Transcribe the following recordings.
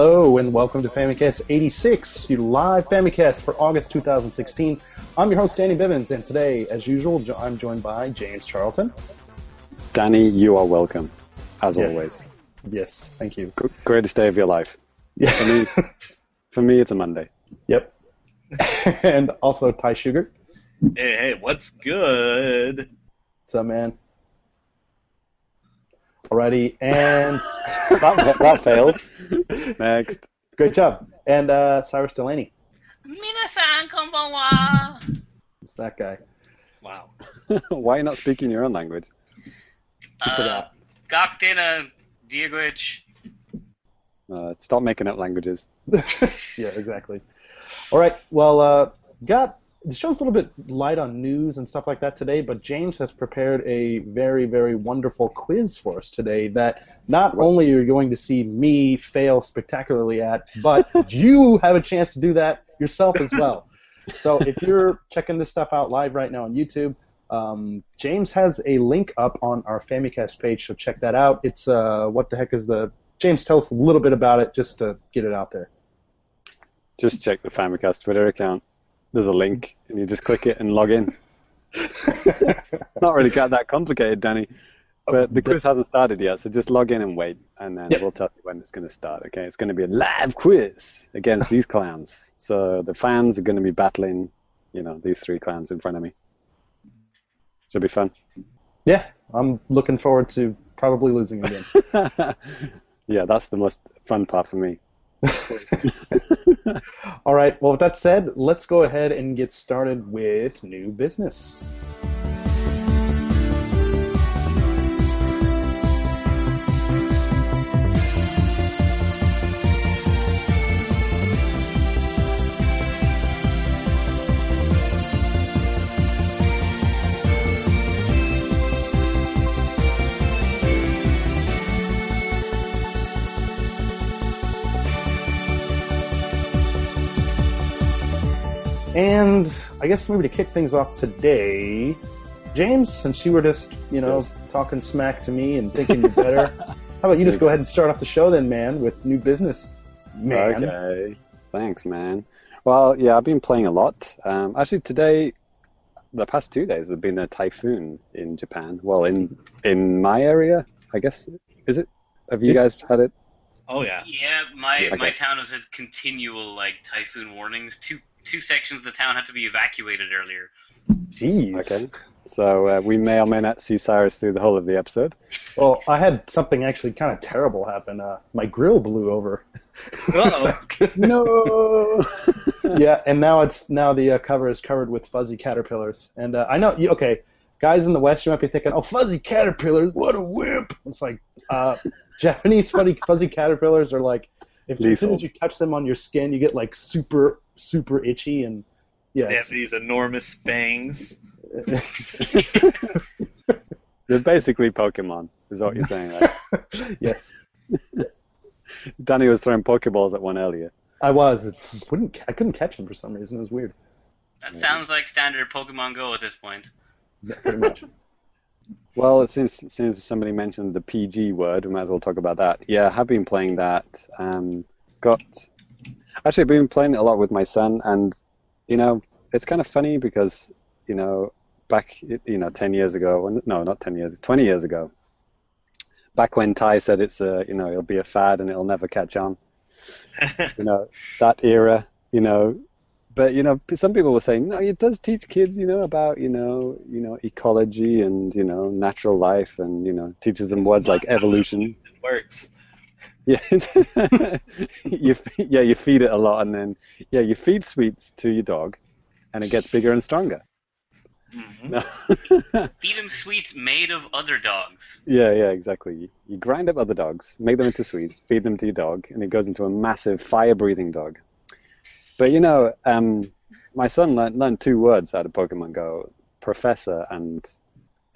hello, and welcome to Famicast 86, your live Famicast for August 2016. I'm your host, Danny Bivens, and today, as usual, I'm joined by James Charlton. Danny, you are welcome, as Yes. always. Yes, thank you. G- greatest day of your life. Yeah. For me, for me, it's a Monday. yep. and also Ty Sugar. Hey, hey, what's good? What's up, man? Alrighty, and that, that, failed. Next. Great job. And uh, Cyrus Delaney. Minasan konbanwa. It's that guy. Wow. Why are you not speaking your own language? Uh, Uh, stop making up languages. yeah, exactly. All right. Well, uh, got the show's a little bit light on news and stuff like that today, but James has prepared a very, very wonderful quiz for us today. That not only are you going to see me fail spectacularly at, but you have a chance to do that yourself as well. So if you're checking this stuff out live right now on YouTube. Um, James has a link up on our Famicast page, so check that out. It's uh, what the heck is the James? Tell us a little bit about it, just to get it out there. Just check the Famicast Twitter account. There's a link, and you just click it and log in. Not really got that complicated, Danny. Oh. But the quiz hasn't started yet, so just log in and wait, and then Yep. we'll tell you when it's going to start. Okay, it's going to be a live quiz against these clowns. So the fans are going to be battling, you know, these three clowns in front of me. Should be fun. Yeah, I'm looking forward to probably losing again. yeah, that's the most fun part for me. All right, well, with that said, let's go ahead and get started with new business. And I guess maybe to kick things off today, James, since you were just, you know, Yes. talking smack to me and thinking you're better, how about you just go ahead and start off the show then, man, with new business, man. Okay. Thanks, man. Well, yeah, I've been playing a lot. Um, actually, today, the past two days, there's been a typhoon in Japan. Well, in in my area, I guess. Is it? Have you guys had it? Oh yeah. Yeah, my Okay. my town has had continual like typhoon warnings. Two two sections of the town had to be evacuated earlier. Jeez. Okay. So uh, we may or may not see Cyrus through the whole of the episode. Well, I had something actually kind of terrible happen. Uh, my grill blew over. Uh-oh. No. yeah, and now it's now the uh, cover is covered with fuzzy caterpillars. And uh, I know, you, okay, guys in the West, you might be thinking, "Oh, fuzzy caterpillars, what a wimp!" It's like uh, Japanese fuzzy fuzzy caterpillars are like, if as soon as you touch them on your skin, you get like super super itchy and yeah, They have these enormous fangs. They're basically Pokemon, is what you're saying. Right? yes, Danny was throwing Pokeballs at one earlier. I was. It wouldn't I couldn't catch him for some reason. It was weird. That sounds like standard Pokemon Go at this point. Yeah, pretty much. Well, since since somebody mentioned the PG word, we might as well talk about that. Yeah, I have been playing that. Um, got actually I've been playing it a lot with my son, and you know it's kind of funny because you know back you know ten years ago, no, not ten years, twenty years ago, back when Ty said it's a you know it'll be a fad and it'll never catch on. You know that era, you know. But you know, some people were saying no. It does teach kids, you know, about you know, you know, ecology and you know, natural life, and you know, teaches them words like evolution. It works. Yeah, you yeah you feed it a lot, and then yeah you feed sweets to your dog, and it gets bigger and stronger. Mhm. Feed them sweets made of other dogs. yeah, yeah, exactly. You, you grind up other dogs, make them into sweets, feed them to your dog, and it goes into a massive fire-breathing dog. But you know, um, my son learned, learned two words out of Pokemon Go: Professor and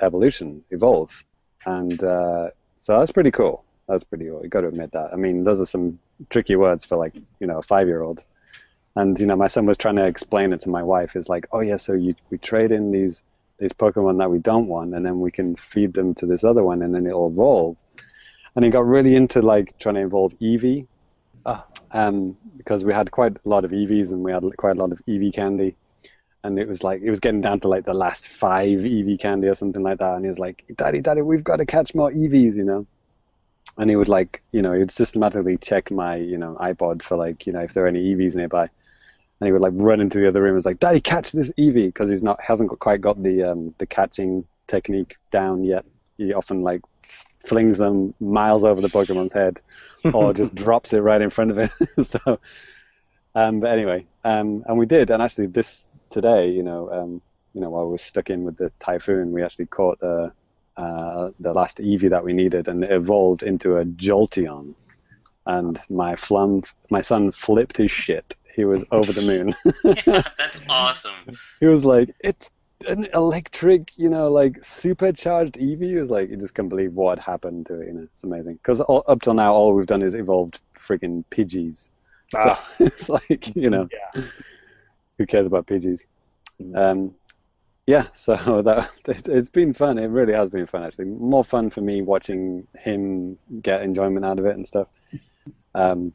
Evolution, Evolve, and uh, so that's pretty cool. That's pretty cool. You got to admit that. I mean, those are some tricky words for like you know a five-year-old. And you know, my son was trying to explain it to my wife. Is like, oh yeah, so you we trade in these these Pokemon that we don't want, and then we can feed them to this other one, and then it'll evolve. And he got really into like trying to evolve Eevee, Ah. Um, because we had quite a lot of Eevees and we had quite a lot of Eevee candy, and it was like it was getting down to like the last five Eevee candy or something like that, and he was like, "Daddy, Daddy, we've got to catch more Eevees," you know. And he would like, you know, he would systematically check my, you know, iPod for like, you know, if there are any Eevees nearby and he would like run into the other room and was like, "Daddy, catch this Eevee," because he's not hasn't quite got the um, the catching technique down yet. He often like flings them miles over the Pokemon's head, or just drops it right in front of it. so, um, but anyway, um, and we did, and actually this today, you know, um, you know, while we were stuck in with the typhoon, we actually caught uh, uh, the last Eevee that we needed, and it evolved into a Jolteon. And my flum, my son flipped his shit he was over the moon. yeah, that's awesome. he was like, it's an electric, you know, like supercharged Eevee He was like, you just can't believe what happened to it. You know, it's amazing. Because up till now, all we've done is evolved freaking Pidgeys. Ah. So it's like, you know, Yeah. who cares about Pidgeys? Um, yeah, so that it, it's been fun. It really has been fun, actually. More fun for me watching him get enjoyment out of it and stuff. Um,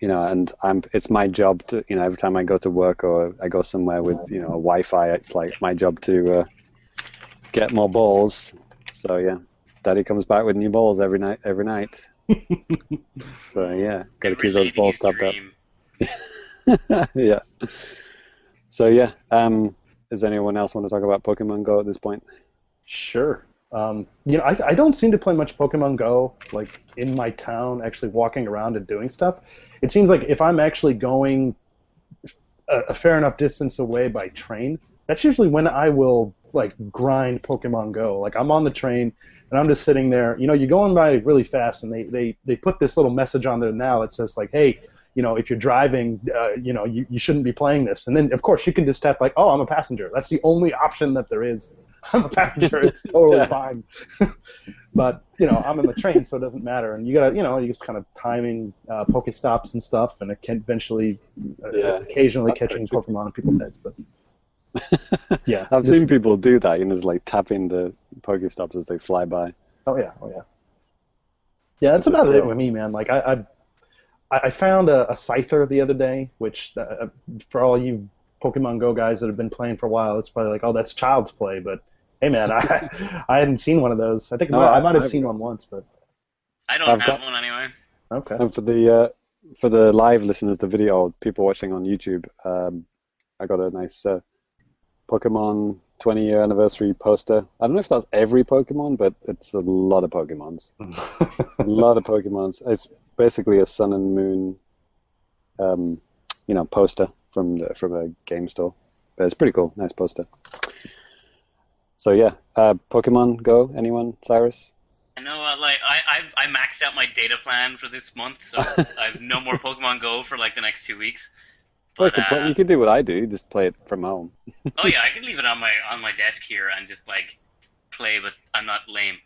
you know, and I'm it's my job to you know every time I go to work or I go somewhere with you know a Wi-Fi, it's like my job to uh, get more balls. So yeah, Daddy comes back with new balls every night. Every night. so yeah, got to keep those balls his topped up. yeah. So yeah, um, does anyone else want to talk about Pokemon Go at this point? Sure. Um, you know, I, I don't seem to play much Pokemon Go, like in my town, actually walking around and doing stuff. It seems like if I'm actually going a, a fair enough distance away by train, that's usually when I will like grind Pokemon Go. Like I'm on the train and I'm just sitting there. You know, you're going by really fast, and they they they put this little message on there now It says like, hey. You know, if you're driving, uh, you know, you, you shouldn't be playing this. And then, of course, you can just tap like, "Oh, I'm a passenger." That's the only option that there is. I'm a passenger. It's totally Yeah. fine. but you know, I'm in the train, so it doesn't matter. And you gotta, you know, you just kind of timing uh, Pokestops and stuff, and it can eventually, uh, Yeah. occasionally That's catching Pokemon in people's heads. But yeah, I've just- seen people do that, you know, just like tapping the Pokestops as they fly by. Oh yeah, oh yeah. Yeah, that's a about it with me, man. Like I, I, I found a, a Scyther the other day, which uh, for all you Pokemon Go guys that have been playing for a while, it's probably like, oh, that's child's play. But hey, man, I, I hadn't seen one of those. I think No, I, I- might have I've- seen one once, but I don't I've have got- one anyway. okay. And for the uh, for the live listeners, the video people watching on YouTube, um, I got a nice uh, Pokemon 20 year anniversary poster. I don't know if that's every Pokemon, but it's a lot of Pokemons. a lot of Pokemons. It's basically a Sun and Moon, um, you know, poster from the, from a game store. But it's pretty cool. Nice poster. So yeah, uh, Pokemon Go. Anyone? Cyrus? I know, uh, like I I've, I maxed out my data plan for this month, so I have no more Pokemon Go for like the next two weeks. But uh, you could do what I do. Just play it from home. oh yeah, I can leave it on my on my desk here and just like play, but I'm not lame.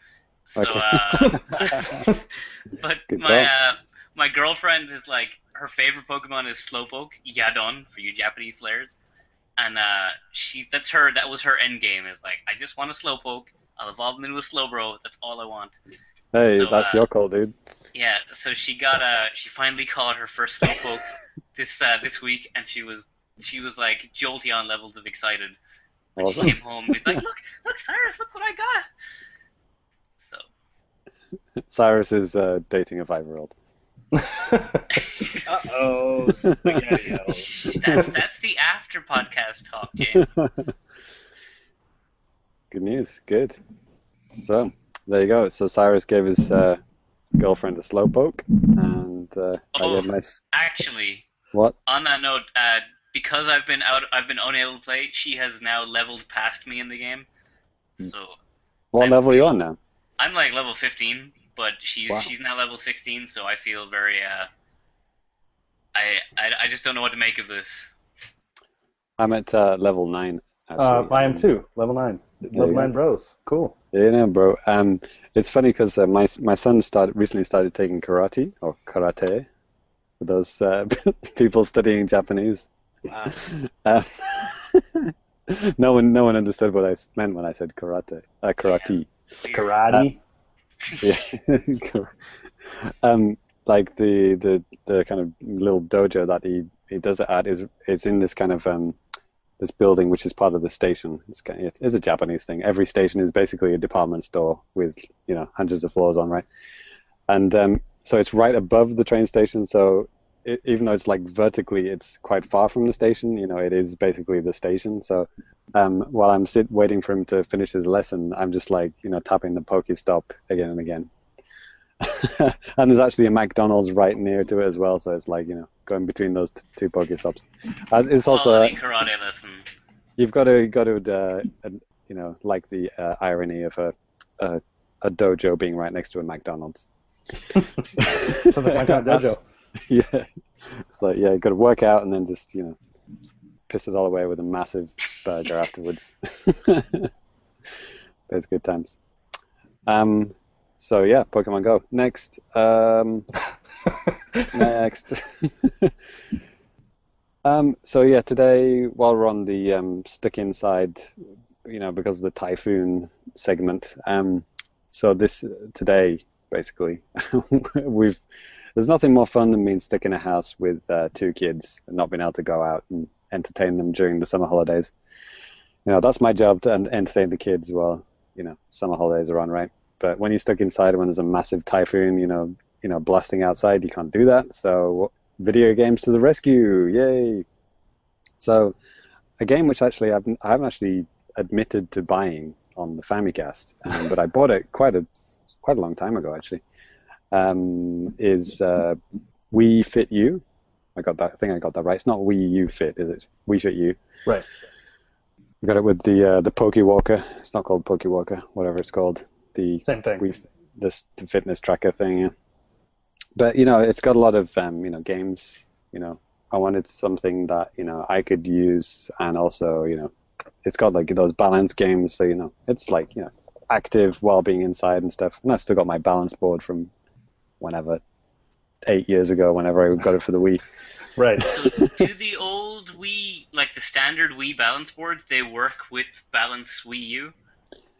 So, Okay. uh, but Good my uh, my girlfriend is like her favorite Pokemon is Slowpoke, Yadon for you Japanese players, and uh, she that's her that was her end game is like I just want a Slowpoke. I'll evolve him into a Slowbro. That's all I want. Hey, So, that's uh, your call, dude. Yeah, so she got a she finally caught her first slowpoke this uh this week and she was she was like Jolteon levels of excited when Awesome. she came home. He's like, Look, look Cyrus, look what I got So Cyrus is uh, dating a five-year-old. Uh oh, spaghetti that's that's the after podcast talk, James. Good news. Good. So there you go. So Cyrus gave his uh, girlfriend a slowpoke, and uh, I Oh. gave my Actually, what? on that note, uh because I've been out I've been unable to play, she has now leveled past me in the game. Hmm. So What I level are you on now? I'm like level 15, but she's Wow. she's now level 16, so I feel very uh, I, I I just don't know what to make of this. I'm at uh, level nine. Actually. uh, I am Um, too. Level nine. you Level go. nine bros. Cool. Yeah, no, bro. Um, it's funny because uh, my my son started recently started taking karate or karate. For those uh, people studying Japanese. Wow. Uh, no one no one understood what I meant when I said karate. Uh, karate. Karate. Yeah. um, like the the the kind of little dojo that he he does it at is is in this kind of um this building which is part of the station. It's it's a Japanese thing. Every station is basically a department store with you know hundreds of floors on, right? And um, so it's right above the train station. So it, even though it's like vertically, it's quite far from the station. You know, it is basically the station. So um, while I'm sit waiting for him to finish his lesson, I'm just like you know tapping the Pokestop again and again. and there's actually a McDonald's right near to it as well, so it's like you know going between those t- two Pokestops. Uh, it's also Quality karate lesson. you've got to got to uh, uh, you know like the uh, irony of a, a a dojo being right next to a McDonald's. Sounds like my kind of dojo. yeah, it's like yeah, you got to work out and then just you know piss it all away with a massive burger afterwards. Those good times. Um, so yeah, Pokemon Go. Next, um, next. um, so yeah, today while we're on the um, stick inside, you know, because of the typhoon segment. Um, so this today, basically, we've there's nothing more fun than being stuck in a house with uh, two kids and not being able to go out and entertain them during the summer holidays. You know, that's my job to entertain the kids while you know summer holidays are on, right? But when you're stuck inside when there's a massive typhoon, you know, you know, blasting outside, you can't do that. So video games to the rescue! Yay! So a game which actually I've, I haven't actually admitted to buying on the Famicast, um, but I bought it quite a quite a long time ago actually. Um, is uh, Wii Fit I got that. I think I got that right. It's not Wii U Fit, is it? It's Wii Fit U. Right. I got it with the uh, the Poke Walker. It's not called Poke Walker, whatever it's called. The Same thing. Wii this the fitness tracker thing. Yeah. But you know, it's got a lot of um, you know games. You know, I wanted something that you know I could use, and also you know, it's got like those balance games. So you know, it's like you know, active while being inside and stuff. And I still got my balance board from whenever eight years ago, whenever I got it for the Wii. Right. So do the old Wii, like the standard Wii balance boards, they work with Balance Wii U?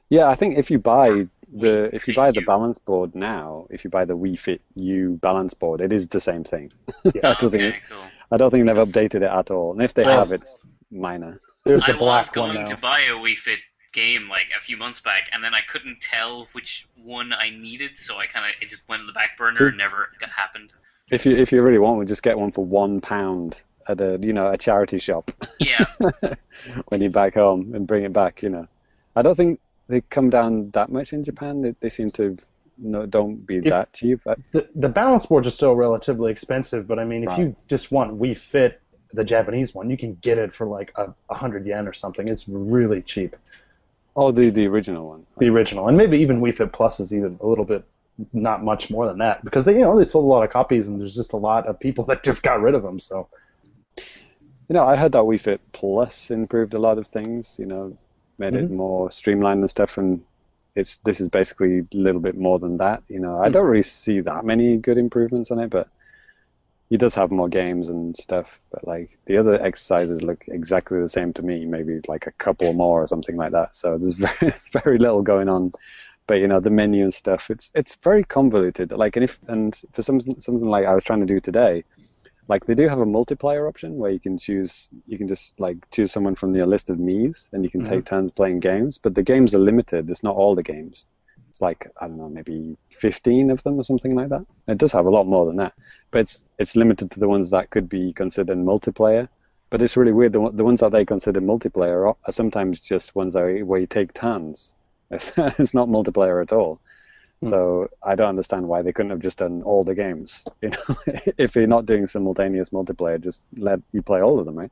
Yeah, I think if you buy the if you buy the balance board now, if you buy the Wii Fit U balance board, it is the same thing. Yeah. I don't think cool. I don't think they've updated it at all. And if they Well- have, it's minor. There's I the was black going one to buy a Wii Fit game like a few months back, and then I couldn't tell which one I needed, so I kind of it just went on the back burner. And Never happened. If you if you really want one, just get one for one pound at a you know a charity shop Yeah, when you're back home and bring it back. You know, I don't think they come down that much in Japan. They, they seem to no don't be If- that cheap. But The, the balance boards are still relatively expensive, but I mean, if Right. you just want Wii Fit, the Japanese one, you can get it for like a, a hundred yen or something. It's really cheap. oh, the the original one. The original, and maybe even Wii Fit Plus is even a little bit, not much more than that, because they, you know, they sold a lot of copies, and there's just a lot of people that just got rid of them. So You know, I heard that Wii Fit Plus improved a lot of things. You know, made it Mhm. more streamlined and stuff, and it's this is basically a little bit more than that. You know, I don't really see that many good improvements on it, but he does have more games and stuff. But like the other exercises look exactly the same to me, maybe like a couple more or something like that. So there's very very little going on. But you know, the menu and stuff, it's it's very convoluted. Like, and if and for something something like I was trying to do today, like they do have a multiplayer option where you can choose you can just like choose someone from your list of me's and you can take mm-hmm. turns playing games but the games are limited. It's not all the games. It's like i don't know maybe 15 of them or something like that. It does have a lot more than that but it's it's limited to the ones that could be considered multiplayer. But it's really weird. The, the ones that they consider multiplayer are, are sometimes just ones that, where you take turns. It's, it's not multiplayer at all Hmm. so I don't understand why they couldn't have just done all the games. You know, if you're not doing simultaneous multiplayer, just let you play all of them, right?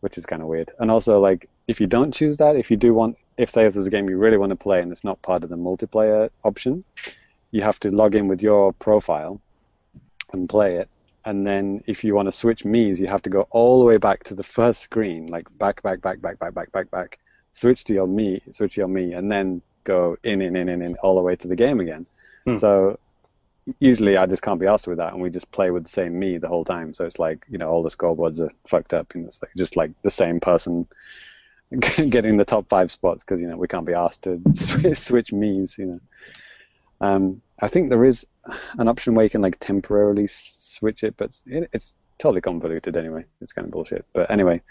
Which is kind of weird. And also, like, if you don't choose that, if you do want, if say there's a game you really want to play and it's not part of the multiplayer option, you have to log in with your profile and play it. And then if you want to switch me's, you have to go all the way back to the first screen, like back, back, back, back, back, back, back, back. Switch to your me, switch to your me, and then go in, in, in, in, in, all the way to the game again. Hmm. So usually I just can't be asked with that, and we just play with the same me the whole time. So it's like you know all the scoreboards are fucked up, and it's like just like the same person getting the top five spots because you know we can't be asked to switch me's. You know, um, I think there is an option where you can like temporarily switch it, but it, it's totally convoluted anyway. It's kind of bullshit. But anyway,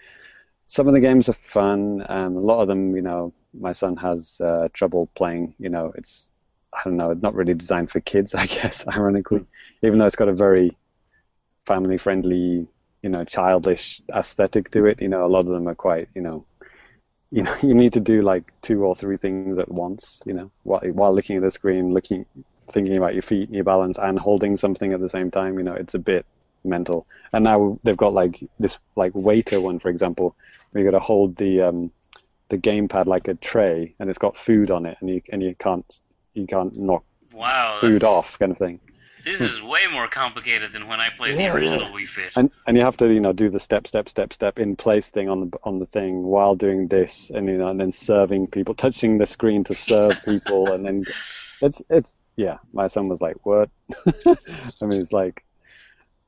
some of the games are fun. Um, a lot of them, you know, my son has uh, trouble playing. You know, it's I don't know, not really designed for kids, I guess. Ironically, even though it's got a very family-friendly, you know, childish aesthetic to it. You know, a lot of them are quite, you know, you know, you need to do like two or three things at once. You know, while while looking at the screen, looking, thinking about your feet and your balance, and holding something at the same time. You know, it's a bit mental. And now they've got like this like waiter one, for example, where you got to hold the um, the gamepad like a tray, and it's got food on it, and you and you can't you can't knock Wow. food off, kind of thing. This is way more complicated than when I played Yeah, the original yeah. Wii Fit. And and you have to you know do the step step step step in place thing on the on the thing while doing this, and you know and then serving people, touching the screen to serve people, and then it's it's yeah. My son was like, what? I mean, it's like.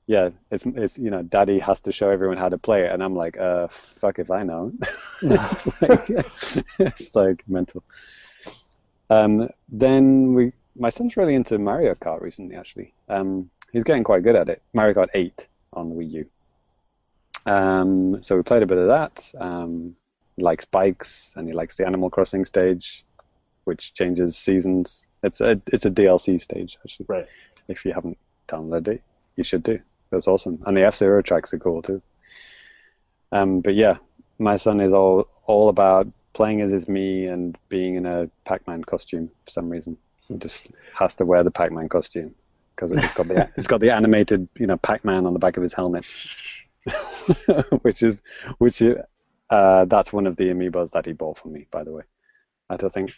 Yeah, it's it's you know, Daddy has to show everyone how to play it, and I'm like, uh, fuck if I know. it's like it's like mental. Um, then we, my son's really into Mario Kart recently. Actually, um, he's getting quite good at it. Mario Kart 8 on the Wii U. Um, so we played a bit of that. Um, he likes bikes and he likes the Animal Crossing stage, which changes seasons. It's a it's a DLC stage actually. Right. If you haven't downloaded it, you should do. That's awesome. And the F Zero tracks are cool too. Um, but yeah, my son is all all about playing as his me and being in a Pac-Man costume for some reason. He just has to wear the Pac-Man costume because it's got the it's got the animated you know Pac-Man on the back of his helmet, which is which uh, that's one of the amiibos that he bought for me. By the way, I don't think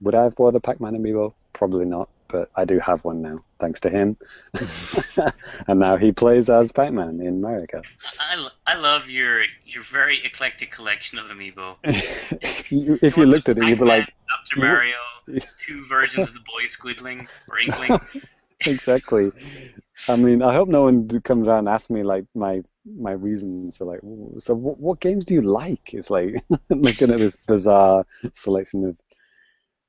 would I have bought a Pac-Man amiibo? Probably not, but I do have one now thanks to him, and now he plays as Pac-Man in Mario Kart. I, I love your your very eclectic collection of amiibo. if you, if you looked at it, you'd be like, Dr. Mario, two versions of the boy Squidling or Inkling. exactly. I mean, I hope no one comes around and asks me like my my reasons for like. So what, what games do you like? It's like looking at this bizarre selection of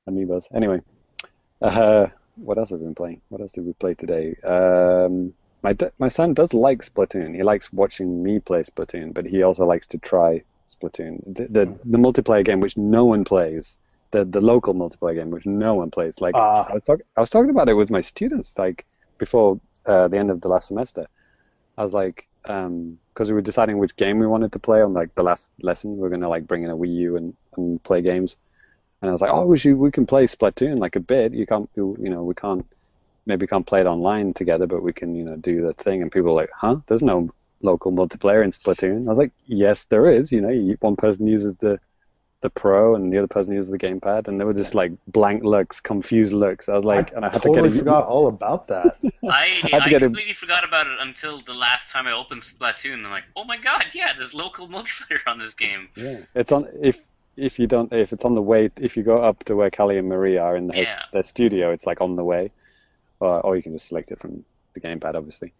amiibos. Anyway, uh, what else have we been playing? What else did we play today? Um, my my son does like Splatoon. He likes watching me play Splatoon, but he also likes to try Splatoon, the the, the multiplayer game which no one plays. The, the local multiplayer game which no one plays. Like Ah. I was talking I was talking about it with my students like before uh, the end of the last semester. I was like, because we were deciding which game we wanted to play on like the last lesson. We are gonna like bring in a Wii U and, and play games. And I was like, oh, we should we can play Splatoon like a bit. You can't, you you know, we can't maybe can't play it online together, but we can you know do the thing. And people were like, huh? There's no local multiplayer in Splatoon. I was like, yes, there is. You know, you, one person uses the the pro and the other person uses the gamepad, and they were just like blank looks, confused looks. I was like, and I had totally to get a, forgot all about that. I, had to I get a- completely forgot about it until the last time I opened Splatoon. I'm like, oh my god, yeah, there's local multiplayer on this game. Yeah, it's on if if you don't if it's on the way if you go up to where Callie and Marie are in their, Yeah. their studio, it's like on the way, or or you can just select it from the gamepad. Obviously,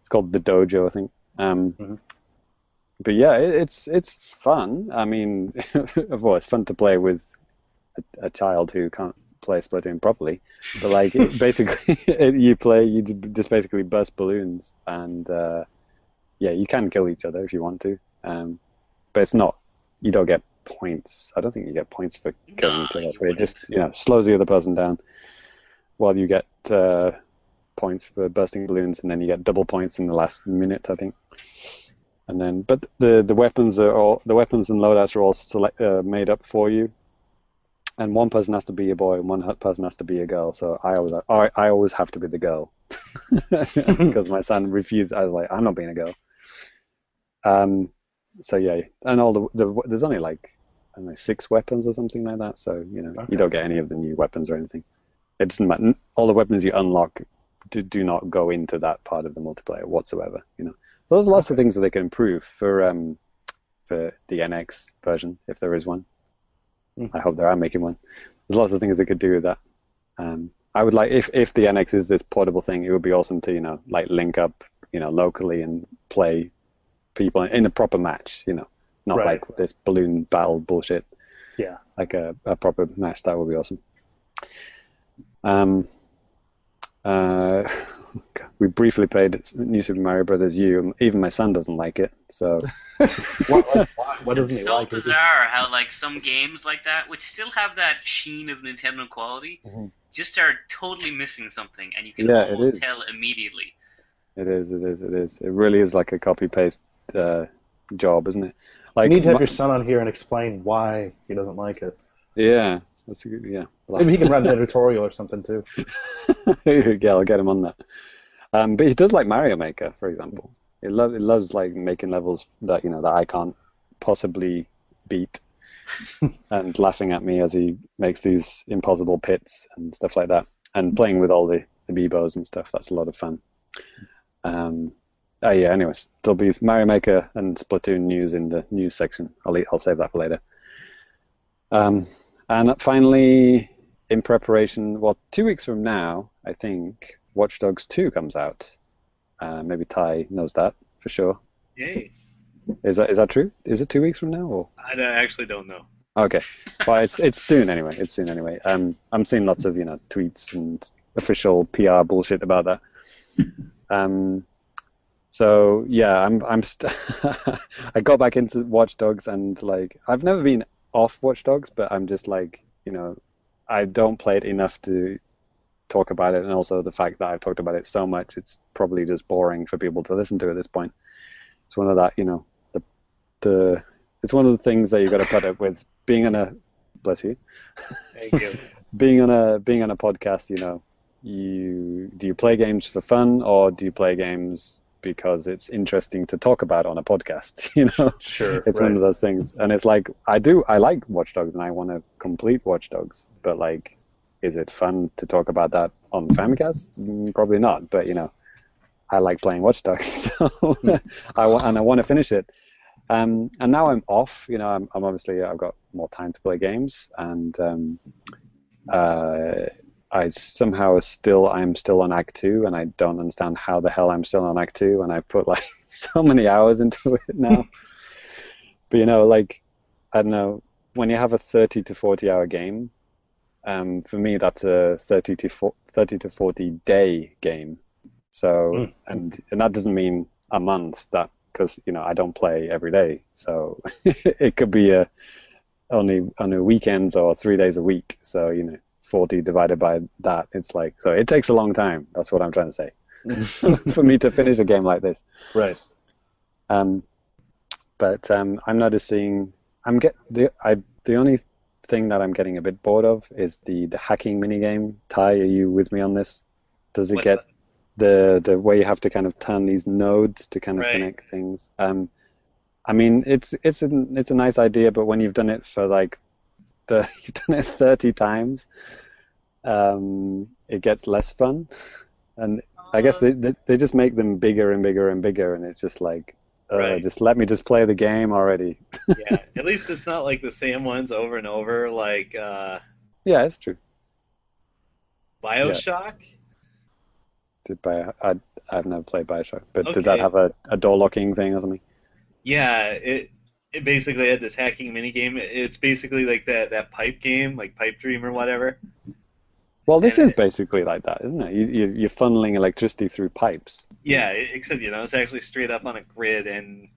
it's called the Dojo, I think. Um, Mhm. But yeah, it, it's it's fun. I mean, of course, it's fun to play with a, a child who can't play Splatoon properly. But like, it, basically, you play you just basically burst balloons, and uh, yeah, you can kill each other if you want to. Um, but it's not you don't get points. I don't think you get points for going other, you but it just you know slows the other person down, while you get uh, points for bursting balloons, and then you get double points in the last minute, I think. And then, but the the weapons are all the weapons and loadouts are all select, uh, made up for you, and one person has to be a boy and one person has to be a girl. So I always I, I always have to be the girl because my son refused. I was like, I'm not being a girl. Um, so yeah, and all the, the there's only like don't know, six weapons or something like that. So you know, Okay. you don't get any of the new weapons or anything. It doesn't matter. All the weapons you unlock do, do not go into that part of the multiplayer whatsoever. You know, so there's lots of things that they can improve for um for the NX version if there is one. Mm. I hope they are making one. There's lots of things they could do with that. Um, I would like if if the NX is this portable thing, it would be awesome to you know like link up you know locally and play people in a proper match. You know, not Right. like this balloon battle bullshit. Yeah. Like a, a proper match, that would be awesome. Um, Uh, we briefly played New Super Mario Brothers U. and Even my son doesn't like it. So what, what, what doesn't It's he so like? Is he- bizarre how like some games like that, which still have that sheen of Nintendo quality, Mhm. just are totally missing something, and you can Yeah, almost tell immediately. it is, it is, it is. It really is like a copy paste uh, job, isn't it? You need to have my- your son on here and explain why he doesn't like it. yeah, that's a good, yeah. Maybe he can write an editorial or something too. yeah, I'll get him on that. Um, but he does like Mario Maker, for example. He, lo- he loves like making levels that you know that I can't possibly beat, and laughing at me as he makes these impossible pits and stuff like that, and playing with all the the Beebos and stuff. That's a lot of fun. Um, oh yeah. Anyways, there'll be Mario Maker and Splatoon news in the news section. I'll I'll save that for later. Um, and finally, in preparation, well, two weeks from now, I think Watch Dogs 2 comes out. Uh, maybe Ty knows that for sure. Yay. Is that is that true? Is it two weeks from now? Or I don't- actually don't know. okay, well, it's it's soon anyway. It's soon anyway. Um, I'm seeing lots of you know tweets and official PR bullshit about that. Um, so yeah, I'm I'm st- I got back into Watch Dogs and like I've never been off Watch Dogs, but I'm just like you know I don't play it enough to talk about it, and also the fact that I've talked about it so much, it's probably just boring for people to listen to at this point. It's one of that you know the the it's one of the things that you've got to put up with being on a bless you Thank you. being on a being on a podcast, you know, you do you play games for fun or do you play games because it's interesting to talk about on a podcast? You know, Sure. it's one of those things, and it's like I do I like Watch Dogs and I want to complete Watch Dogs, but like, is it fun to talk about that on Famicast? Mm, Probably not, but you know, I like playing Watch Dogs, so I want and I want to finish it. Um, and now I'm off. You know, I'm, I'm obviously I've got more time to play games, and um, uh, I somehow still I'm still on Act Two, and I don't understand how the hell I'm still on Act Two, and I put like so many hours into it now. but you know, like I don't know, when you have a 30 to 40 hour game, um, for me that's a 30 to 40, 30 to 40 day game. So Mm. and and that doesn't mean a month that because you know I don't play every day, so it could be a only on a weekends or three days a week. So you know, 40 divided by that, it's like so it takes a long time. That's what I'm trying to say for me to finish a game like this. Right. Um, but um, I'm noticing I'm get the I the only thing that I'm getting a bit bored of is the the hacking minigame. Ty, are you with me on this? Does it What- get the the way you have to kind of turn these nodes to kind of Right. connect things? Um, I mean, it's it's a it's a nice idea, but when you've done it for like the you've done it 30 times, um, it gets less fun. And I guess they, they they just make them bigger and bigger and bigger, and it's just like, uh, Right. just let me just play the game already. yeah. At least it's not like the same ones over and over, like uh, Yeah, it's true. Bioshock. Did Bio, I I've never played Bioshock, but did that have a, a door locking thing or something? Yeah, it it basically had this hacking mini game. It's basically like that that pipe game, like Pipe Dream or whatever. Well, this And is it- basically like that, isn't it? You, you, you're funneling electricity through pipes. Yeah, except you know it's actually straight up on a grid, and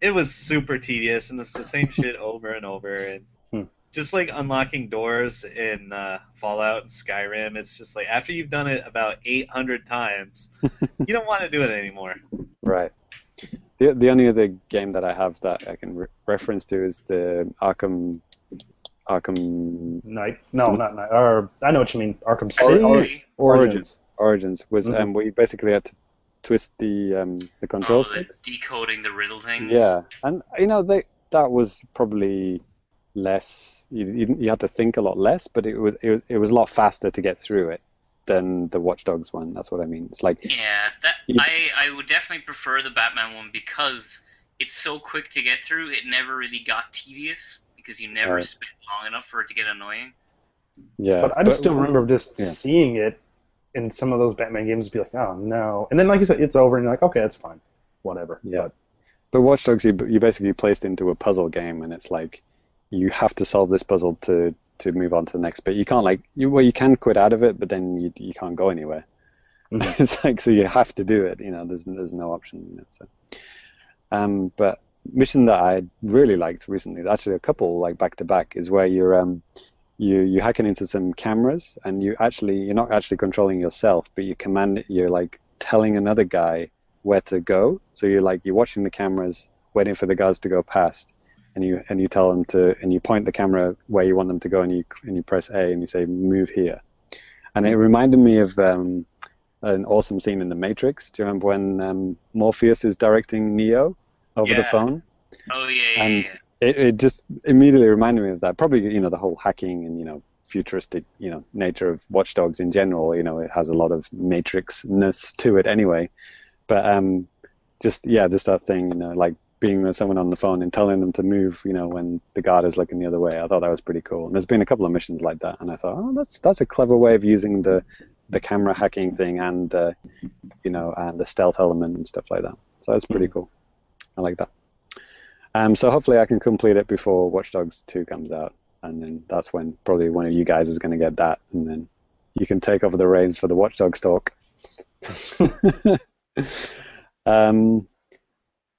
it was super tedious, and it's the same shit over and over, and Hmm. just like unlocking doors in uh, Fallout and Skyrim. It's just like after you've done it about 800 times, you don't want to do it anymore. Right. The the only other game that I have that I can re- reference to is the Arkham Arkham Night. No, not night. Or I know what you mean. Arkham City. or- Origins. Origins. Origins was Mhm. um, we basically had to twist the um, the control Oh, the decoding the riddle things. Yeah, and you know they that was probably less. You, you, you had to think a lot less, but it was it, was- it was a lot faster to get through it than the Watch Dogs one. That's what I mean. It's like Yeah, that You- I I would definitely prefer the Batman one because it's so quick to get through. It never really got tedious because you never Right. spent long enough for it to get annoying. yeah, But I just still remember just yeah. seeing it in some of those Batman games, be like, oh no, and then like you said, it's over, and you're like, okay, that's fine, whatever. Yeah. But Watch Dogs, you you basically placed into a puzzle game, and it's like you have to solve this puzzle to to move on to the next bit. You can't like you well you can quit out of it, but then you you can't go anywhere. Mhm. it's like so you have to do it. You know, there's there's no option. You know, so. Um, but mission that I really liked recently, actually a couple like back to back, is where you're um, you you hacking into some cameras and you actually you're not actually controlling yourself, but you command you're like telling another guy where to go. So you're like you're watching the cameras, waiting for the guards to go past, and you and you tell them to and you point the camera where you want them to go, and you and you press A and you say move here. And it reminded me of um, an awesome scene in The Matrix. Do you remember when um, Morpheus is directing Neo over the phone? Oh yeah, yeah, and yeah. it, it just immediately reminded me of that. Probably, you know, the whole hacking and you know futuristic, you know, nature of Watch Dogs in general. You know, it has a lot of Matrix-ness to it anyway. But um, just yeah, just that thing, you know, like being with someone on the phone and telling them to move, you know, when the guard is looking the other way. I thought that was pretty cool. And there's been a couple of missions like that, and I thought, oh, that's that's a clever way of using the the camera hacking thing and uh, you know and the stealth element and stuff like that. So that's pretty cool. I like that. Um, so hopefully I can complete it before Watch Dogs 2 comes out, and then that's when probably one of you guys is going to get that, and then you can take over the reins for the Watch Dogs talk. um,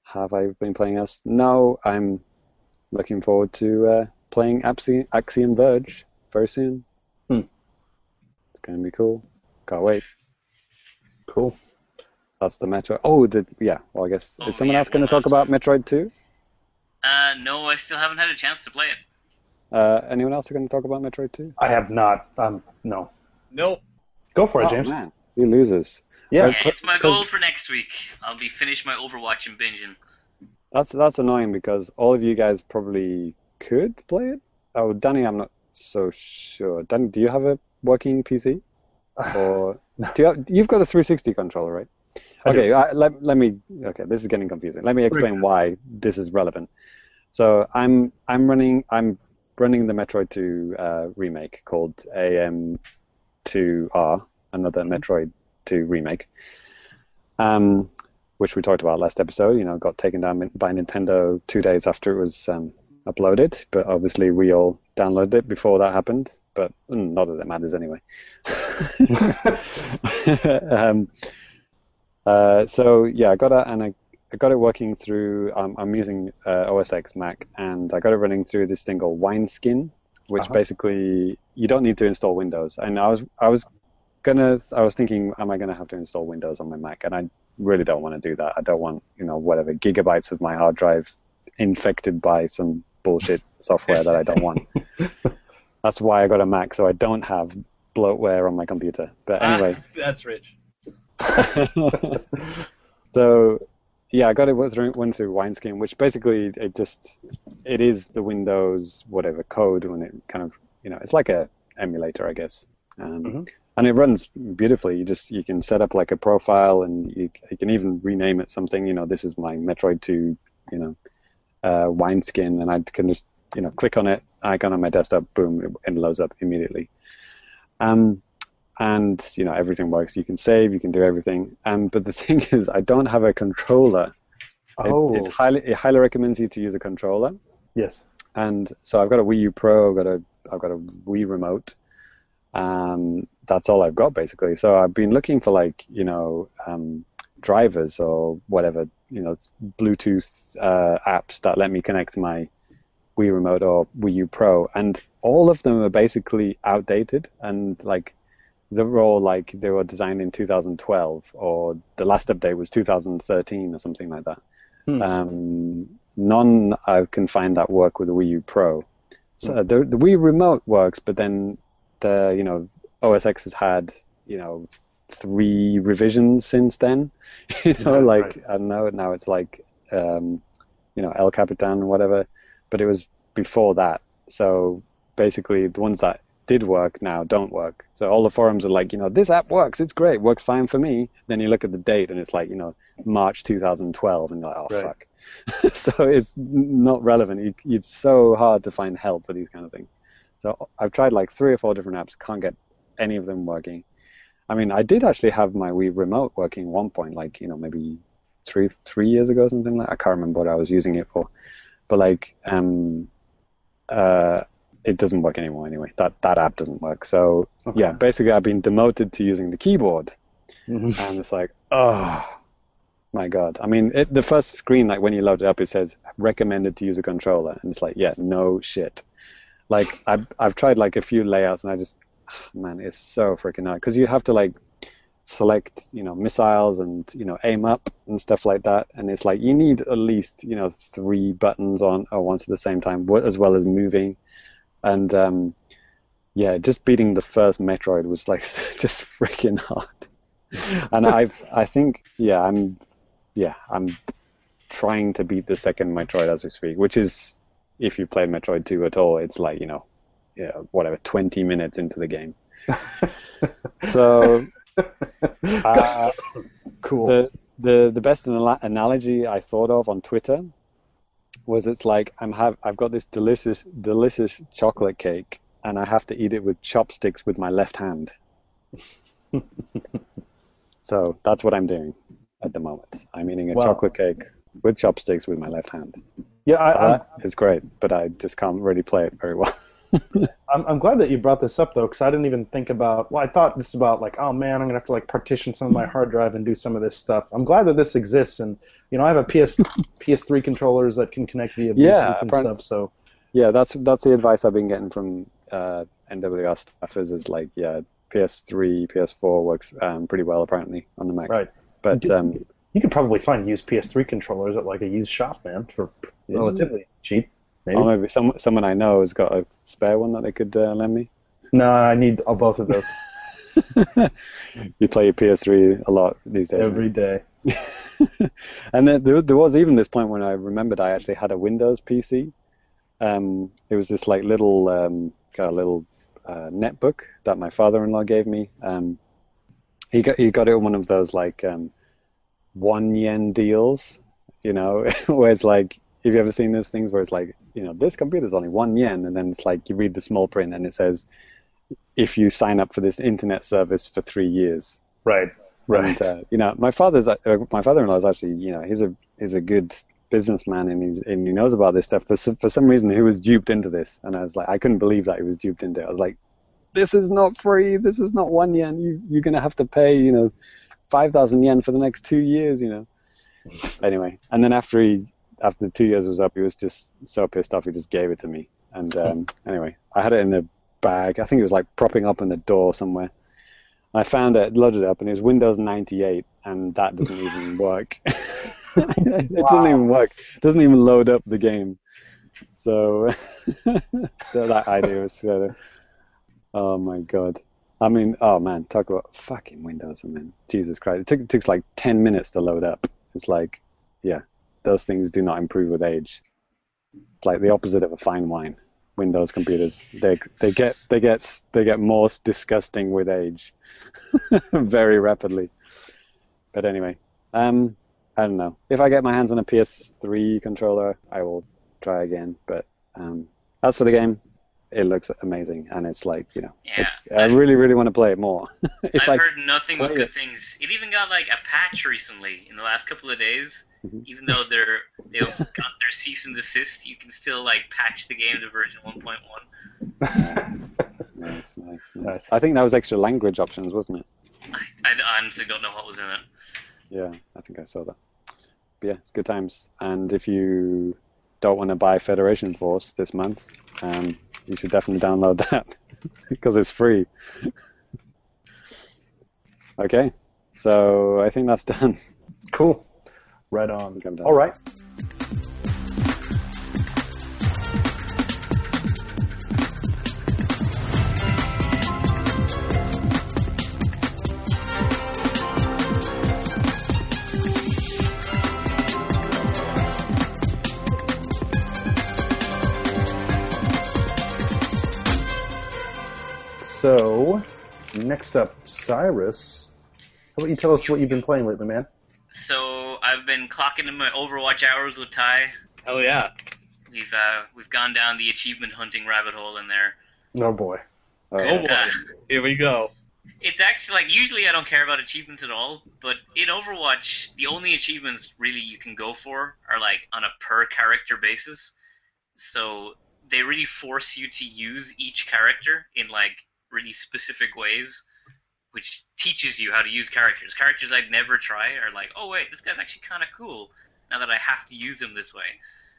have I been playing else? No, I'm looking forward to uh, playing Axi- Axiom Verge very soon. Hmm. It's going to be cool. Can't wait. Cool. That's the Metroid. Oh, the yeah. Well, I guess Oh, is someone yeah, else going to talk last about Metroid 2? Uh, no, I still haven't had a chance to play it. Uh, anyone else going to talk about Metroid 2? I have not. Um, no. Nope. Go for it, oh, James. man, you losers. Yeah. Yeah, it's my 'cause- goal for next week. I'll be finished my Overwatch and binging. That's that's annoying because all of you guys probably could play it. Oh, Danny, I'm not so sure. Danny, do you have a working PC? Or do you have, you've got a 360 controller, right? Okay, I, let, let me. Okay, this is getting confusing. Let me explain why this is relevant. So I'm I'm running I'm running the Metroid 2 uh, remake called AM2R, another Metroid 2 remake, um, which we talked about last episode. You know, got taken down by Nintendo two days after it was um, uploaded, but obviously we all downloaded it before that happened. But mm, not that it matters anyway. um, uh, so yeah, I got it, and I, I got it working through. Um, I'm using uh, OS X Mac, and I got it running through this thing called Wineskin, which Uh-huh. basically you don't need to install Windows. And I was I was gonna I was thinking, am I gonna have to install Windows on my Mac? And I really don't want to do that. I don't want you know whatever gigabytes of my hard drive infected by some bullshit software that I don't want. That's why I got a Mac, so I don't have bloatware on my computer. But anyway. Ah, that's rich. so yeah, I got it went through, went through Wineskin, which basically it just it is the Windows whatever code when it kind of you know it's like a emulator, I guess, um, Mhm. And it runs beautifully. You just you can set up like a profile, and you, you can even rename it something. You know, this is my Metroid 2, you know, uh, Wineskin, and I can just you know click on it, icon on my desktop, boom, it, it loads up immediately. Um, and you know everything works. You can save, you can do everything. Um, but the thing is, I don't have a controller. It- Oh, it's highly it highly recommends you to use a controller. yes. And so I've got a Wii U Pro, I've got a I've got a Wii remote. Um, that's all I've got basically. So I've been looking for like you know um, drivers or whatever you know Bluetooth uh, apps that let me connect to my Wii remote or Wii U Pro, and all of them are basically outdated and like they were all like they were designed in 2012 or the last update was 2013 or something like that. Hmm. Um, none I can find that work with the Wii U Pro. So the, the Wii Remote works, but then the you know OS X has had you know three revisions since then. you know, Right, like right. I don't know now it's like um, you know El Capitan or whatever, but it was before that. So basically, the ones that did work now don't work. So all the forums are like, you know, this app works, it's great, works fine for me. Then you look at the date and it's like, you know, March 2012, and you're like, oh Right. fuck. so it's not relevant. It's so hard to find help for these kind of things. So I've tried like three or four different apps, can't get any of them working. I mean, I did actually have my Wii remote working at one point, like you know, maybe three three years ago, or something like. I can't remember what I was using it for, but like, um, uh, it doesn't work anymore anyway. That that app doesn't work. So Okay. yeah, basically, I've been demoted to using the keyboard, Mhm. and it's like, oh my god. I mean, it, the first screen, like when you load it up, it says recommended to use a controller, and it's like, yeah, no shit. Like I've I've tried like a few layouts, and I just, man, it's so freaking hard. Because you have to like select, you know, missiles and you know aim up and stuff like that, and it's like you need at least you know three buttons on or once at the same time, as well as moving, and um, yeah, just beating the first Metroid was like just freaking hard. And I've, I think, yeah, I'm, yeah, I'm trying to beat the second Metroid as we speak, which is, if you played Metroid 2 at all, it's like, you know, yeah, whatever, 20 minutes into the game. So, uh, cool. the, the, the best anal- analogy I thought of on Twitter was it's like I'm have I've got this delicious delicious chocolate cake and I have to eat it with chopsticks with my left hand. so that's what I'm doing at the moment. I'm eating a Wow. chocolate cake with chopsticks with my left hand. yeah, I, That is great, but I just can't really play it very well. I'm, I'm glad that you brought this up though, because I didn't even think about. Well, I thought this about like, oh man, I'm gonna have to like partition some of my hard drive and do some of this stuff. I'm glad that this exists, and you know, I have a PS PS3 controllers that can connect via Bluetooth Yeah, and stuff. So yeah, that's that's the advice I've been getting from uh, NWR staffers is like, yeah, PS3, PS4 works um, pretty well apparently on the Mac. right, But um, you could probably find used PS3 controllers at like a used shop, man, for relatively cheap. Maybe. or maybe some, someone I know has got a spare one that they could uh, lend me. no, I need both of those you play your PS3 a lot these days. every day. and then there, there was even this point when I remembered I actually had a Windows PC. Um, it was this like little um, kind of little uh, netbook that my father-in-law gave me. Um, he got he got it on one of those like um, one yen deals, you know, where it's like have you ever seen those things where it's like you know this computer is only one yen, and then it's like you read the small print and it says if you sign up for this internet service for three years. Right, right. And, uh, you know, my father's uh, my father-in-law is actually, you know, he's a he's a good businessman and he's and he knows about this stuff. For some, for some reason, he was duped into this, and I was like, I couldn't believe that he was duped into it. I was like, this is not free. This is not one yen. You you're gonna have to pay, you know, five thousand yen for the next two years. You know. Anyway, and then after he after the two years was up, he was just so pissed off. He just gave it to me. And um, anyway, I had it in the bag. I think it was like propping up in the door somewhere. I found it, loaded it up, and it was Windows 98, and that doesn't even work. it doesn't even work. It doesn't even load up the game. So, so that idea was sort of, oh my god. I mean, oh man, talk about fucking Windows, I mean, Jesus Christ. It, took, it takes like 10 minutes to load up. It's like, yeah, those things do not improve with age. It's like the opposite of a fine wine. Windows computers, they they get they get they get more disgusting with age, very rapidly. But anyway, um, I don't know. If I get my hands on a PS3 controller, I will try again. But um, as for the game, it looks amazing, and it's like you know, Yeah. it's I really really want to play it more. if I've I heard nothing but good it. things. It even got like a patch recently in the last couple of days. Mhm. Even though they're they've got their cease and desist, you can still like patch the game to version 1.1. Nice, nice, nice. Nice. I think that was extra language options, wasn't it? I, I honestly don't know what was in it. Yeah, I think I saw that. But yeah, it's good times. And if you don't want to buy Federation Force this month, um, you should definitely download that because it's free. okay, so I think that's done. Cool. Right on. All right. Next up, Cyrus. How about you tell us what you've been playing lately, man? So I've been clocking in my Overwatch hours with Ty. Hell yeah. We've uh, we've gone down the achievement hunting rabbit hole in there. Oh boy. Uh, Oh boy. Uh, Here we go. it's actually like usually I don't care about achievements at all, but in Overwatch, the only achievements really you can go for are like on a per character basis. So they really force you to use each character in like really specific ways, which teaches you how to use characters. Characters I'd never try are like, oh wait, this guy's actually kind of cool. Now that I have to use him this way,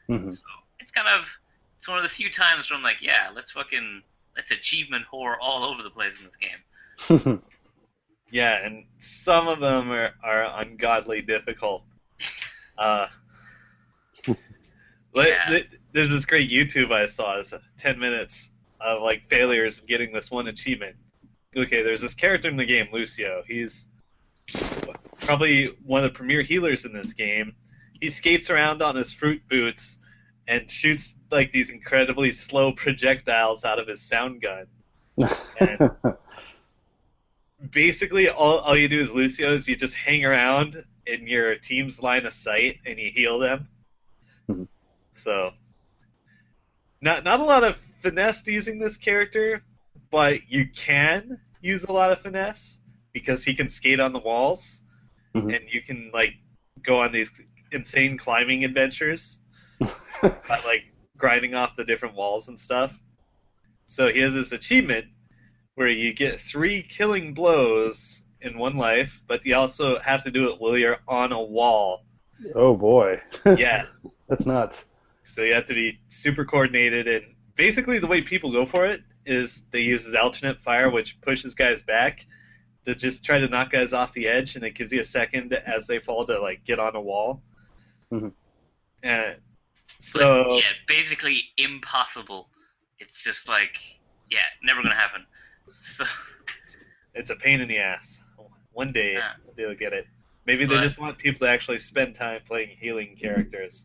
Mhm. so it's kind of it's one of the few times where I'm like, yeah, let's fucking let's achievement whore all over the place in this game. Yeah, and some of them are, are ungodly difficult. Uh, like, Yeah. there's this great YouTube I saw. It's 10 minutes of like failures of getting this one achievement. Okay, there's this character in the game, Lucio. He's probably one of the premier healers in this game. He skates around on his fruit boots and shoots like these incredibly slow projectiles out of his sound gun. And basically all, all you do is Lucio is you just hang around in your team's line of sight and you heal them. Mhm. So not not a lot of finesse using this character, but you can use a lot of finesse because he can skate on the walls Mhm. and you can like go on these insane climbing adventures by like grinding off the different walls and stuff. So he has this achievement where you get three killing blows in one life, but you also have to do it while you're on a wall. oh boy. Yeah. That's nuts. So you have to be super coordinated, and basically the way people go for it is they use this alternate fire, which pushes guys back to just try to knock guys off the edge, and it gives you a second as they fall to like get on a wall. Mhm. And But, so yeah, basically impossible. It's just like, yeah, never gonna happen. So it's a pain in the ass. One day Yeah. they'll get it. Maybe they But- just want people to actually spend time playing healing characters.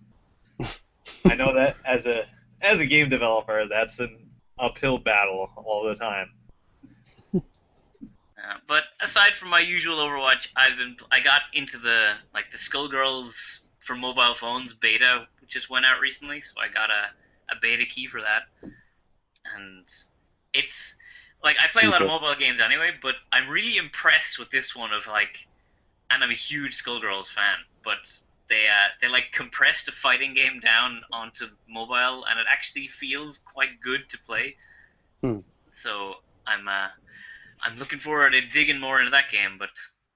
I know that as a as a game developer, that's an uphill battle all the time. Uh, but aside from my usual Overwatch, I've been I got into the like the Skullgirls for mobile phones beta, which just went out recently, so I got a, a beta key for that. And it's like I play a lot of mobile games anyway, but I'm really impressed with this one of like and I'm a huge Skullgirls fan, but they uh, they like compressed a fighting game down onto mobile and it actually feels quite good to play. Hmm. So I'm uh, I'm looking forward to digging more into that game, but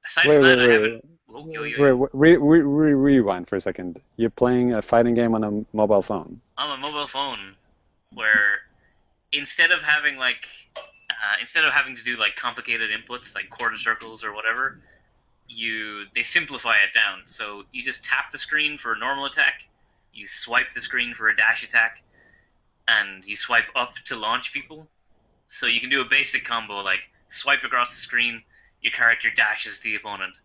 aside Wait, from wait, that, I wait, haven't. Oh, yo, yo, yo. wait, re, re, re, rewind for a second. You're playing a fighting game on a mobile phone. on a mobile phone where instead of having like uh, instead of having to do like complicated inputs like quarter circles or whatever, you they simplify it down. So you just tap the screen for a normal attack, you swipe the screen for a dash attack, and you swipe up to launch people. So you can do a basic combo like swipe across the screen, your character dashes the opponent.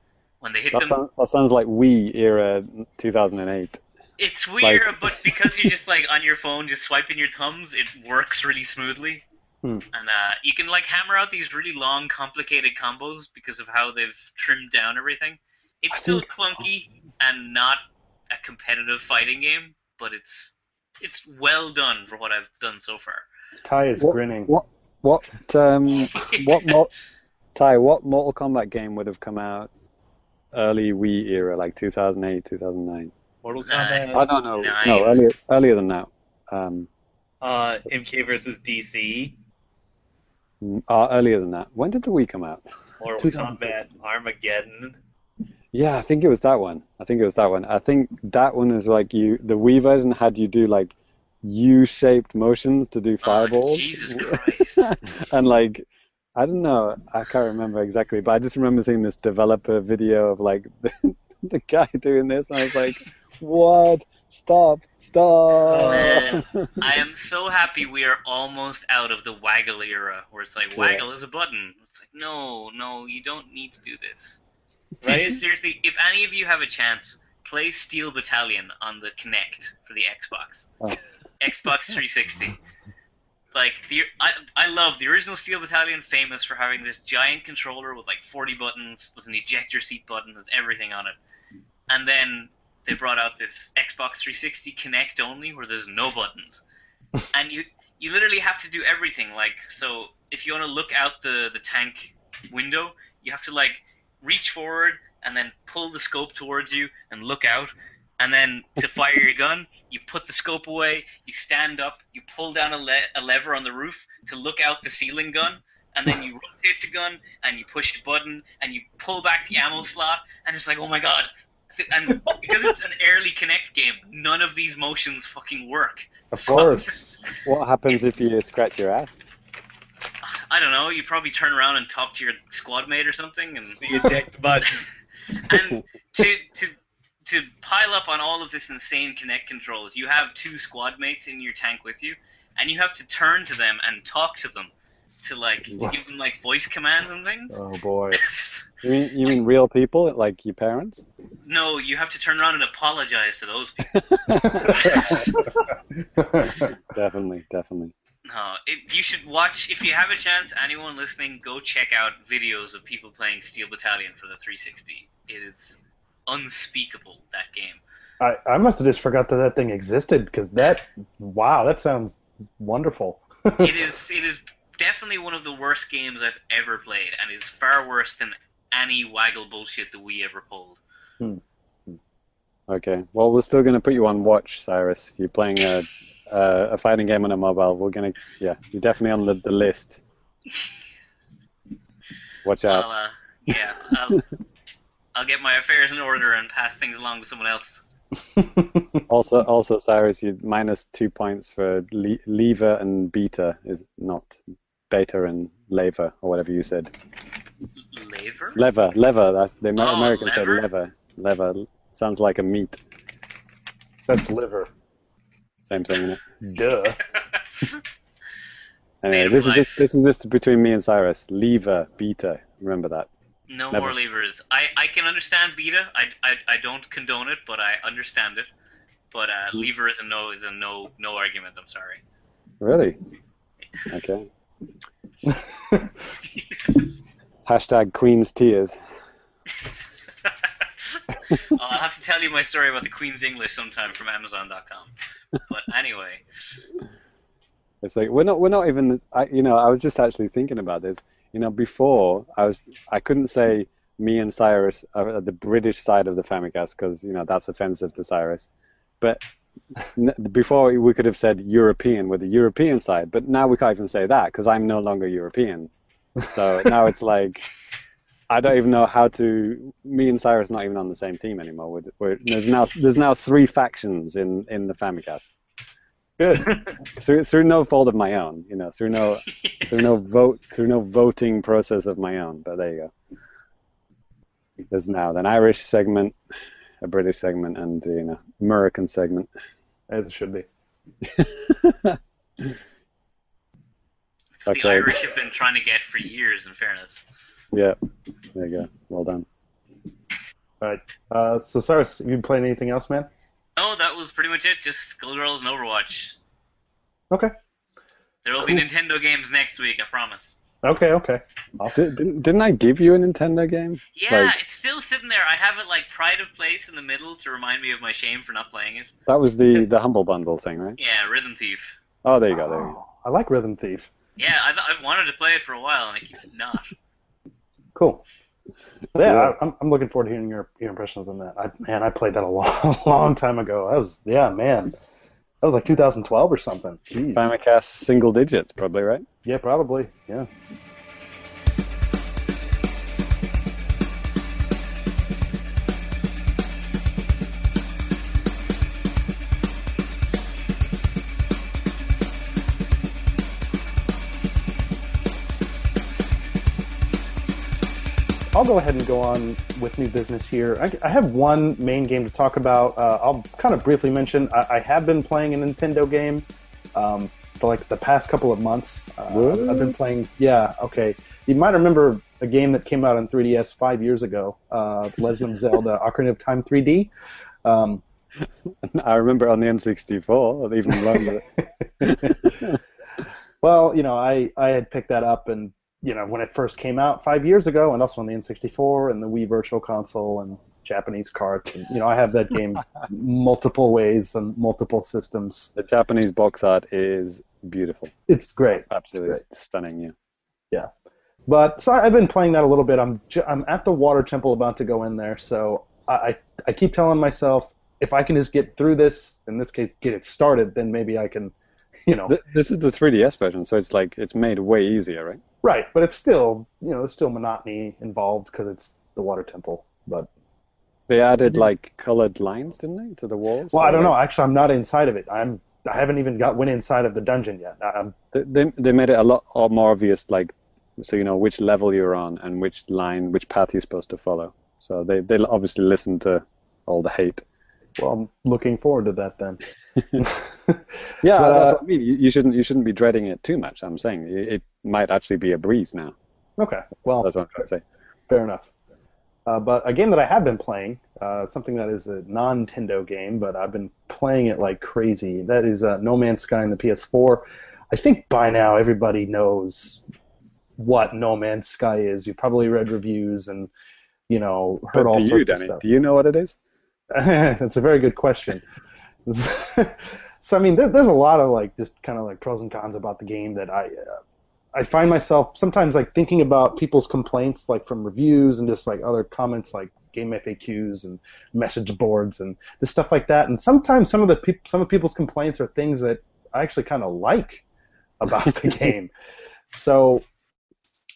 When they hit That, them, sounds, that sounds like Wii era 2008. It's weird, but because you're just like on your phone, just swiping your thumbs, it works really smoothly. Hmm. And uh, you can like hammer out these really long, complicated combos because of how they've trimmed down everything. It's I still think- clunky and not a competitive fighting game, but it's it's well done for what I've done so far. Ty is What- grinning. What what um what mo- Ty, what Mortal Kombat game would have come out early Wii era, like 2008, 2009? Mortal Kombat, I don't know. Nine. No, earlier earlier than that. Um, uh, MK versus DC, uh, earlier than that. When did the Wii come out? Mortal 2006. Kombat, Armageddon. Yeah, I think it was that one. I think it was that one. I think that one is like you. The Wii version had you do like U-shaped motions to do fireballs. Oh, Jesus Christ. and like, I don't know. I can't remember exactly, but I just remember seeing this developer video of like the, the guy doing this, and I was like, "What? Stop! Stop!" Oh, man. I am so happy we are almost out of the waggle era, where it's like Yeah. waggle is a button. It's like no, no, you don't need to do this. Right? Seriously, if any of you have a chance, play Steel Battalion on the Kinect for the Xbox, Oh. Xbox 360. Like the I, I love the original Steel Battalion, famous for having this giant controller with like 40 buttons, with an ejector seat button, there's everything on it. And then they brought out this Xbox 360 Kinect only, where there's no buttons, and you you literally have to do everything. Like so, if you want to look out the the tank window, you have to like reach forward and then pull the scope towards you and look out. And then to fire your gun, you put the scope away, you stand up, you pull down a, le- a lever on the roof to look out the ceiling gun, and then you rotate the gun, and you push the button, and you pull back the ammo slot, and it's like, oh my god. And because it's an early Kinect game, none of these motions fucking work. Of So- course. What happens if you scratch your ass? I don't know. You probably turn around and talk to your squad mate or something, and The eject button. and to to to pile up on all of this insane Kinect controls, you have two squad mates in your tank with you, and you have to turn to them and talk to them to like to give them like voice commands and things. Oh boy. You mean you mean real people like your parents? no, you have to turn around and apologize to those people. definitely, definitely. No, it, you should watch if you have a chance. Anyone listening, go check out videos of people playing Steel Battalion for the 360. It is unspeakable that game. I, I must have just forgot that that thing existed because that wow that sounds wonderful. it is it is definitely one of the worst games I've ever played, and is far worse than any waggle bullshit that we ever pulled. Okay. Well, we're still going to put you on watch, Cyrus. You're playing a a, a fighting game on a mobile. We're going to yeah. You're definitely on the, the list. Watch I'll, out. uh, yeah, I'll, I'll get my affairs in order and pass things along to someone else. Also, also, Cyrus, you minus two points for le- lever and beta is not beta and lever or whatever you said. Laver? Lever, lever. That's the Amer- Oh, American said lever? lever. Lever sounds like a meat. That's liver. Same thing. Isn't it? Duh. Anyway, Native this is just this is just between me and Cyrus. Lever, beta. Remember that. no Never. more levers. I, I can understand beta. I, I, I don't condone it, but I understand it. But uh, Hmm. lever is a no is a no no argument. I'm sorry. Really? Okay. Hashtag Queen's Tears. I'll have to tell you my story about the Queen's English sometime from Amazon.com. But anyway, It's like we're not we're not even I, you know I was just actually thinking about this. You know, before I was I couldn't say me and Cyrus are the British side of the Famicast because you know that's offensive to Cyrus. But n- before we could have said European with the European side, but now we can't even say that because I'm no longer European. So now it's like I don't even know how to. Me and Cyrus not even on the same team anymore. We're, we're, there's now there's now three factions in in the Famicast Good. through through no fault of my own, you know, through no through no vote through no voting process of my own. But there you go. There's now an Irish segment, a British segment, and you know, American segment. As it should be. the Okay. Irish have been trying to get for years. In fairness, Yeah, there you go. Well done. All right. Uh, so Cyrus, have you been playing anything else, man? no, that was pretty much it. Just Skullgirls and Overwatch. Okay. There will be Nintendo games next week. I promise. Okay. Okay. Did, didn't, didn't I give you a Nintendo game? Yeah, Like- it's still sitting there. I have it like pride of place in the middle to remind me of my shame for not playing it. That was the the humble bundle thing, right? Yeah, Rhythm Thief. Oh, there you go. There you go. I like Rhythm Thief. Yeah, I've, I've wanted to play it for a while, and I keep not. Cool. Yeah, Yeah. I, I'm, I'm looking forward to hearing your, your impressions on that. I, man, I played that a long, long time ago. That was, yeah, man. That was like 2012 or something. Jeez. Famicast single digits, probably, right? Yeah, probably. Yeah. I'll go ahead and go on with new business here. I, I have one main game to talk about. Uh, I'll kind of briefly mention I, I have been playing a Nintendo game um, for like the past couple of months. Uh? I've been playing. Yeah, okay. You might remember a game that came out on 3DS five years ago, uh, Legend of Zelda: Ocarina of Time 3D. Um, I remember on the N64, even longer. Well, you know, I, I had picked that up and, you know, when it first came out five years ago and also on the N64 and the Wii Virtual Console and Japanese carts. And, you know, I have that game multiple ways and multiple systems. the Japanese box art is beautiful. It's great. Absolutely It's stunning. Yeah. Yeah. But so I've been playing that a little bit. I'm ju- I'm at the water temple about to go in there, so I I I keep telling myself if I can just get through this, in this case, get it started, then maybe I can you know. This is the 3DS version, so it's like it's made way easier, right? Right, but it's still, you know, there's still monotony involved because it's the water temple. But They added like colored lines, didn't they, to the walls? well, I don't know. Actually, I'm not inside of it. I'm I haven't even got went inside of the dungeon yet. I'm They, they they made it a lot, more obvious, like so you know which level you're on and which line, which path you're supposed to follow. So they they obviously listen to all the hate. Well, I'm looking forward to that then. Yeah, But, that's uh, what I mean. You, you shouldn't you shouldn't be dreading it too much. I'm saying it, it might actually be a breeze now. Okay, well, That's what I'm trying to say. fair enough. Uh, but a game that I have been playing, uh, something that is a non-Nintendo game, but I've been playing it like crazy. That is uh, No Man's Sky on the PS4. I think by now everybody knows what No Man's Sky is. You've probably read reviews and you know heard But all do you, sorts Danny? of stuff. Do you know what it is? That's a very good question. so I mean, there, there's a lot of like just kind of like pros and cons about the game that I uh, I find myself sometimes like thinking about people's complaints like from reviews and just like other comments like game FAQs and message boards and just stuff like that. And sometimes some of the peop- some of people's complaints are things that I actually kind of like about the game. So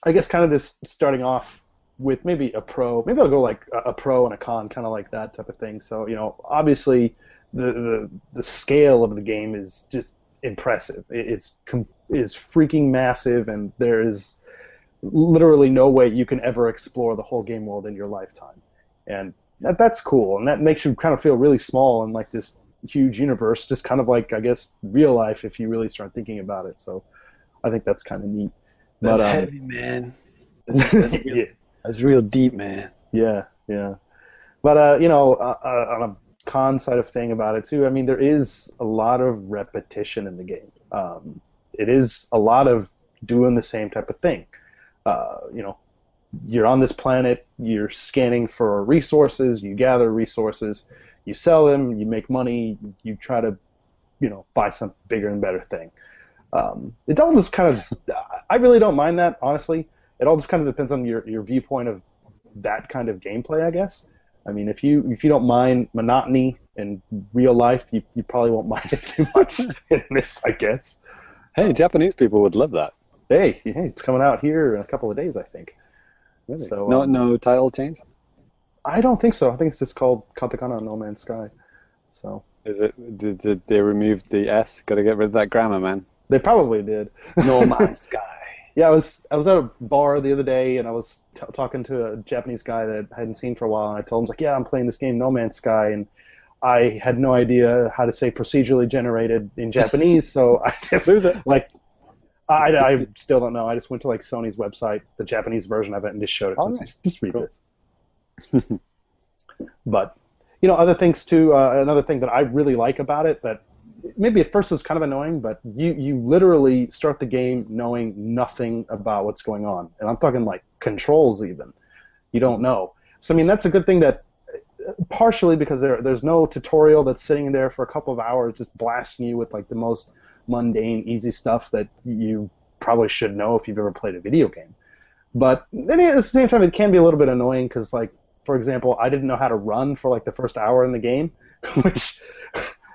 I guess kind of just starting off with maybe a pro. Maybe I'll go like a, a pro and a con, kind of like that type of thing. So you know, obviously the the, the scale of the game is just impressive. It, it's com- is freaking massive, and there is literally no way you can ever explore the whole game world in your lifetime, and that, that's cool, and that makes you kind of feel really small in like this huge universe, just kind of like I guess real life if you really start thinking about it. So I think that's kind of neat. That's But, um, heavy, man. That's, that's, real, that's real deep, man. Yeah, yeah. But uh, you know, uh, uh, on a con side of thing about it too, I mean, there is a lot of repetition in the game. Um, it is a lot of doing the same type of thing. Uh, you know, you're on this planet, you're scanning for resources, you gather resources, you sell them, you make money, you try to, you know, buy some bigger and better thing. Um, it all just kind of, I really don't mind that, honestly. It all just kind of depends on your, your viewpoint of that kind of gameplay, I guess. I mean, if you if you don't mind monotony in real life, you, you probably won't mind it too much in this, I guess. Hey, Japanese people would love that. Hey, hey, it's coming out here in a couple of days, I think. Really? So, no, um, no title change. I don't think so. I think it's just called Katakana No Man's Sky. So Is it? Did, did they remove the S? Got to get rid of that grammar, man. they probably did. No Man's Sky. Yeah, I was I was at a bar the other day and I was t- talking to a Japanese guy that I hadn't seen for a while, and I told him like, yeah, I'm playing this game No Man's Sky, and I had no idea how to say procedurally generated in Japanese, so I just like I, I still don't know. I just went to like Sony's website, the Japanese version of it, and just showed it to Oh, him. nice. Just read Cool. this. but you know, other things too. Uh, another thing that I really like about it that maybe at first it's kind of annoying, but you you literally start the game knowing nothing about what's going on, and I'm talking like controls even. You don't know. So I mean, that's a good thing that uh, partially because there there's no tutorial that's sitting there for a couple of hours just blasting you with like the most mundane, easy stuff that you probably should know if you've ever played a video game. But then at the same time, it can be a little bit annoying because, like, for example, I didn't know how to run for like the first hour in the game, which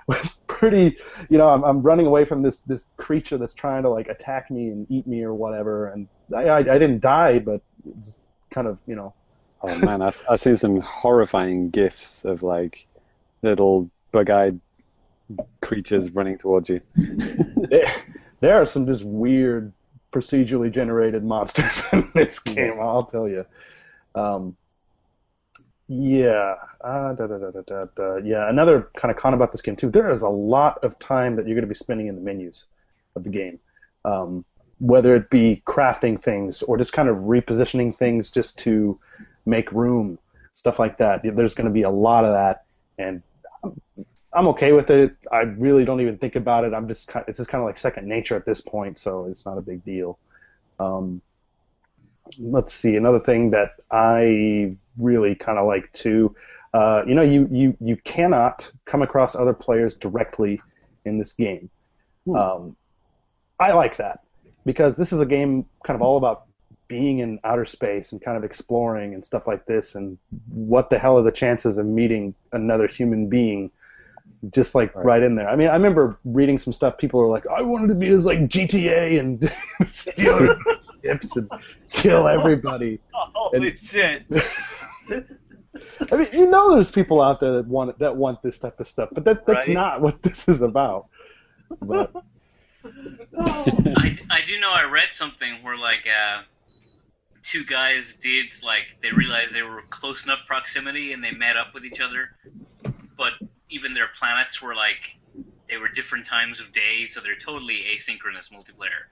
was pretty. You know, I'm, I'm running away from this this creature that's trying to like attack me and eat me or whatever, and I I, I didn't die, but was kind of you know Oh man, I've, I've seen some horrifying gifs of like little bug-eyed creatures running towards you. there, there are some just weird procedurally generated monsters in this game. I'll tell you. Um, yeah, uh, da, da, da, yeah. Another kind of con about this game too. There is a lot of time that you're going to be spending in the menus of the game, um, whether it be crafting things or just kind of repositioning things just to make room, stuff like that. There's going to be a lot of that, and I'm okay with it. I really don't even think about it. I'm just kind it's just kind of like second nature at this point, so it's not a big deal. Um, let's see another thing that I really kind of like to, Uh, you know, you, you you cannot come across other players directly in this game. Hmm. Um, I like that because this is a game kind of all about being in outer space and kind of exploring and stuff like this. And what the hell are the chances of meeting another human being just like right. Right. in there. I mean, I remember reading some stuff. People were like, "I wanted to be as like GTA and steal ships and kill everybody." Holy shit! I mean, you know, there's people out there that want that want this type of stuff, but that that's Right. not what this is about. But I, I do know I read something where like uh, two guys did like they realized they were close enough proximity and they met up with each other, but even their planets were like they were different times of day, so they're totally asynchronous multiplayer.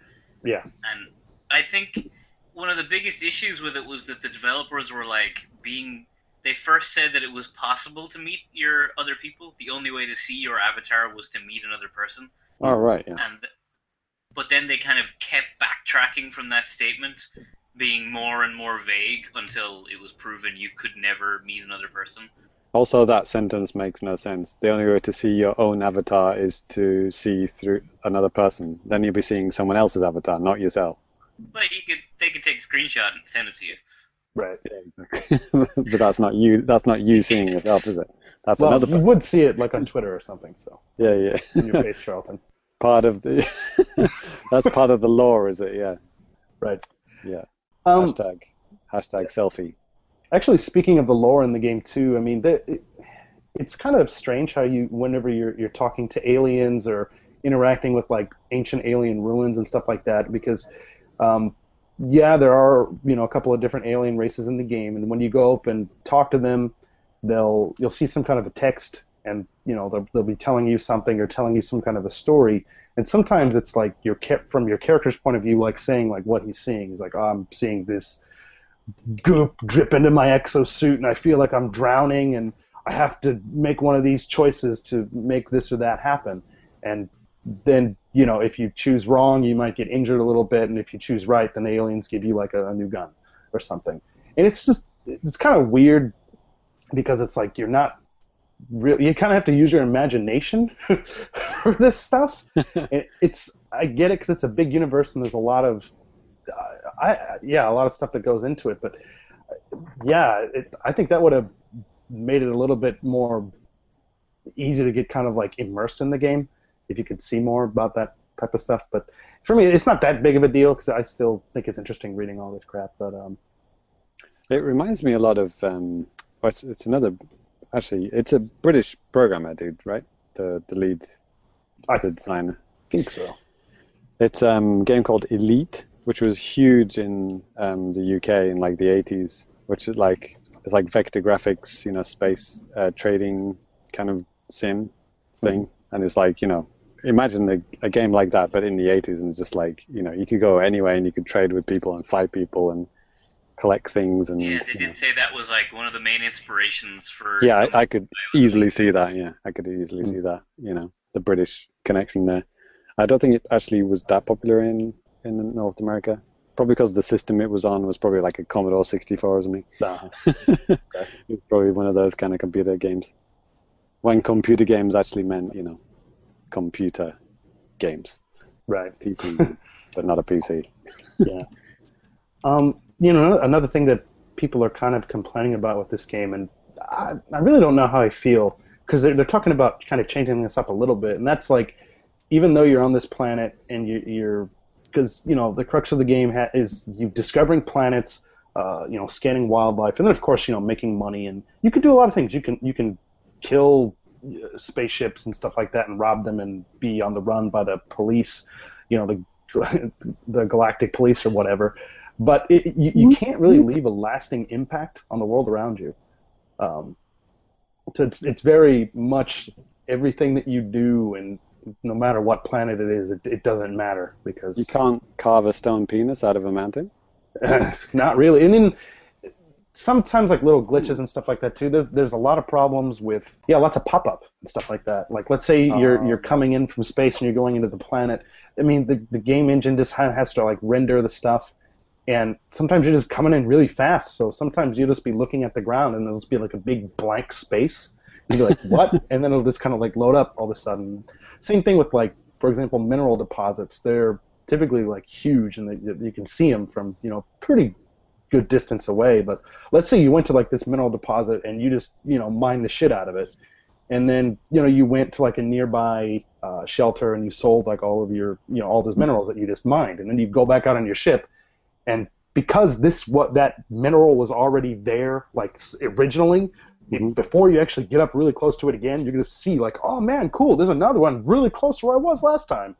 yeah, And I think one of the biggest issues with it was that the developers were like being. They first said that it was possible to meet your other people. The only way to see your avatar was to meet another person Oh, right, yeah. and but then they kind of kept backtracking from that statement being more and more vague until it was proven you could never meet another person Also, that sentence makes no sense. The only way to see your own avatar is to see through another person. Then you'll be seeing someone else's avatar, not yourself. but you could they could take a screenshot and send it to you right. Yeah, exactly. but that's not you. That's not you seeing yourself, is it? That's Well, another. you would see it like on Twitter or something. So Yeah, yeah. in your face, Charlton. part of the. that's part of the law, is it? Yeah. Right. Yeah. Um, hashtag. Hashtag selfie. actually, speaking of the lore in the game too, I mean, there, it, it's kind of strange how you, whenever you're you're talking to aliens or interacting with like ancient alien ruins and stuff like that, because um, yeah, there are you know a couple of different alien races in the game, and when you go up and talk to them, they'll you'll see some kind of a text, and you know they'll, they'll be telling you something or telling you some kind of a story, and sometimes it's like your ca- from your character's point of view, like saying like what he's seeing. He's like, oh, I'm seeing this goop drip into my exosuit, and I feel like I'm drowning, and I have to make one of these choices to make this or that happen, and then you know if you choose wrong, you might get injured a little bit, and if you choose right, then the aliens give you like a, a new gun or something, and it's just it's kind of weird because it's like you're not really you kind of have to use your imagination for this stuff. It, it's I get it because it's a big universe and there's a lot of uh, I yeah a lot of stuff that goes into it, but uh, yeah, it, I think that would have made it a little bit more easy to get kind of like immersed in the game if you could see more about that type of stuff. But for me, it's not that big of a deal because I still think it's interesting reading all this crap. But um, It reminds me a lot of. Um, well, it's, it's another. Actually, it's a British programmer, dude, right? The the lead, I the designer. think so. It's um, a game called Elite, which was huge in um, the UK in like the 80s, which is like it's like vector graphics, you know, space uh, trading kind of sim thing, and it's like you know, imagine the, a game like that, but in the 80s, and just like you know, you could go anywhere and you could trade with people and fight people and collect things and yeah they you know. did say that was like one of the main inspirations for yeah, I, I could Bioware. easily see that. Yeah, I could easily see that. You know, the British connection there. I don't think it actually was that popular in in North America. Probably because the system it was on was probably like a Commodore 64 or something. Uh, it's probably one of those kind of computer games. When computer games actually meant, you know, computer games, right. PC, but not a PC. yeah. Um, you know, another thing that people are kind of complaining about with this game, and I, I really don't know how I feel because they're, they're talking about kind of changing this up a little bit, and that's like, even though you're on this planet and you, you're, because you know the crux of the game ha- is you discovering planets, uh, you know, scanning wildlife, and then of course you know making money, and you can do a lot of things. You can you can kill spaceships and stuff like that and rob them and be on the run by the police, you know, the the galactic police or whatever. But it, you, you can't really leave a lasting impact on the world around you. Um, so it's it's very much everything that you do, and no matter what planet it is, it, it doesn't matter because You can't carve a stone penis out of a mountain. not really. And then sometimes like little glitches and stuff like that too. There's there's a lot of problems with yeah, lots of pop up and stuff like that. Like let's say you're Oh. you're coming in from space and you're going into the planet. I mean the the game engine just kind of has to like render the stuff. And sometimes you're just coming in really fast, so sometimes you'll just be looking at the ground and there'll just be like a big blank space. And you'll be like, what? and then it'll just kind of like load up all of a sudden. Same thing with like, for example, mineral deposits. They're typically like huge and they, you can see them from you know pretty good distance away. But let's say you went to like this mineral deposit and you just you know mine the shit out of it, and then you know you went to like a nearby uh, shelter and you sold like all of your you know all those minerals that you just mined, and then you go back out on your ship, and because this what that mineral was already there like originally. Mhm. Before you actually get up really close to it again, you're gonna see like, oh man, cool. There's another one really close to where I was last time.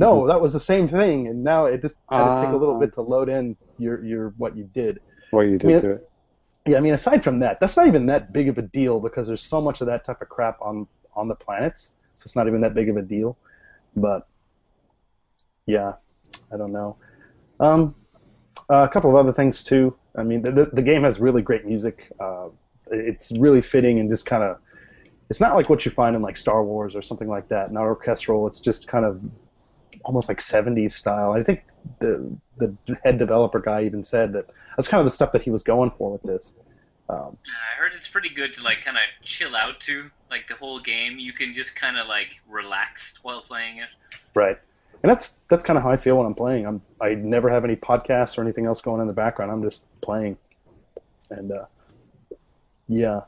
No, that was the same thing, and now it just had to take a little Ah. bit to load in your your what you did. What you did Yeah. to it. Yeah, I mean, aside from that, that's not even that big of a deal because there's so much of that type of crap on on the planets, so it's not even that big of a deal. But yeah, I don't know. Um, a couple of other things too. I mean, the the, the game has really great music. Uh, it's really fitting and just kind of. It's not like what you find in like Star Wars or something like that. Not orchestral. It's just kind of almost like 70s style. I think the the head developer guy even said that that's kind of the stuff that he was going for with this. Um, I heard it's pretty good to like kind of chill out to. Like the whole game, you can just kind of like relax while playing it. right. And that's that's kind of how I feel when I'm playing. I'm I never have any podcasts or anything else going in the background. I'm just playing. And uh, yeah.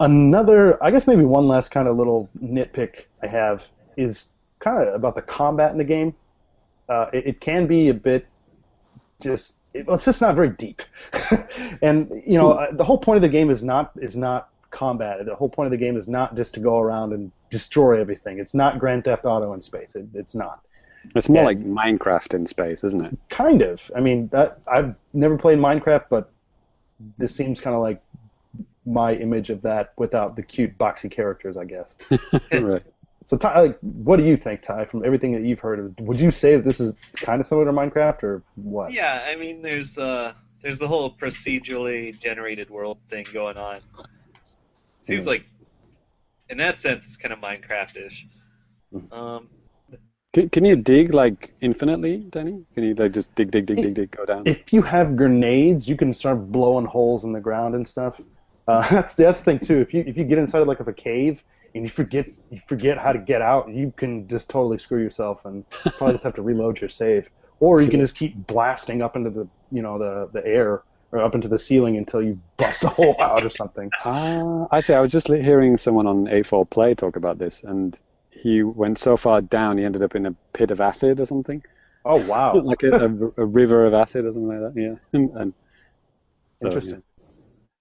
Another, I guess maybe one last kind of little nitpick I have is kind of about the combat in the game. Uh, it, it can be a bit just it, well, it's just not very deep. and you know, uh, the whole point of the game is not is not combat. The whole point of the game is not just to go around and destroy everything. It's not Grand Theft Auto in space. It, it's not. It's more Yeah. like Minecraft in space, isn't it? Kind of. I mean, that I've never played Minecraft, but this seems kind of like my image of that without the cute boxy characters, I guess. right. So, Ty, like, what do you think, Ty? From everything that you've heard, of? would you say that this is kind of similar to Minecraft, or what? Yeah, I mean, there's uh, there's the whole procedurally generated world thing going on. Seems Hmm. like, in that sense, it's kind of Minecraft-ish. Hmm. Um, Can, can you dig like infinitely, Danny? Can you like just dig, dig, dig, dig, dig, go down? If you have grenades, you can start blowing holes in the ground and stuff. Uh, that's the other thing too. If you if you get inside like of a cave and you forget you forget how to get out, you can just totally screw yourself and probably just have to reload your save. Or you can just keep blasting up into the you know the the air or up into the ceiling until you bust a hole out or something. Ah, actually, I was just hearing someone on A4 Play talk about this, and he went so far down, he ended up in a pit of acid or something, Oh wow! like a, a, a river of acid or something like that. Yeah, and, and so, Interesting.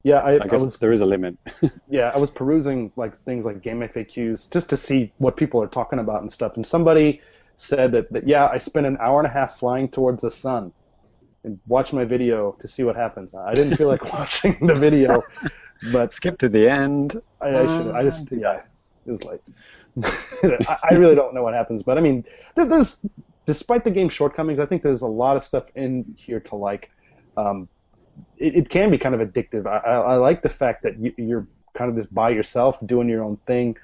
Yeah, I, I I guess was there is a limit. yeah, I was perusing like things like game FAQs just to see what people are talking about and stuff. And somebody said that, that yeah, I spent an hour and a half flying towards the sun and watched my video to see what happens. I didn't feel like watching the video, but Skip to the end. I, I should. I just yeah, it was like I, I really don't know what happens, but I mean, there, there's despite the game's shortcomings, I think there's a lot of stuff in here to like. Um, it, it can be kind of addictive. I, I, I like the fact that you, you're kind of just by yourself doing your own thing,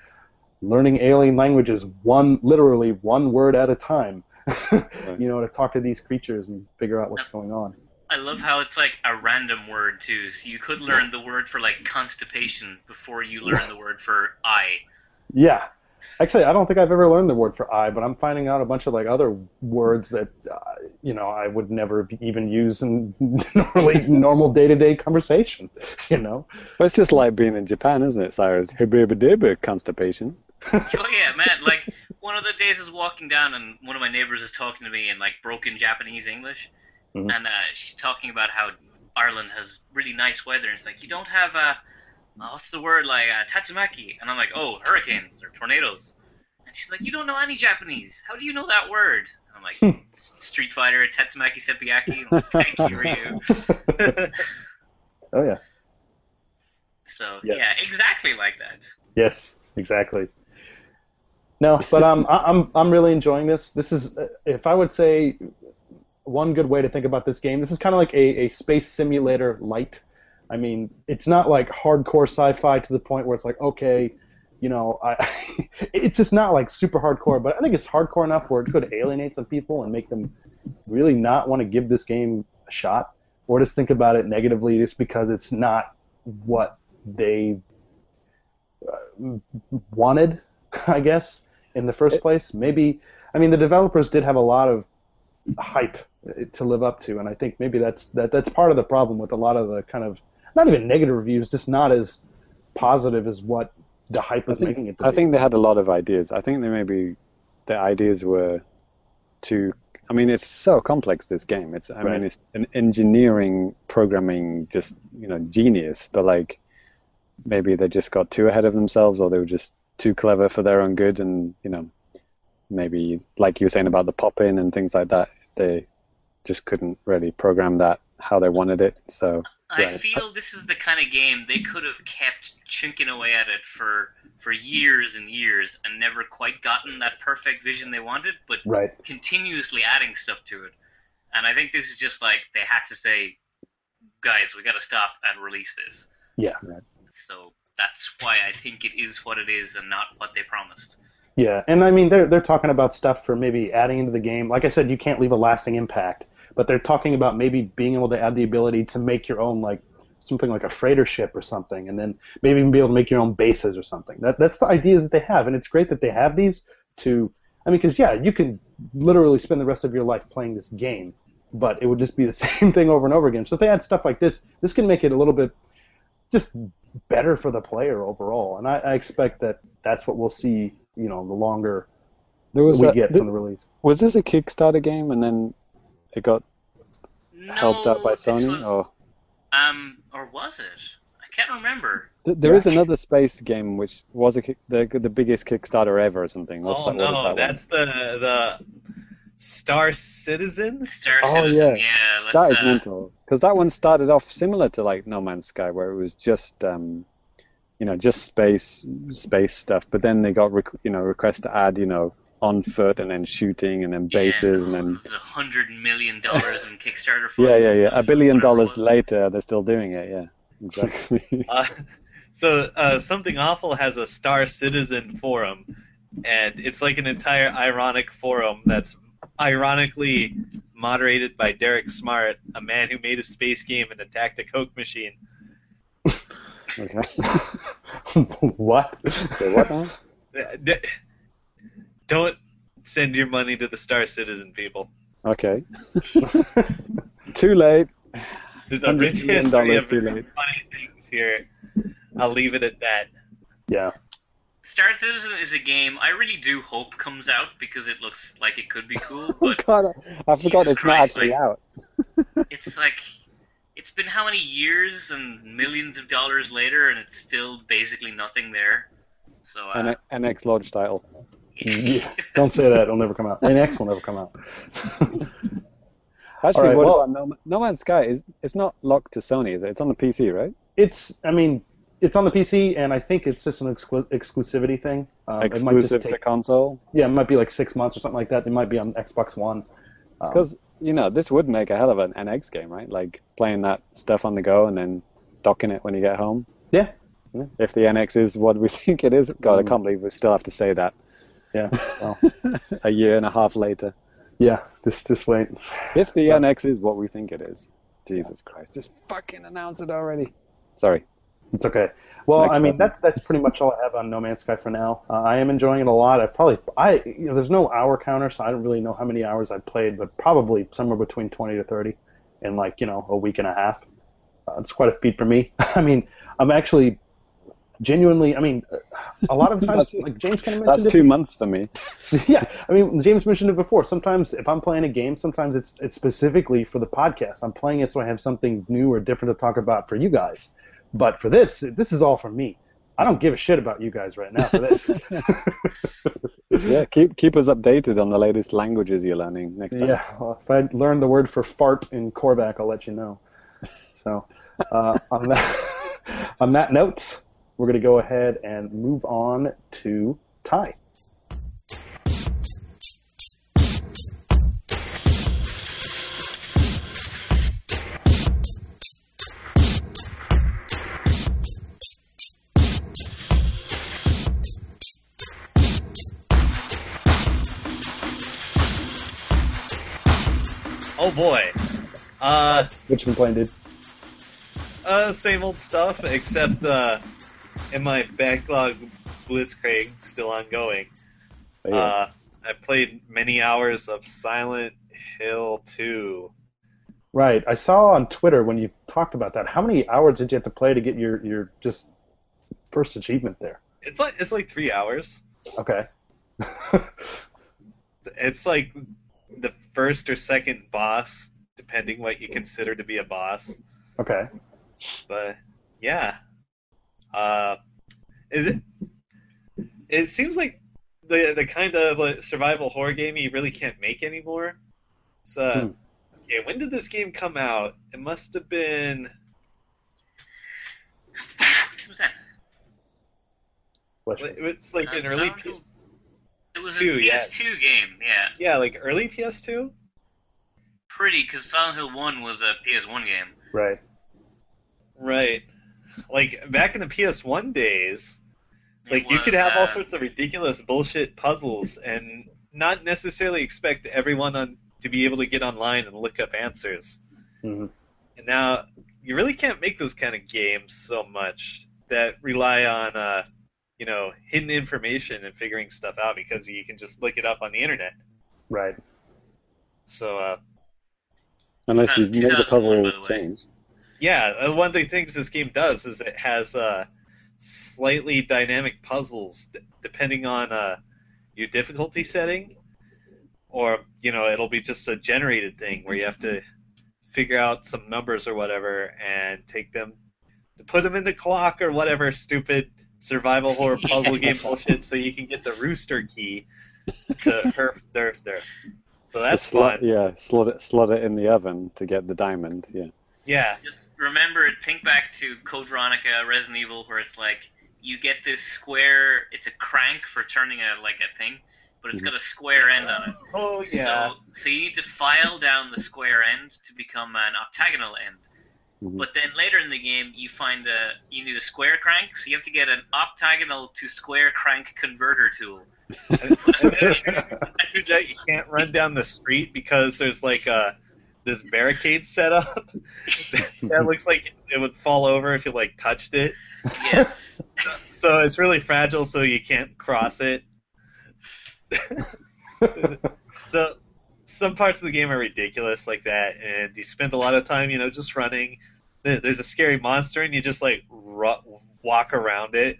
learning alien languages one literally one word at a time. you know, to talk to these creatures and figure out what's going on. I love how it's like a random word too. So you could learn the word for like constipation before you learn the word for eye. Yeah. Actually, I don't think I've ever learned the word for eye, but I'm finding out a bunch of like other words that uh, you know I would never even use in normally normal day-to-day conversation. You know. Well, it's just like being in Japan, isn't it, Cyrus? Hibibidibba constipation. Oh yeah, man! Like one of the days I was walking down and one of my neighbors is talking to me in like broken Japanese English, Mhm. and uh, she's talking about how Ireland has really nice weather. And it's like you don't have uh, uh, what's the word like uh, tatsumaki, and I'm like, oh, hurricanes or tornadoes. And she's like, you don't know any Japanese. How do you know that word? And I'm like, Street Fighter, Tatsumaki Seppiaki. I'm like, Thank you, Ryu. Oh yeah. So Yeah. yeah, exactly like that. Yes, exactly. No, but um, I- I'm I'm really enjoying this. This is, uh, if I would say, one good way to think about this game. This is kind of like a, a space simulator light. I mean, it's not like hardcore sci-fi to the point where it's like, okay, you know, I, it's just not like super hardcore. But I think it's hardcore enough where it could alienate some people and make them really not want to give this game a shot, or just think about it negatively just because it's not what they uh, wanted, I guess, in the first place. Maybe, I mean, the developers did have a lot of hype to live up to, and I think maybe that's that that's part of the problem with a lot of the kind of not even negative reviews, just not as positive as what the hype was think, making it. To I be. think they had a lot of ideas. I think they maybe the ideas were too. I mean, it's so complex. This game. It's. I Right. mean, it's an engineering, programming, just you know, genius. But like, maybe they just got too ahead of themselves, or they were just too clever for their own good, and you know, maybe like you were saying about the pop in and things like that, they just couldn't really program that how they wanted it. So I Right. feel this is the kind of game they could have kept chinking away at it for for years and years and never quite gotten that perfect vision they wanted, but right. continuously adding stuff to it. And I think this is just like they had to say, guys, we got to stop and release this. Yeah. So that's why I think it is what it is and not what they promised. Yeah, and I mean they're they're talking about stuff for maybe adding into the game. Like I said, you can't leave a lasting impact, but they're talking about maybe being able to add the ability to make your own like something like a freighter ship or something, and then maybe even be able to make your own bases or something. That that's the ideas that they have, and it's great that they have these to. I mean, because yeah, you can literally spend the rest of your life playing this game, but it would just be the same thing over and over again. So if they add stuff like this, this can make it a little bit just better for the player overall. And I, I expect that that's what we'll see. You know, the longer there was we a, get th- from the release. was this a Kickstarter game, and then it got No, helped out by Sony, was- or um, or was it? I can't remember. Th- There Yeah. is another space game which was a kick, the the biggest Kickstarter ever or something. What's oh that, no, that that's the the Star Citizen. Star Oh, Citizen, yeah. yeah. one? Let's, is uh, mental because that one started off similar to like No Man's Sky, where it was just um, you know just space space stuff. But then they got requ- you know requests to add you know on foot and then shooting and then bases yeah, and then a hundred million dollars in Kickstarter funds. yeah yeah yeah a billion dollars later they're still doing it. Yeah, exactly. Uh, so uh, something awful has a Star Citizen forum, and it's like an entire ironic forum that's ironically moderated by Derek Smart, a man who made a space game and attacked a Coke machine. okay. what? So what now? D- Don't send your money to the Star Citizen people. Okay. Too late. There's a rich history of too funny things here. I'll leave it at that. yeah. Star Citizen is a game I really do hope comes out because it looks like it could be cool, Oh but God, I I forgot Jesus it's not actually like- out. it's like it's been how many years and millions of dollars later, and it's still basically nothing there. So uh, An, an X launch title. Yeah. Don't say that. It'll never come out. NX will never come out. Actually, right, what well- about no, no Man's Sky? Is it's not locked to Sony, is it? It's on the PC, right? it's. I mean, it's on the PC, and I think it's just an exclu- exclusivity thing. Um, it might just Exclusive take, to console. yeah, it might be like six months or something like that. It might be on Xbox One. Um, Because you know this would make a hell of an NX game, right? Like playing that stuff on the go and then docking it when you get home. yeah, If the NX is what we think it is, God, I Mm. can't believe we still have to say that yeah, well, a year and a half later. yeah. Just, just wait. If the But- NX is what we think it is, Jesus Christ, just fucking announce it already. Sorry. It's okay. Well, Next I mean, that's that's pretty much all I have on No Man's Sky for now. Uh, I am enjoying it a lot. I probably, I, you know, there's no hour counter, so I don't really know how many hours I've played, but probably somewhere between 20 to 30 in like you know a week and a half. Uh, it's quite a feat for me. I mean, I'm actually genuinely. I mean, a lot of times, like James kind of mentioned That's mentioned two it. months for me. yeah, I mean, James mentioned it before. Sometimes if I'm playing a game, sometimes it's it's specifically for the podcast. I'm playing it so I have something new or different to talk about for you guys. But for this, this is all for me. I don't give a shit about you guys right now for this. Yeah, keep keep us updated on the latest languages you're learning next time. yeah. Well, if I learn the word for fart in Korvax, I'll let you know. So, uh, on that on that note, we're going to go ahead and move on to Ty. Oh boy. Uh, been playing, dude? uh, same old stuff, except uh, in my backlog Blitzkrieg still ongoing. Oh, yeah. Uh, I played many hours of Silent Hill 2. Right. I saw on Twitter when you talked about that. How many hours did you have to play to get your, your just first achievement there? It's like it's like three hours. Okay. It's like the first or second boss, depending what you consider to be a boss. okay. But yeah, uh, is it? It seems like the the kind of like, survival horror game you really can't make anymore. So, Hmm. okay, when did this game come out? It must have been. What was that? Which- It was like an Uh, early. Silent P- It was two, a. PS2 game, yeah. yeah, like early PS2. Pretty, because Silent Hill 1 was a PS1 game. Right. Right. Like back in the PS1 days, like you could have all sorts of ridiculous bullshit puzzles and not necessarily expect everyone on to be able to get online and look up answers. hmm And now you really can't make those kind of games so much that rely on uh, you know, hidden information and figuring stuff out because you can just look it up on the internet. Right. So uh, Unless you make the 2001, by puzzles change. Yeah, uh, one of the things this game does is it has uh, slightly dynamic puzzles d- depending on uh, your difficulty setting, or you know it'll be just a generated thing where you have to figure out some numbers or whatever and take them to put them in the clock or whatever stupid survival horror puzzle game bullshit so you can get the rooster key to herf derf derf. So that's To slot, fun. Yeah, slot it, slot it in the oven to get the diamond. Yeah. Yeah. Just remember, think back to Code Veronica, Resident Evil, where it's like you get this square. It's a crank for turning a like a thing, but it's Mhm. got a square end on it. Oh yeah. So, so you need to file down the square end to become an octagonal end. Mhm. But then later in the game, you find a you need a square crank, so you have to get an octagonal to square crank converter tool. And then it that you can't run down the street because there's like a this barricade set up that looks like it would fall over if you like touched it. Yes. So it's really fragile, so you can't cross it. so some parts of the game are ridiculous like that, and you spend a lot of time, you know, just running. There's a scary monster, and you just like ru- walk around it.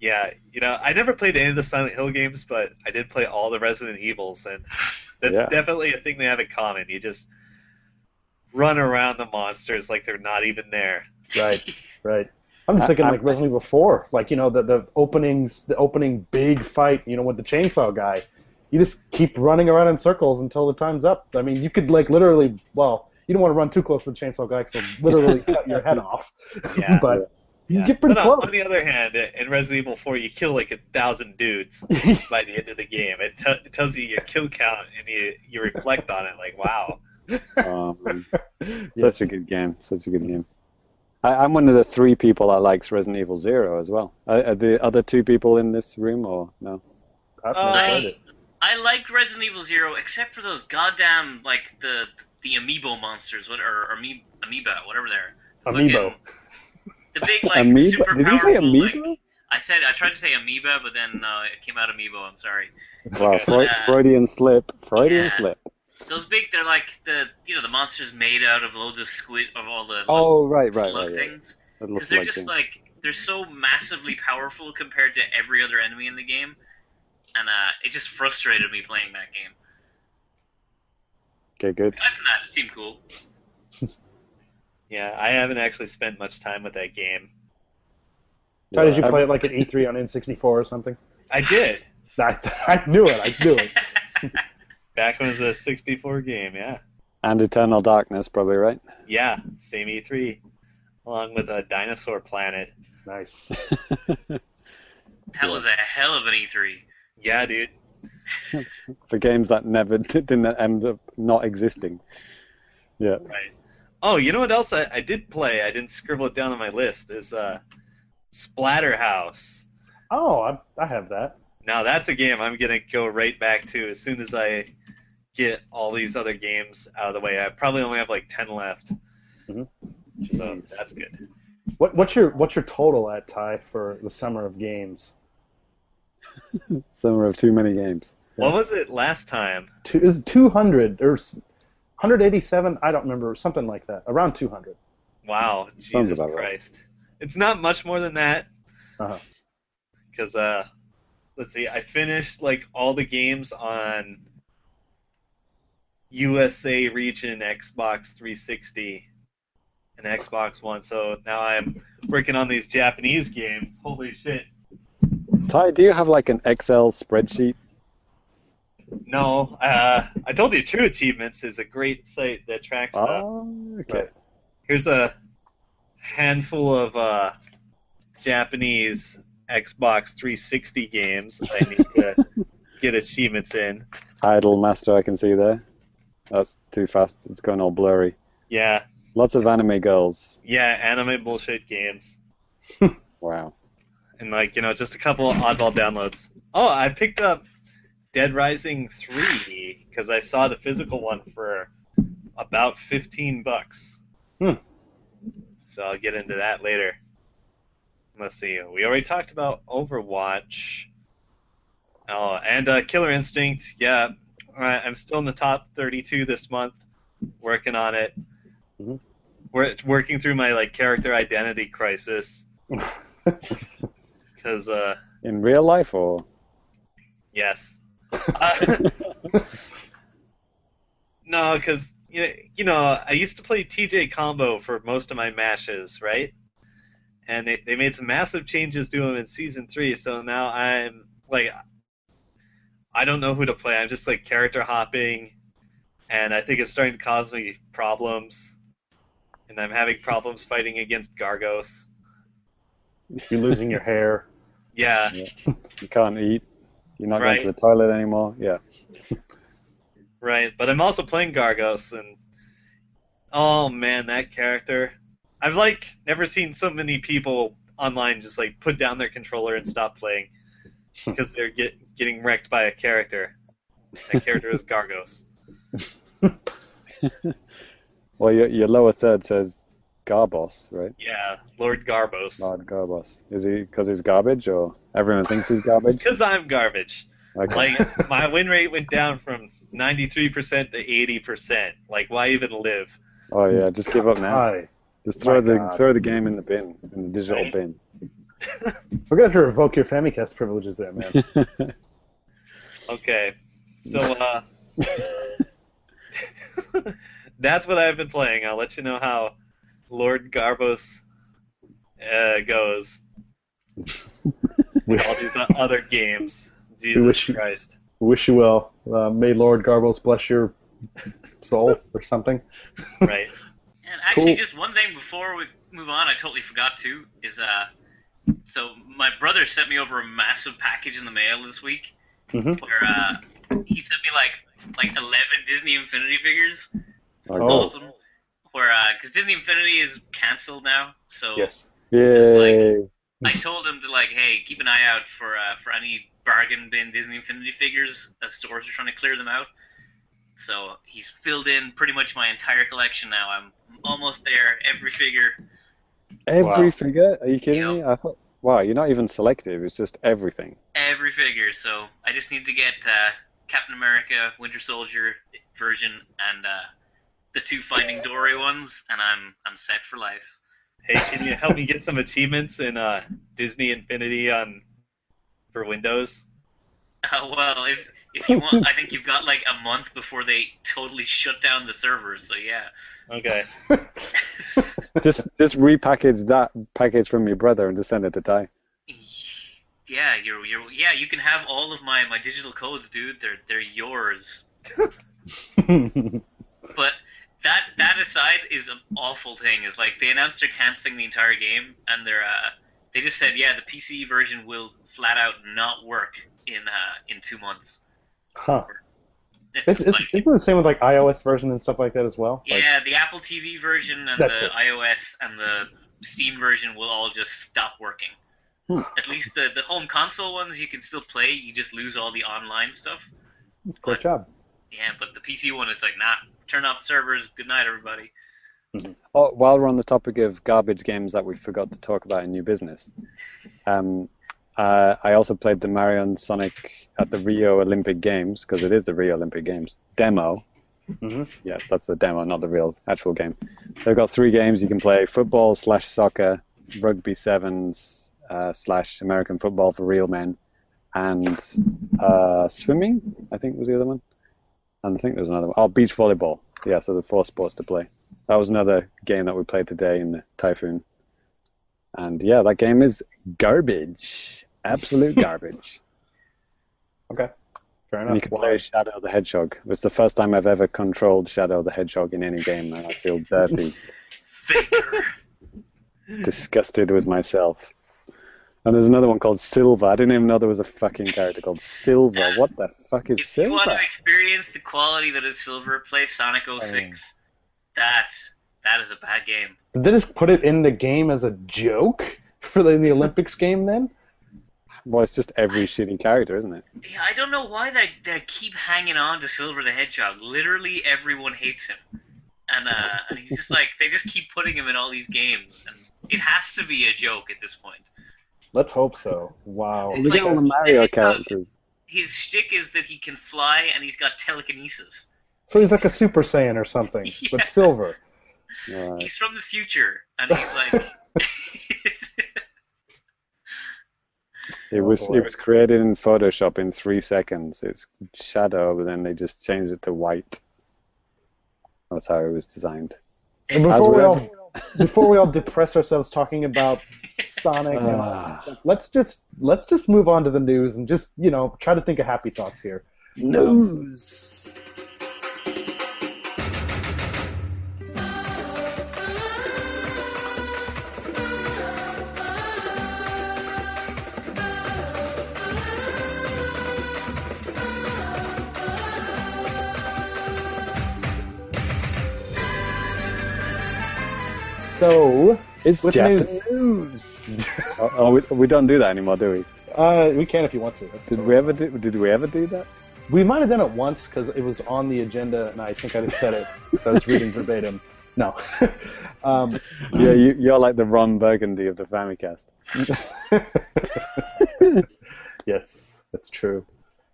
Be- Yeah, you know, I never played any of the Silent Hill games, but I did play all the Resident Evils, and that's Yeah. definitely a thing they have in common. You just run around the monsters like they're not even there. Right. Right. I'm just thinking I- like Resident Evil 4, like you know the the openings, the opening big fight, you know, with the chainsaw guy. You just keep running around in circles until the time's up. I mean, you could like literally, well, you don't want to run too close to the chainsaw guy because he'll literally cut your head off. Yeah. but you Yeah. get pretty but on- close. On the other hand, in Resident Evil 4, you kill like a thousand dudes by the end of the game. It, t- it tells you your kill count, and you you reflect on it like, wow. Man. Such a good game. Such a good game. I, I'm one of the three people that likes Resident Evil Zero as well. Are, are the other two people in this room or no? I've never Uh, played it. I liked Resident Evil Zero, except for those goddamn like the the amiibo monsters, what or ame- amoeba, whatever they're. Amiibo. Fucking- The big like Amoeba? super Did you say powerful. amoeba? Like, I said I tried to say amoeba, but then uh, it came out amiibo. I'm sorry. Wow, Freud, Yeah. Freudian slip. Freudian Yeah. slip. Those big, they're like the you know the monsters made out of loads of squid of all the Oh, right, right, right. things. Because looks they're like just like they're so massively powerful compared to every other enemy in the game, and uh, it just frustrated me playing that game. Okay, good. Aside from that, it seemed cool. Yeah, I haven't actually spent much time with that game. How did you play it like at E3 on N64 or something? I did. I, I knew it. I knew it. Back when it was a 64 game, yeah. And Eternal Darkness, probably, right? Yeah, same E3. Along with a Dinosaur Planet. Nice. That was a hell of an E E3. Yeah, dude. For games that never didn't end up not existing. Yeah. Right. Oh, you know what else I, I did play? I didn't scribble it down on my list. Is uh, Splatterhouse. Oh, I, I have that. Now that's a game I'm gonna go right back to as soon as I get all these other games out of the way. I probably only have like ten left, Mhm. so that's good. What, what's your what's your total at Ty for the summer of games? Summer of too many games. What was it last time? Two, is 200 or s- 187? I don't remember. Something like that. Around 200. Wow, Sounds Jesus about right. Christ! it's not much more than that. Uh-huh. Because uh, let's see, I finished like all the games on USA region Xbox 360 and Xbox One. So now I'm working on these Japanese games. Holy shit! Ty, do you have like an Excel spreadsheet? No, uh, I told you True Achievements is a great site that tracks stuff. Oh, okay. Here's a handful of uh, Japanese Xbox 360 games I need to get achievements in. Idolmaster, I can see there. That's too fast. It's going all blurry. Yeah, Lots of anime girls. yeah, anime bullshit games. Wow. And like, you know, just a couple of oddball downloads. Oh, I picked up Dead Rising 3 because I saw the physical one for about 15 bucks. Hmm. So I'll get into that later. Let's see. We already talked about Overwatch. Oh, and uh, Killer Instinct. Yeah, I'm still in the top 32 this month, working on it. Mhm. We're working through my like character identity crisis because uh, In real life or? yes. Uh, no, because you know I used to play TJ Combo for most of my matches, right? And they, they made some massive changes to him in season three, so now I'm like I don't know who to play. I'm just like character hopping, and I think it's starting to cause me problems. And I'm having problems fighting against Gargos. You're losing your hair. Yeah, You can't eat. You're not Right. going to the toilet anymore. Yeah. Right, but I'm also playing Gargos, and oh man, that character! I've like never seen so many people online just like put down their controller and stop playing hmm. because they're get, getting wrecked by a character. That character is Gargos. Well, your, your lower third says Garbos, right? Yeah, Lord Garbos. Lord Garbos. Is he because he's garbage or everyone thinks he's garbage? Because I'm garbage. Okay. Like my win rate went down from 93% to 80%. Like why even live? oh yeah, just give up now. Just throw the God. throw the game in the bin, in the digital Right. bin. We're gonna have to revoke your Famicast privileges there, man. Okay, so uh. That's what I've been playing. I'll let you know how Lord Garbos uh, goes. we, All these other games. wish Jesus you- Christ. wish you well. Uh, may Lord Garbos bless your soul or something. Right. And actually, Cool. just one thing before we move on, I totally forgot to is uh, so my brother sent me over a massive package in the mail this week Mhm. where uh, he sent me like like 11 Disney Infinity figures. Oh. Awesome. Where because Disney Infinity is canceled now, so Yes. Yay! I told him to like, hey, keep an eye out for uh, for any bargain bin Disney Infinity figures. As stores are trying to clear them out. So he's filled in pretty much my entire collection now. I'm almost there. Every figure. Every Wow. figure? Are you kidding Yep. me? I thought. Wow, you're not even selective. It's just everything. every figure. So I just need to get uh, Captain America, Winter Soldier version, and uh, the two Finding Dory ones, and I'm I'm set for life. Hey, can you help me get some achievements in uh, Disney Infinity on for Windows? Uh, well, if if you want, I think you've got like a month before they totally shut down the servers. So yeah. Okay. Just just repackage that package from your brother and just send it to Ty. Yeah, you're, you're yeah. You can have all of my, my digital codes, dude. They're they're yours. But that that aside is an awful thing. Is like they announced they're canceling the entire game, and they're uh, they just said yeah the PC version will flat out not work in uh, in two months. huh. It's It's, like isn't it the same with like iOS version and stuff like that as well? Like, yeah, the Apple TV version and the it. iOS and the Steam version will all just stop working. Hmm. At least the the home console ones you can still play. You just lose all the online stuff. great job. Yeah, but the PC one is like, nah, turn off the servers. Good night, everybody. Oh, while we're on the topic of garbage games that we forgot to talk about in new business, um, uh, I also played the Mario and Sonic at the Rio Olympic Games because it is the Rio Olympic Games demo. hmm Yes, that's the demo, not the real actual game. They've got three games you can play: football slash soccer, rugby sevens uh, slash American football for real men, and uh, swimming. I think was the other one, and I think there was another one. Oh, beach volleyball. Yeah, so the four sports to play. That was another game that we played today in the Typhoon. And yeah, that game is garbage. Absolute garbage. Okay. Fair And enough. you can Well, play Shadow the Hedgehog. It's the first time I've ever controlled Shadow the Hedgehog in any game, and I feel dirty, Faker. disgusted with myself. And there's another one called Silver. I didn't even know there was a fucking character called Silver. What the fuck is Silver? if you want to experience the quality that is Silver, play Sonic 06. That that is a bad game. Did they just put it in the game as a joke for the, the Olympics game then? Well, it's just every shitty character, isn't it? Yeah, I don't know why they they keep hanging on to Silver the Hedgehog. Literally everyone hates him, and uh, and he's just like they just keep putting him in all these games, and it has to be a joke at this point. Let's hope so. Wow. Look at all the Mario characters. His shtick is that he can fly and he's got telekinesis. So he's like a Super Saiyan or something, Yeah. but silver. Right. He's from the future, and he's like. It was Oh, it was created in Photoshop in three seconds. It's shadow, but then they just changed it to white. That's how it was designed. And As before we all before we all depress ourselves talking about Sonic, and all Ah. that stuff, let's just let's just move on to the news and just you know try to think of happy thoughts here. News. So It's With Japanese news. oh, oh, we, we don't do that anymore, do we? uh, we can if you want to. That's Did we ever do? Did we ever do that? We might have done it once because it was on the agenda, and I think I just said it. so I was reading verbatim. No. um, Yeah, you, you're like the Ron Burgundy of the Famicast. yes, that's true.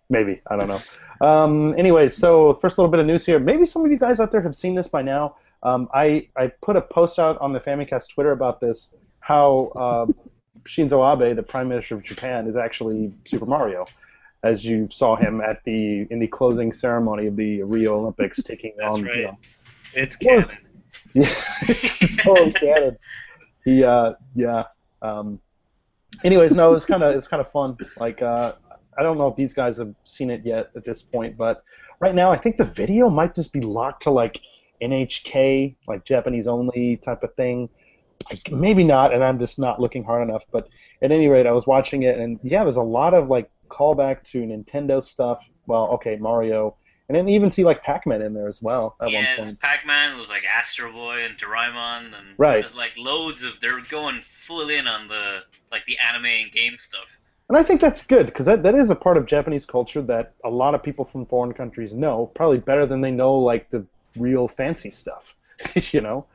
Maybe I don't know. Um, anyway, so first little bit of news here. Maybe some of you guys out there have seen this by now. Um, I I put a post out on the Famicast Twitter about this. How uh, Shinzo Abe, the Prime Minister of Japan, is actually Super Mario, as you saw him at the in the closing ceremony of the Rio Olympics, taking That's on. right. You know, It's canon. yeah, totally canon. He, uh, yeah. Um, anyways, no, it's kind of it's kind of fun. Like, uh, I don't know if these guys have seen it yet at this point, but right now I think the video might just be locked to like NHK, like Japanese only type of thing. Like, Maybe not, and I'm just not looking hard enough. But at any rate, I was watching it, and yeah, there's a lot of like callback to Nintendo stuff. Well, okay, Mario, and then even see like Pac-Man in there as well at one yeah, point. Pac-Man was like Astro Boy and Doraemon, and Right. there's like loads of they're going full in on the like the anime and game stuff. And I think that's good because that, that is a part of Japanese culture that a lot of people from foreign countries know, probably better than they know like the real fancy stuff, you know.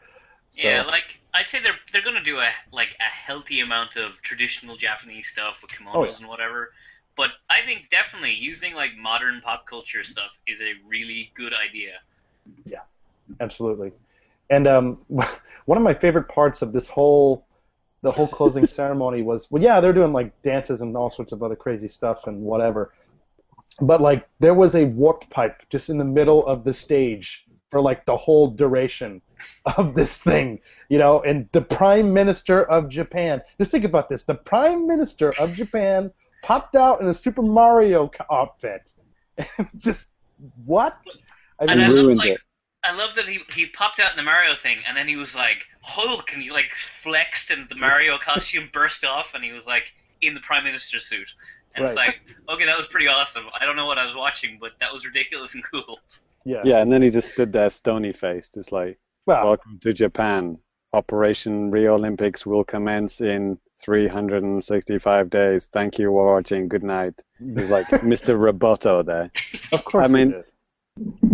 So, Yeah, like I'd say they're they're gonna do a like a healthy amount of traditional Japanese stuff with kimonos Oh, yeah. and whatever. But I think definitely using like modern pop culture stuff is a really good idea. Yeah, absolutely. And um, one of my favorite parts of this whole the whole closing ceremony was well, yeah, they're doing like dances and all sorts of other crazy stuff and whatever. But like there was a warp pipe just in the middle of the stage for like the whole duration of this thing, you know, and the Prime Minister of Japan. Just think about this: the Prime Minister of Japan popped out in a Super Mario outfit. just what? I And mean, I love ruined like it. I love that he he popped out in the Mario thing, and then he was like Hulk, and he like flexed, and the Mario costume burst off, and he was like in the Prime Minister suit. And it's like, okay, that was pretty awesome. I don't know what I was watching, but that was ridiculous and cool. Yeah. Yeah, and then he just stood there stony faced, just like, Well, Welcome to Japan. Operation Rio Olympics will commence in 365 days. Thank you for watching. Good night. He's like Mr. Roboto there. of course. I mean, did.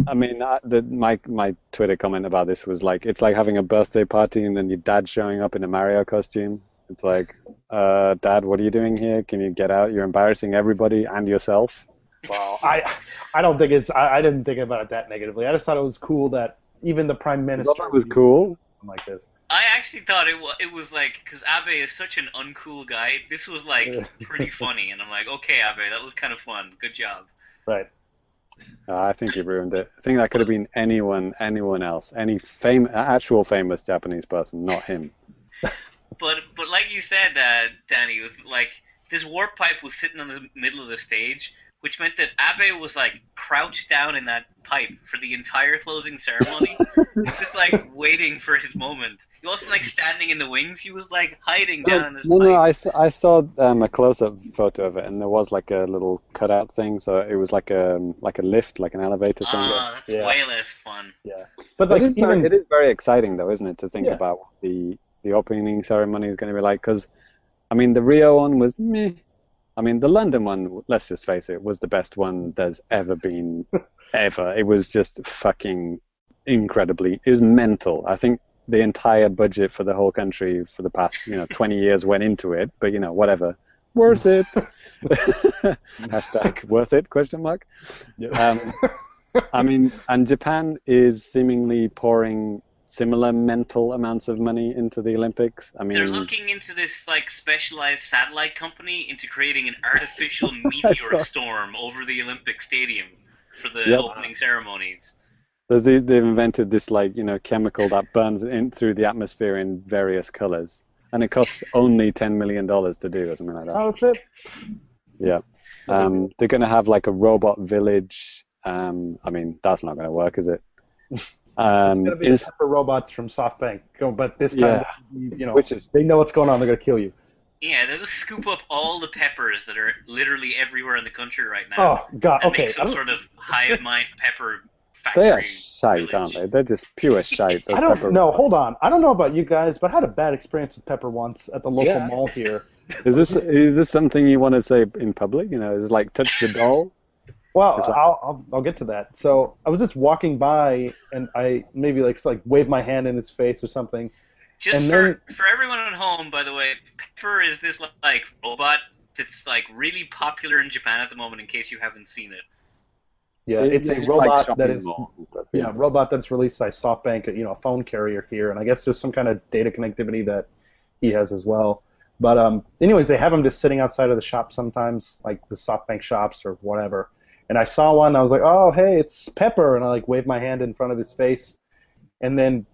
I mean, uh, the, my my Twitter comment about this was like, it's like having a birthday party and then your dad showing up in a Mario costume. It's like, uh, Dad, what are you doing here? Can you get out? You're embarrassing everybody and yourself. Well, I I don't think it's I, I didn't think about it that negatively. I just thought it was cool that even the prime minister thought it was cool. like this. I actually thought it was, it was like because Abe is such an uncool guy. This was like pretty funny, and I'm like, okay, Abe, that was kind of fun. Good job. Right. Uh, I think you ruined it. I think that could have been anyone, anyone else, any fame, actual famous Japanese person, not him. But but like you said, uh, Danny, was like this warp pipe was sitting in the middle of the stage, which meant that Abe was like crouched down in that pipe for the entire closing ceremony, just like waiting for his moment. He wasn't like standing in the wings; he was like hiding down in this no, pipe. no, I saw um, a close-up photo of it, and there was like a little cutout thing, so it was like a like a lift, like an elevator thing. Ah, that's Yeah. way less fun. Yeah. But like it, is very, even it is very exciting, though, isn't it, to think Yeah. about what the the opening ceremony is going to be like? Because, I mean, the Rio one was meh. I mean, the London one, let's just face it, was the best one there's ever been, ever. It was just fucking incredibly. It was mental. I think the entire budget for the whole country for the past, you know, 20 years went into it. But you know, whatever, worth it. Hashtag worth it? Question mark. Um, I mean, and Japan is seemingly pouring similar mental amounts of money into the Olympics. I mean, They're looking into this like specialized satellite company into creating an artificial meteor storm over the Olympic Stadium for the Yep. opening ceremonies. there's they've invented this like you know chemical that burns in through the atmosphere in various colors, and it costs only ten million dollars to do or something like that. oh, that's it. Yeah. Um, they're going to have like a robot village. Um, I mean, that's not going to work, is it? Um, It's gonna be ins- the pepper robots from SoftBank. But this time, Yeah. you know, Which is- they know what's going on. They're gonna kill you. Yeah, they'll just scoop up all the peppers that are literally everywhere in the country right now. Oh God. and Okay. make some sort of hive mind pepper factory. they are shite, village. aren't they? They're just pure shite. those I don't know. Hold on. I don't know about you guys, but I had a bad experience with pepper once at the local Yeah. mall here. Is this is this something you want to say in public? You know, is it like touch the doll? Well, It's like- I'll, I'll I'll get to that. So I was just walking by, and I maybe like like wave my hand in his face or something. Just And for for everyone at home, by the way, Pepper is this like robot that's like really popular in Japan at the moment. In case you haven't seen it, Yeah, It- it's a robot shopping that is malls and stuff, yeah, robot that's released by SoftBank, you know, a phone carrier here, and I guess there's some kind of data connectivity that he has as well. But um, anyways, they have him just sitting outside of the shop sometimes, like the SoftBank shops or whatever. And I saw one, I was like, oh, hey, it's Pepper, and I like waved my hand in front of his face, and then,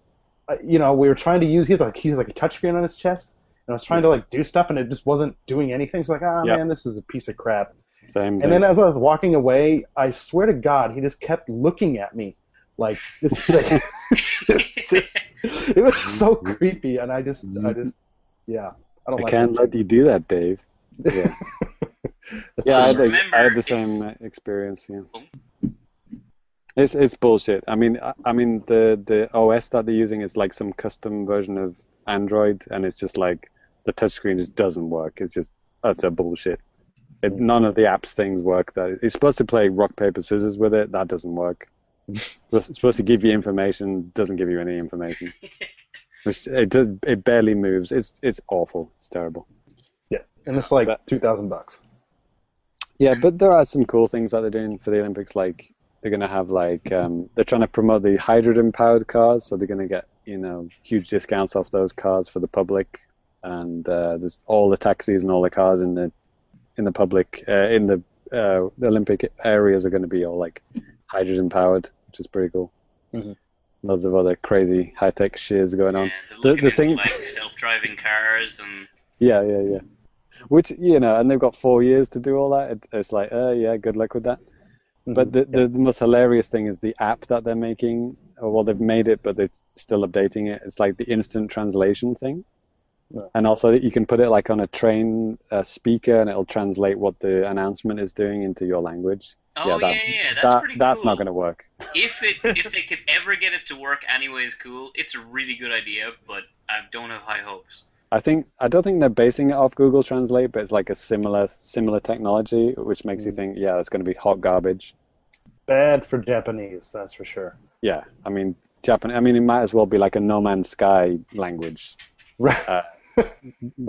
uh, you know, we were trying to use He's like he has like a touchscreen on his chest, and I was trying to like do stuff, and it just wasn't doing anything. So like, ah, Yeah. man, this is a piece of crap. Same. And thing. then as I was walking away, I swear to God, he just kept looking at me like this. Like, just, it was so creepy, and I just, I just, yeah, I don't I like can't it. let you do that, Dave. Yeah, yeah, I what had, I'm- Remember, I had the same experience. Yeah, it's it's bullshit. I mean, I, I mean the the OS that they're using is like some custom version of Android, and it's just like the touchscreen just doesn't work. It's just utter bullshit. It, none of the apps things work. That it's supposed to play rock paper scissors with it. That doesn't work. It's supposed to give you information. Doesn't give you any information. It's, it does. It barely moves. It's it's awful. It's terrible. yeah, and it's like But- two thousand bucks. Yeah, but there are some cool things that they're doing for the Olympics. Like they're gonna have like um, they're trying to promote the hydrogen-powered cars, so they're gonna get you know huge discounts off those cars for the public, and uh, there's all the taxis and all the cars in the in the public uh, in the uh, the Olympic areas are going to be all like hydrogen-powered, which is pretty cool. Mhm. Loads of other crazy high-tech shiz going on. Yeah, The- the thing- like self-driving cars and Yeah, yeah, yeah. Which you know, and they've got four years to do all that. It, it's like, uh, yeah, good luck with that. But the, the, the most hilarious thing is the app that they're making. Well, they've made it, but they're still updating it. It's like the instant translation thing. Yeah. And also, you can put it like on a train uh, speaker, and it'll translate what the announcement is doing into your language. oh yeah, yeah, that, yeah, that's that, pretty that's cool. not going to work. if it if they could ever get it to work anyways, cool. It's a really good idea, but I don't have high hopes. I think I don't think they're basing it off Google Translate, but it's like a similar similar technology, which makes you Mm. think, yeah, it's going to be hot garbage. Bad for Japanese, that's for sure. Yeah, I mean, Japan. I mean, it might as well be like a No Man's Sky language. Right. Uh,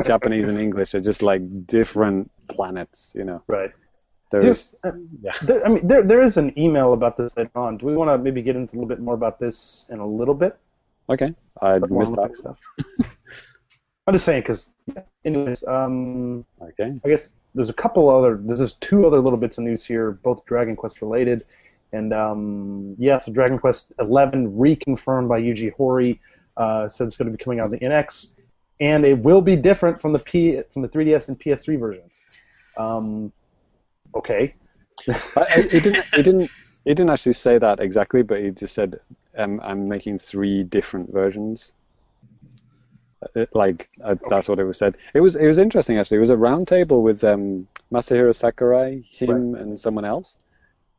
Japanese and English are just like different planets, you know. right. There's, uh, yeah. There, I mean, there there is an email about this later on. Do we want to maybe get into a little bit more about this in a little bit? Okay, I missed that. stuff. I'm just saying because, anyways, um, Okay. I guess there's a couple other, there's just two other little bits of news here, both Dragon Quest related. And um, yeah, so Dragon Quest 11 reconfirmed by Yuji Horii uh, said it's going to be coming out on the NX, and it will be different from the P from the 3DS and PS3 versions. Um, okay. It didn't. It didn't. It didn't actually say that exactly, but he just said, um, "I'm making three different versions." Uh, It, like uh, that's what it was said. It was. It was interesting actually. It was a round table with um, Masahiro Sakurai, him, and someone else,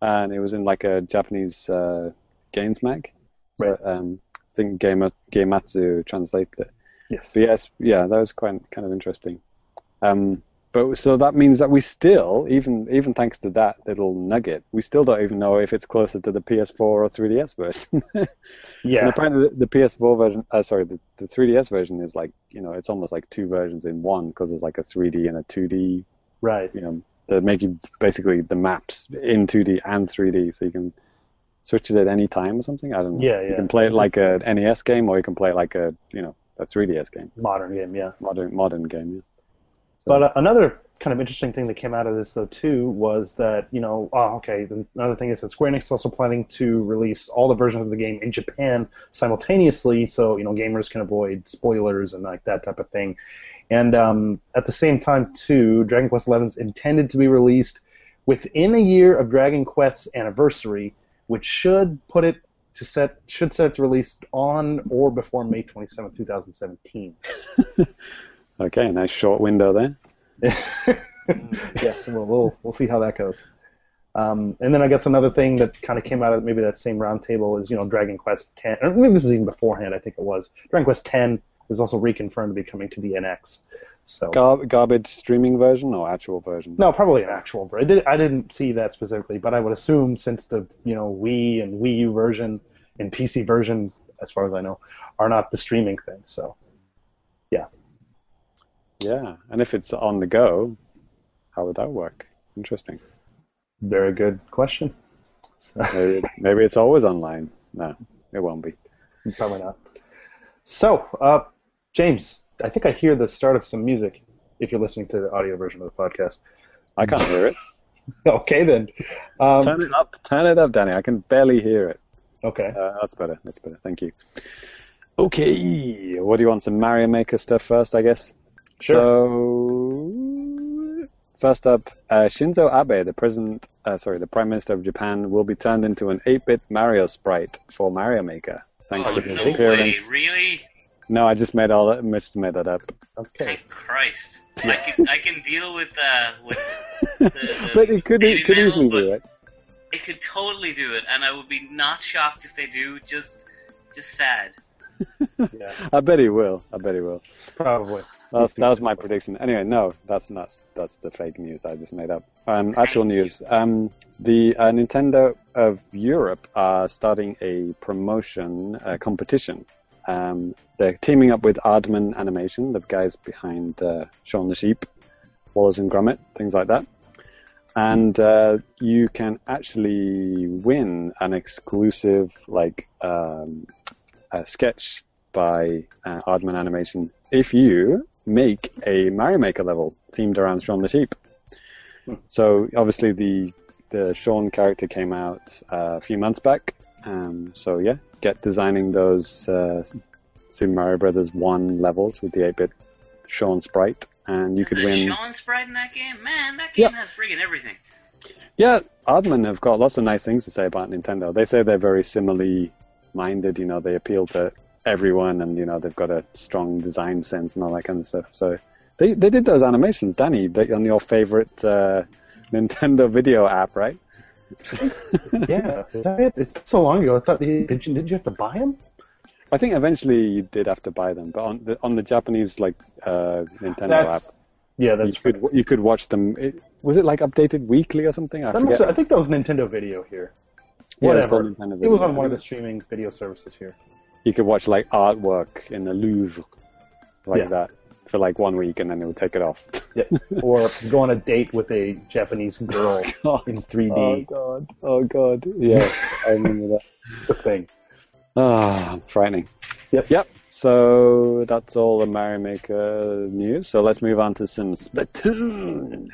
and it was in like a Japanese uh, games mag. Right. So, um, I think Game Gematsu translated it. Yes. But yes, yeah, that was quite kind of interesting. Um, but so that means that we still, even even thanks to that little nugget, we still don't even know if it's closer to the PS4 or 3DS version. and Yeah. apparently, the, the PS4 version, uh, sorry, the, the 3DS version is like, you know, it's almost like two versions in one because there's like a 3D and a 2D. Right. You know, they're making basically the maps in 2D and 3D, so you can switch it at any time or something. I don't know. Yeah, You can play it like a NES game, or you can play it like a, you know, a 3DS game, Modern game. Yeah. modern modern game. Yeah. But uh, another kind of interesting thing that came out of this, though, too, was that you know, oh, okay. Another thing is that Square Enix is also planning to release all the versions of the game in Japan simultaneously, so you know, gamers can avoid spoilers and like that type of thing. And um, at the same time, too, Dragon Quest XI is intended to be released within a year of Dragon Quest's anniversary, which should put it to set should set its release on or before May 27, 2017. Okay, nice short window there. yes, we'll, we'll we'll see how that goes. Um, and then I guess another thing that kind of came out of maybe that same roundtable is you know Dragon Quest X. Or maybe this is even beforehand. I think it was Dragon Quest X is also reconfirmed to be coming to the NX. So Gar- garbage streaming version or actual version? no, probably an actual. I did I didn't see that specifically, but I would assume since the you know Wii and Wii U version and PC version, as far as I know, are not the streaming thing. So Yeah, and if it's on the go, how would that work? Interesting. very good question. So, Maybe, maybe it's always online. No, it won't be. Probably not. So, uh, James, I think I hear the start of some music if you're listening to the audio version of the podcast. I can't hear it. Okay, then. Um, Turn it up. Turn it up, Danny. I can barely hear it. okay. Uh, that's better. That's better. Thank you. Okay. What do you want? Some Mario Maker stuff first, I guess. Sure. So, first up, uh, Shinzo Abe, the president, uh, sorry, the prime minister of Japan, will be turned into an 8-bit Mario sprite for Mario Maker, thanks Oh, to his no way, appearance. really? No, I just made all that. Just made that up. Okay. Thank Christ. I can I can deal with uh with the, the but it could baby it could metal, easily do it. It could totally do it, and I would be not shocked if they do. Just just sad. Yeah, I bet he will. I bet he will. probably. That's, that was my prediction. Anyway, no, that's not. That's the fake news I just made up. Um, actual news. Um, the uh, Nintendo of Europe are starting a promotion uh, competition. Um, they're teaming up with Aardman Animation, the guys behind uh, Shaun the Sheep, Wallace and Gromit, things like that. And uh, you can actually win an exclusive, like, um, a sketch by uh, Aardman Animation if you make a Mario Maker level themed around Shaun the Sheep. So obviously the the Shaun character came out uh, a few months back. Um, so yeah, get designing those uh, Super Mario Brothers one levels with the 8-bit Shaun sprite, and you could the win. Sean sprite in that game, man, that game Yeah. has friggin' everything. Yeah, Aardman have got lots of nice things to say about Nintendo. They say they're very similarly minded. You know, they appeal to everyone, and you know they've got a strong design sense and all that kind of stuff. So they they did those animations, Danny, on your favorite uh, Nintendo video app, right? Yeah, is that it? It's so long ago. I thought you, did you did you have to buy them? I think eventually you did have to buy them, but on the on the Japanese like uh, Nintendo That's app, yeah, you that's could you could watch them. It, was it like updated weekly or something? I that must. I think that was Nintendo Video here. Yeah, Whatever. called Nintendo It was on one of the streaming video services here. you could watch like artwork in the Louvre like Yeah. that for like one week and then they would take it off. Yeah. or go on a date with a Japanese girl in 3D. Oh god. Oh god. Yeah, I remember that. It's a thing. Ah, frightening. Yep. So that's all the Mario Maker news. So let's move on to some Splatoon.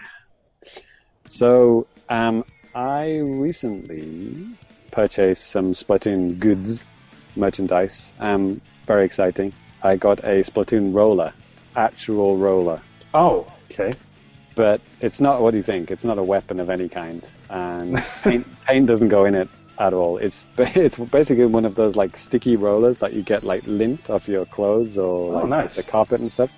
So um, I recently purchased some Splatoon goods, merchandise. Um, very exciting. I got a Splatoon roller, actual roller, Oh, okay. but it's not what you think. It's not a weapon of any kind, and paint, paint doesn't go in it at all. It's it's basically one of those like sticky rollers that you get like lint off your clothes or Oh, like nice. the carpet and stuff.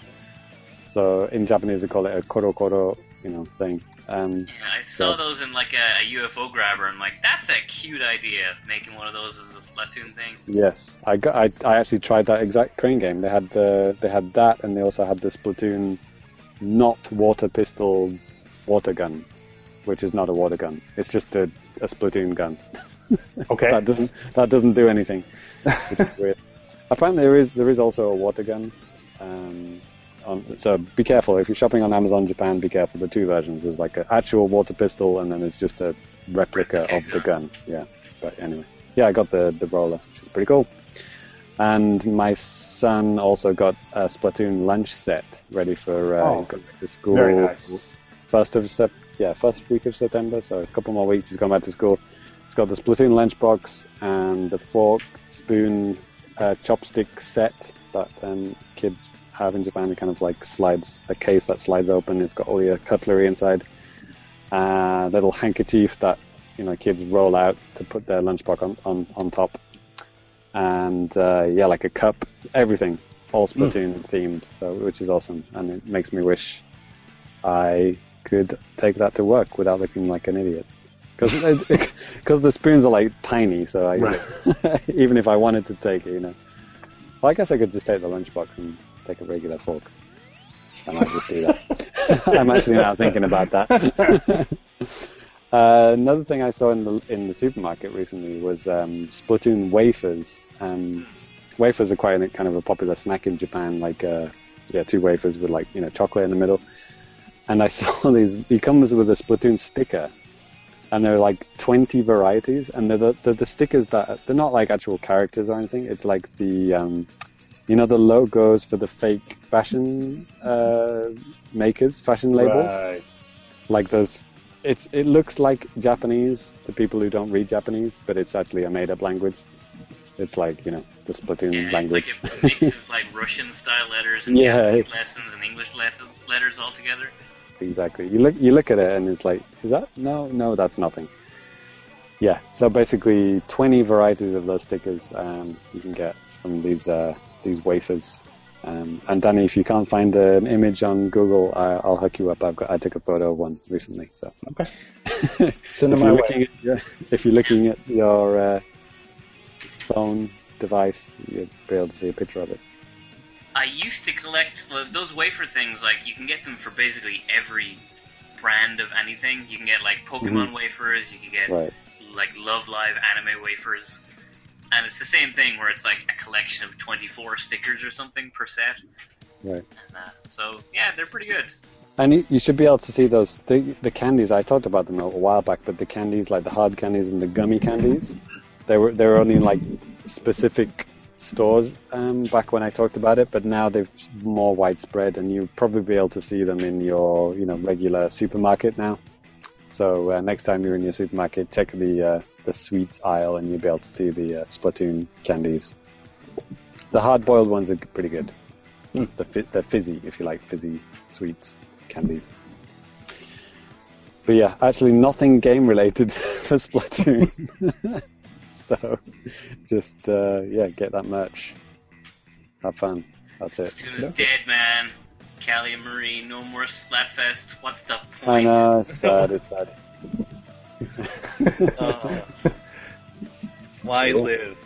So in Japanese they call it a koro koro, you know, thing. Um, Yeah, I saw So- those in like a, a UFO grabber. I'm like, that's a cute idea. Making one of those as a Splatoon thing. Yes, I got. I, I actually tried that exact crane game. They had the they had that, and they also had the Splatoon, not water pistol, water gun, which is not a water gun. It's just a, a Splatoon gun. Okay. That doesn't that doesn't do anything. Which is weird. Apparently, there is there is also a water gun. Um, on, so be careful if you're shopping on Amazon Japan. Be careful. The two versions there's like an actual water pistol, and then there's just a replica of the gun. gun. Yeah, but anyway, yeah, I got the the roller, which is pretty cool. And my son also got a Splatoon lunch set ready for. Uh, Oh, he's going back to school. very nice. First of Sep- yeah, first week of September. So a couple more weeks. He's going back to school. It's got the Splatoon lunchbox and the fork, spoon, uh, chopstick set that um, kids have in Japan. It kind of like slides a case that slides open. It's got all your cutlery inside. Uh, little handkerchief that you know kids roll out to put their lunchbox on on, on top. And uh, yeah, like a cup, everything, all Splatoon themed. So which is awesome, and it makes me wish I could take that to work without looking like an idiot. Because the spoons are like tiny, so I, Right. even if I wanted to take it, you know. Well, I guess I could just take the lunchbox and take a regular fork. I might just do that. I'm actually now thinking about that. uh, another thing I saw in the in the supermarket recently was um, Splatoon wafers. Um, wafers are quite a, kind of a popular snack in Japan. Like, uh, yeah, two wafers with like you know chocolate in the middle. And I saw these. It comes with a Splatoon sticker, and there are like 20 varieties, and they're the, they're the stickers that they're not like actual characters or anything. It's like the um, you know the logos for the fake fashion uh, makers, fashion labels, Right. like those. It's it looks like Japanese to people who don't read Japanese, but it's actually a made-up language. It's like you know the Splatoon Yeah, it's like it mixes like Russian style letters and Yeah. Japanese lessons and English le- letters all together. exactly. You look you look at it and it's like, is that no, no, that's nothing. Yeah. So basically, 20 varieties of those stickers um, you can get from these uh, these wafers. Um, and Danny, if you can't find an image on Google, I, I'll hook you up. I've got I took a photo of one recently. So Okay. if Send them you're looking way. at your, if you're looking at your uh, phone device, you'll be able to see a picture of it. I used to collect those wafer things. Like you can get them for basically every brand of anything. You can get like Pokemon wafers. You can get Right. like Love Live anime wafers. And it's the same thing where it's like a collection of 24 stickers or something per set. Right. And, uh, so yeah, they're pretty good. And you, you should be able to see those the, the candies. I talked about them a while back, but the candies like the hard candies and the gummy candies, they were they were only in like specific stores um, back when I talked about it. But now they've more widespread, and you'll probably be able to see them in your you know regular supermarket now. So uh, next time you're in your supermarket, check the uh, the sweets aisle, and you'll be able to see the uh, Splatoon candies. The hard boiled ones are pretty good. Hmm. The fi- the fizzy, if you like fizzy sweets candies. But yeah, actually nothing game related for Splatoon. so just uh, yeah, get that merch. Have fun. That's it. Tune is dead, man. Callie and Marie, no more Splatfest. What's the point? I know, it's sad, it's sad. Oh. Why Cool. live?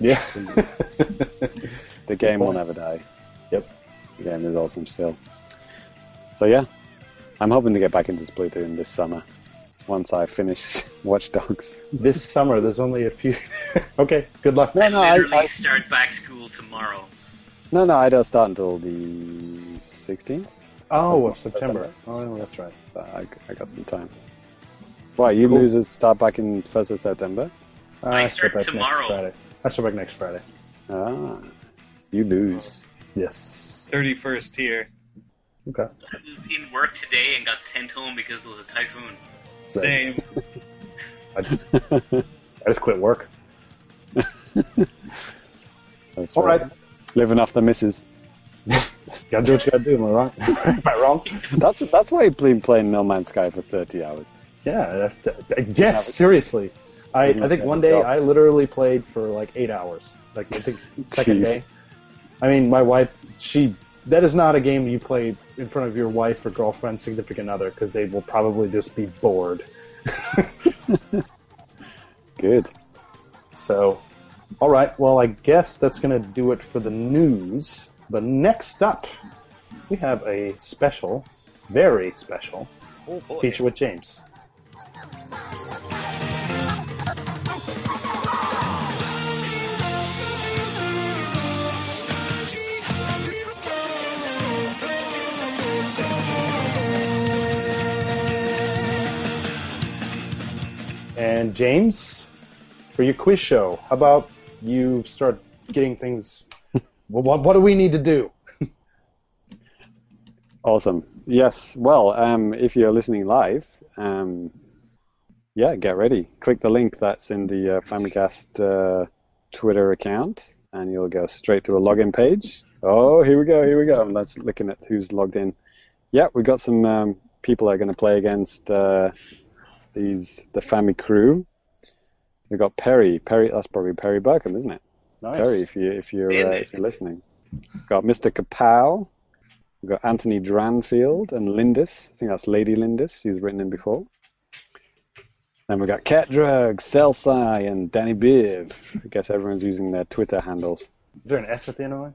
Yeah. the game will never die. Yep. The game is awesome still. So yeah, I'm hoping to get back into Splatoon this summer once I finish Watch Dogs. This summer, there's only a few. okay, good luck. No, no, I, Literally I, start back school tomorrow. no, no, I don't start until the 16th. Oh, of September. Oh, that's right. I, I got some time. Why, you Cool. losers start back in 1st of September? Uh, I start start back tomorrow. Next Friday. I start back next Friday. Ah. You lose. Yes. 31st here. Okay. I was in work today and got sent home because there was a typhoon. Same. I, I just quit work. That's All right. Living off the misses. You gotta do what you gotta do. Am I wrong? Am I wrong? That's that's why you've been playing No Man's Sky for 30 hours. Yeah. Uh, that- yes. Seriously. I, I think one day. I literally played for like eight hours. Like I think second Jeez. day. I mean, my wife. She. That is not a game you play in front of your wife or girlfriend, significant other, because they will probably just be bored. Good. So, all right. Well, I guess that's going to do it for the news. But next up, we have a special, very special Oh feature with James. And James, for your quiz show, how about you start getting things? What, what do we need to do? Awesome. Yes. Well, um, if you're listening live, um, yeah, get ready. Click the link that's in the uh, Famicast uh, Twitter account, and you'll go straight to a login page. Oh, here we go. Here we go. And that's looking at who's logged in. Yeah, we've got some um, people that are going to play against uh, these the Fami crew. We've got Perry. Perry. That's probably Perry Burkham, isn't it? Nice. Perry, if you if you're uh, if you're listening. Got Mr. Kapow. We've got Anthony Dranfield and Lindis. I think that's Lady Lindis. She's written in before. Then we've got Cat Drug, Celsai, and Danny Biv. I guess everyone's using their Twitter handles. Is there an S at the end of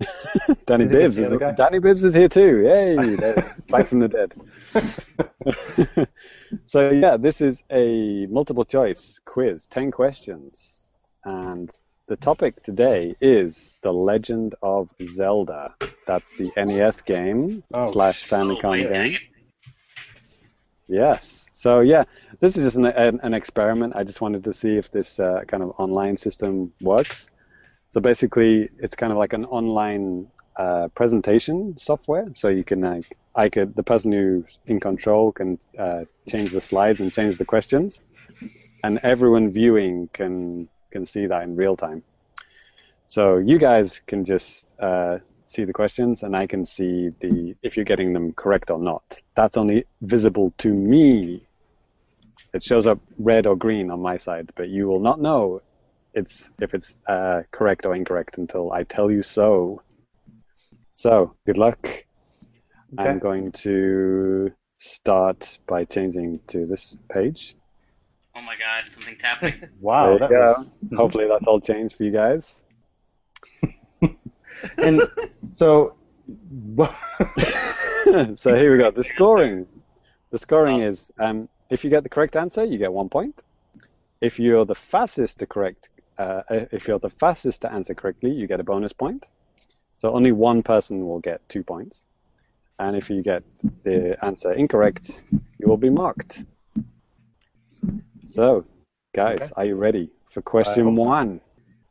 it? Danny Bibbs is? Danny Bibbs is here too. Yay! there- Back from the dead. so yeah, this is a multiple choice quiz, ten questions, and the topic today is The Legend of Zelda. That's the NES game Oh, slash Oh, Famicom wait, dang game. Yes. So yeah, this is just an, an, an experiment. I just wanted to see if this uh, kind of online system works. So basically, it's kind of like an online uh, presentation software. So you can, like, I could, the person who's in control can uh, change the slides and change the questions, and everyone viewing can can see that in real time. So you guys can just uh, see the questions, and I can see the if you're getting them correct or not. That's only visible to me. It shows up red or green on my side, but you will not know it's if it's uh, correct or incorrect until I tell you so. So good luck. I'm going to start by changing to this page. Oh my god, something's happening. Wow, There that you was. Hopefully that's all changed for you guys. And so, so here we go. The scoring. The scoring is um, if you get the correct answer, you get one point. If you're the fastest to correct, uh, if you're the fastest to answer correctly, you get a bonus point. So only one person will get two points. And if you get the answer incorrect, you will be marked. So, guys, Okay. are you ready for question hope so. one?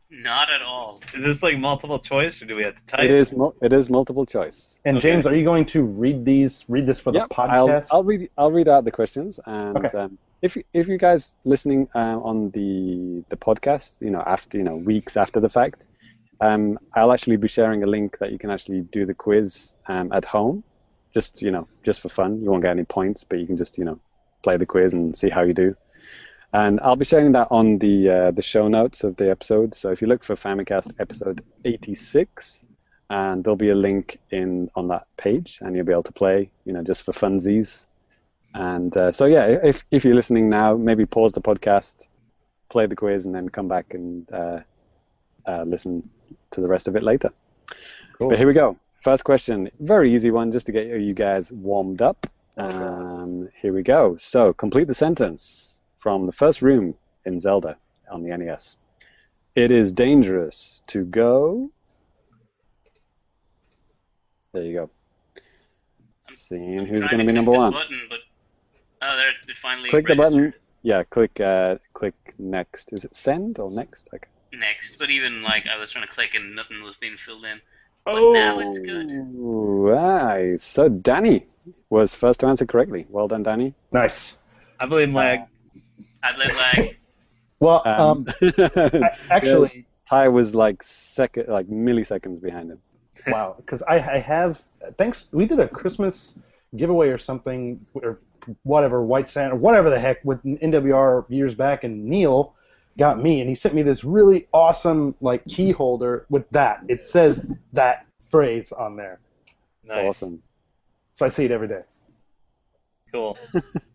Not at all. Is this like multiple choice, or do we have to type? It is mul- it is multiple choice. and Okay. James, are you going to read these? Read this for the Yep, I'll, podcast? I'll read I'll read out the questions and Okay. um, if you- if you guys listening uh, on the the podcast, you know after you know weeks after the fact, um, I'll actually be sharing a link that you can actually do the quiz um, at home, just you know just for fun. You won't get any points, but you can just you know play the quiz and see how you do. And I'll be sharing that on the uh, the show notes of the episode. So if you look for Famicast episode 86, and there'll be a link in on that page, and you'll be able to play, you know, just for funsies. And uh, so yeah, if if you're listening now, maybe pause the podcast, play the quiz, and then come back and uh, uh, listen to the rest of it later. Cool. But here we go. First question, very easy one, just to get you guys warmed up. Um, here we go. So complete the sentence from the first room in Zelda on the NES. It is dangerous to go. There you go. Seeing who's going to be number one. Button, but oh, there it finally Click the button. Yeah, click uh, click next. Is it send or next? Okay. next, but even like I was trying to click and nothing was being filled in. But now it's good. Right. So Danny was first to answer correctly. Well done, Danny. Nice. I blame lag. I blame lag. Well, um, I- actually, Ty was like second, like milliseconds behind him. wow, because I, I have thanks. We did a Christmas giveaway or something or whatever White Santa or whatever the heck with NWR years back, and Neil got me and he sent me this really awesome like key holder with that. It says that phrase on there, Nice. Awesome. so I see it every day. Cool.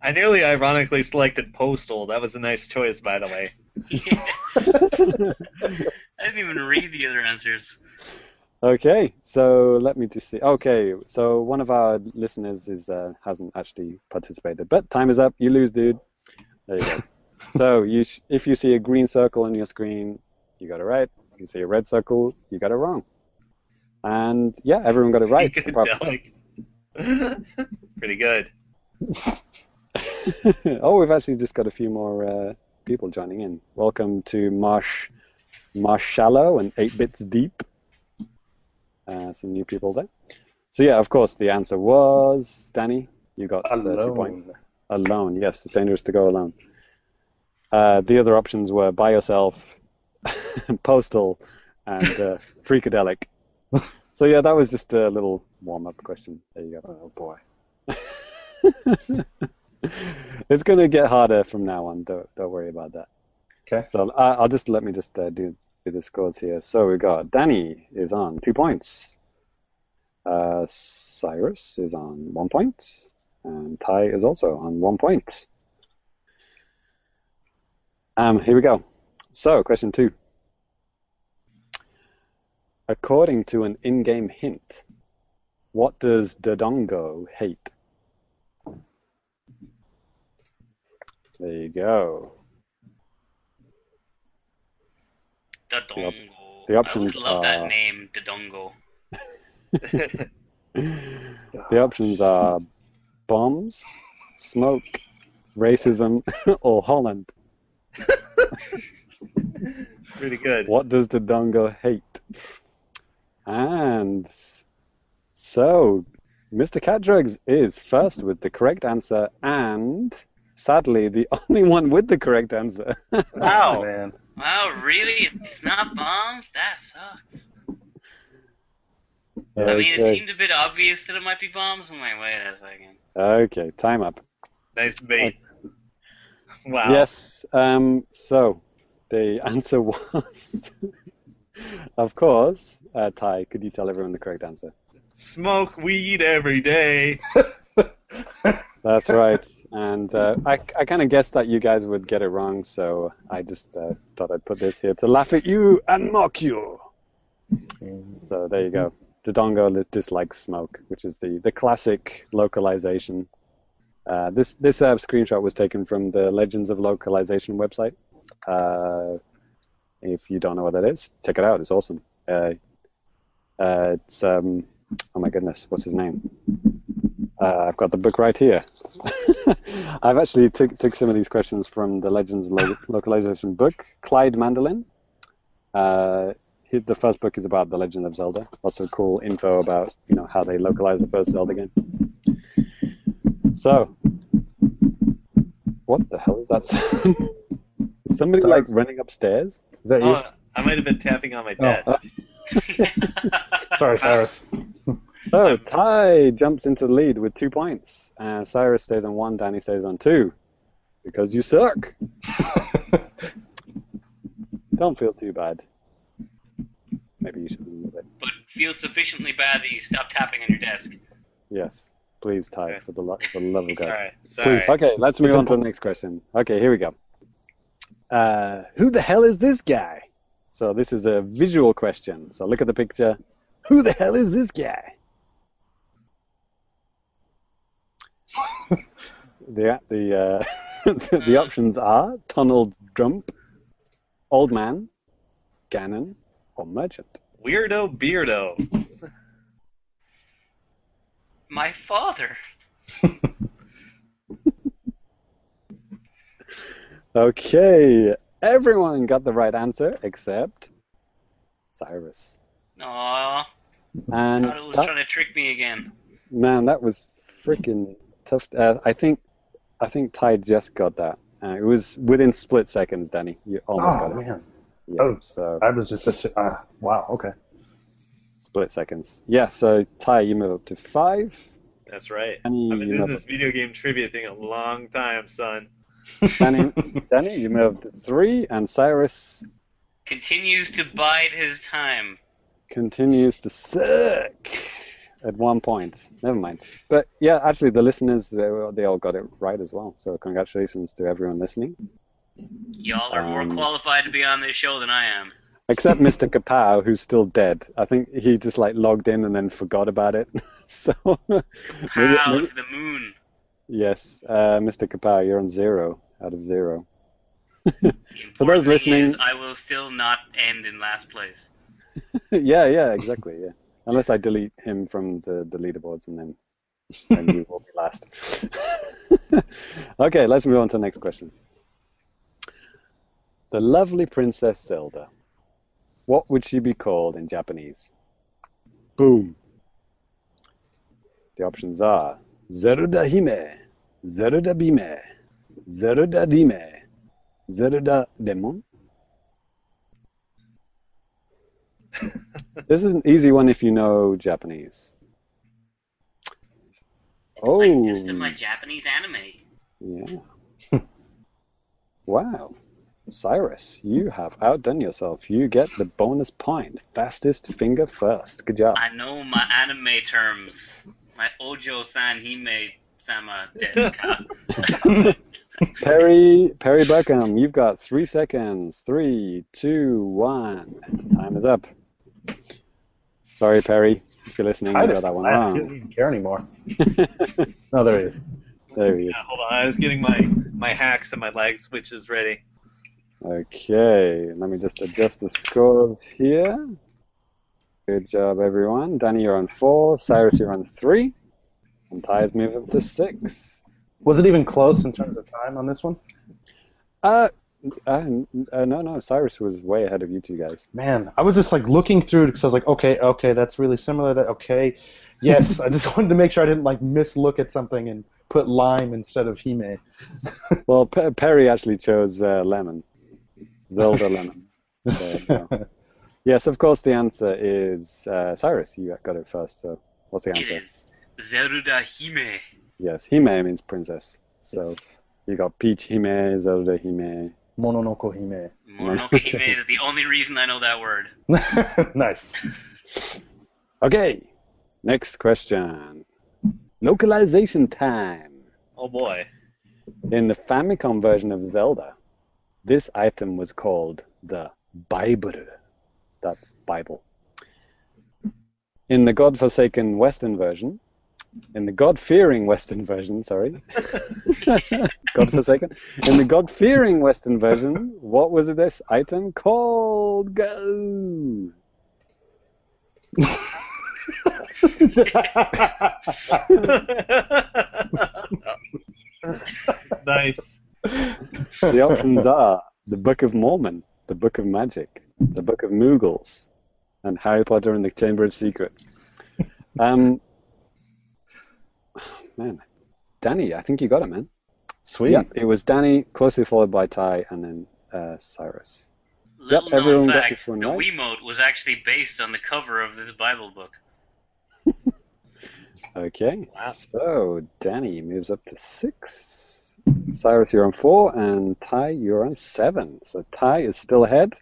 I nearly ironically selected Postal. That was a nice choice, by the way. I didn't even read the other answers. Okay, so let me just see. Okay, so one of our listeners is uh, hasn't actually participated, but time is up. You lose, dude. There you go. so you sh- if you see a green circle on your screen, you got it right. If you see a red circle, you got it wrong. And yeah, everyone got it right. Good, apart from- Delic. Pretty good. oh, we've actually just got a few more uh, people joining in. Welcome to Marsh Marsh Shallow and 8 Bits Deep. Uh, some new people there. So yeah, of course, the answer was Danny. You got uh, two points. Alone. Alone, yes, it's dangerous to go alone. Uh, the other options were by yourself, postal, and uh, freakadelic. So yeah, that was just a little warm-up question. There you go. Oh boy. it's going to get harder from now on. Don't don't worry about that. Okay. So uh, I'll just let me just uh, do do the scores here. So we got Danny is on two points. Uh, Cyrus is on one point, and Ty is also on one point. Um, here we go. So question two. According to an in-game hint, what does Dodongo hate? There you go. Dodongo. the options I always love are- that uh, name, Dodongo. The options are bombs, smoke, racism, or Holland. Pretty good. What does Dodongo hate? And so, Mr. Cat Drugs is first with the correct answer, and sadly, the only one with the correct answer. Wow. Oh, man. Wow, really? It's not bombs? That sucks. I mean, it seemed a bit obvious that it might be bombs. I'm like, wait a second. okay, time up. Nice to bait. Wow. Yes. Um, so the answer was, of course, uh, Ty. Could you tell everyone the correct answer? Smoke weed every day. That's right. And uh, I, I kind of guessed that you guys would get it wrong, so I just uh, thought I'd put this here to laugh at you and mock you. So there you go. Dodongo li- dislikes smoke, which is the, the classic localization. Uh, this this uh, screenshot was taken from the Legends of Localization website. Uh, if you don't know what that is, check it out. It's awesome. Uh, it's um, oh my goodness, what's his name? Uh, I've got the book right here. I've actually took took some of these questions from the Legends Lo- Localization book. Clyde Mandolin. Uh, he- the first book is about the Legend of Zelda. Lots of cool info about you know how they localized the first Zelda game. So, what the hell is that sound? Is Somebody Sorry. like running upstairs? Is that you? Oh, I might have been tapping on my desk. uh, Sorry, Cyrus. So Ty jumps into the lead with two points, and Cyrus stays on one. Danny stays on two, because you suck. Don't feel too bad. Maybe you should a little bit. but feel sufficiently bad that you stop tapping on your desk. Yes, please, Ty, Okay. for the, lo- for the love of God. Sorry. Sorry. Please. Okay, let's move It's on to the next question. Okay, here we go. Uh, who the hell is this guy? So this is a visual question. So look at the picture. Who the hell is this guy? the the uh, the options are Donald Trump, Old Man, Ganon, or Merchant. Weirdo Beardo. My father. Okay, everyone got the right answer except Cyrus. Aw, And thought was that- trying to trick me again. man, that was freaking tough. Uh, I think I think Ty just got that. Uh, it was within split seconds, Danny. You almost Oh got it. man, Yes, Oh. so I was just a, uh, wow. Okay. split seconds. Yeah, so Ty, you move up to five. That's right. Danny, I've been doing move this video game trivia thing a long time, son. Danny, Danny, you move up to three, and Cyrus Continues to bide his time. continues to suck at one point. Never mind. But yeah, actually, the listeners they, they all got it right as well. So congratulations to everyone listening, Y'all are more Um, qualified to be on this show than I am. except Mr. Kapow, who's still dead. I think he just like logged in and then forgot about it. so maybe- Pow maybe- to the moon. yes, uh, Mr. Kapow, you're on zero out of zero. The For those listening- is I will still not end in last place. yeah, yeah, exactly. Yeah, unless I delete him from the, the leaderboards, and then then you will be last. okay, let's move on to the next question. The lovely Princess Zelda. What would she be called in Japanese? Boom. The options are Zeruda Hime, Zeruda Bime, Zeruda Dime, Zeruda Demon. This is an easy one if you know Japanese. It's like oh. just Oh. in my Japanese anime. Yeah. wow. Cyrus, you have outdone yourself. You get the bonus point. Fastest finger first. Good job. I know my anime terms. My Ojo San Hime Sama Deska. Perry Perry Buckham, you've got three seconds. Three, two, one. Time is up. Sorry, Perry, if you're listening, you got that one I don't even care anymore. Oh, there he is. there he is. Yeah, hold on. I was getting my my hacks and my lag switches ready. Okay, let me just adjust the scores here. Good job, everyone. Danny, you're on four. Cyrus, you're on three. And Ty's moved up to six. Was it even close in terms of time on this one? Uh, uh, uh, no, no, Cyrus was way ahead of you two guys. Man, I was just like looking through it because I was like, okay, okay, that's really similar. That okay, yes. I just wanted to make sure I didn't like mislook at something and put lime instead of hime. Well, Pe- Perry actually chose uh, lemon. Zelda lemon. So, no. Yes, of course, the answer is uh, Cyrus. You got it first, so what's the answer? is Zeruda Hime. Yes, Hime means princess. So you got Peach Hime, Zelda Hime. Mononoke hime. Mononoke Hime is the only reason I know that word. nice. Okay, next question. Localization time. Oh boy. In the Famicom version of Zelda, this item was called the Bible. That's Bible. In the godforsaken Western version, in the God-fearing Western version, sorry, God-forsaken, In the God-fearing Western version, what was this item called? Go. nice. The options are the Book of Mormon, the Book of Magic, the Book of Moogles, and Harry Potter and the Chamber of Secrets. Um, man, Danny, I think you got it, man. Sweet. Yeah, it was Danny, closely followed by Ty, and then uh, Cyrus. Little known everyone got fact, this one the right. Wiimote was actually based on the cover of this Bible book. Okay, Wow. so Danny moves up to six. Cyrus, you're on four, and Ty, you're on seven. So Ty is still ahead,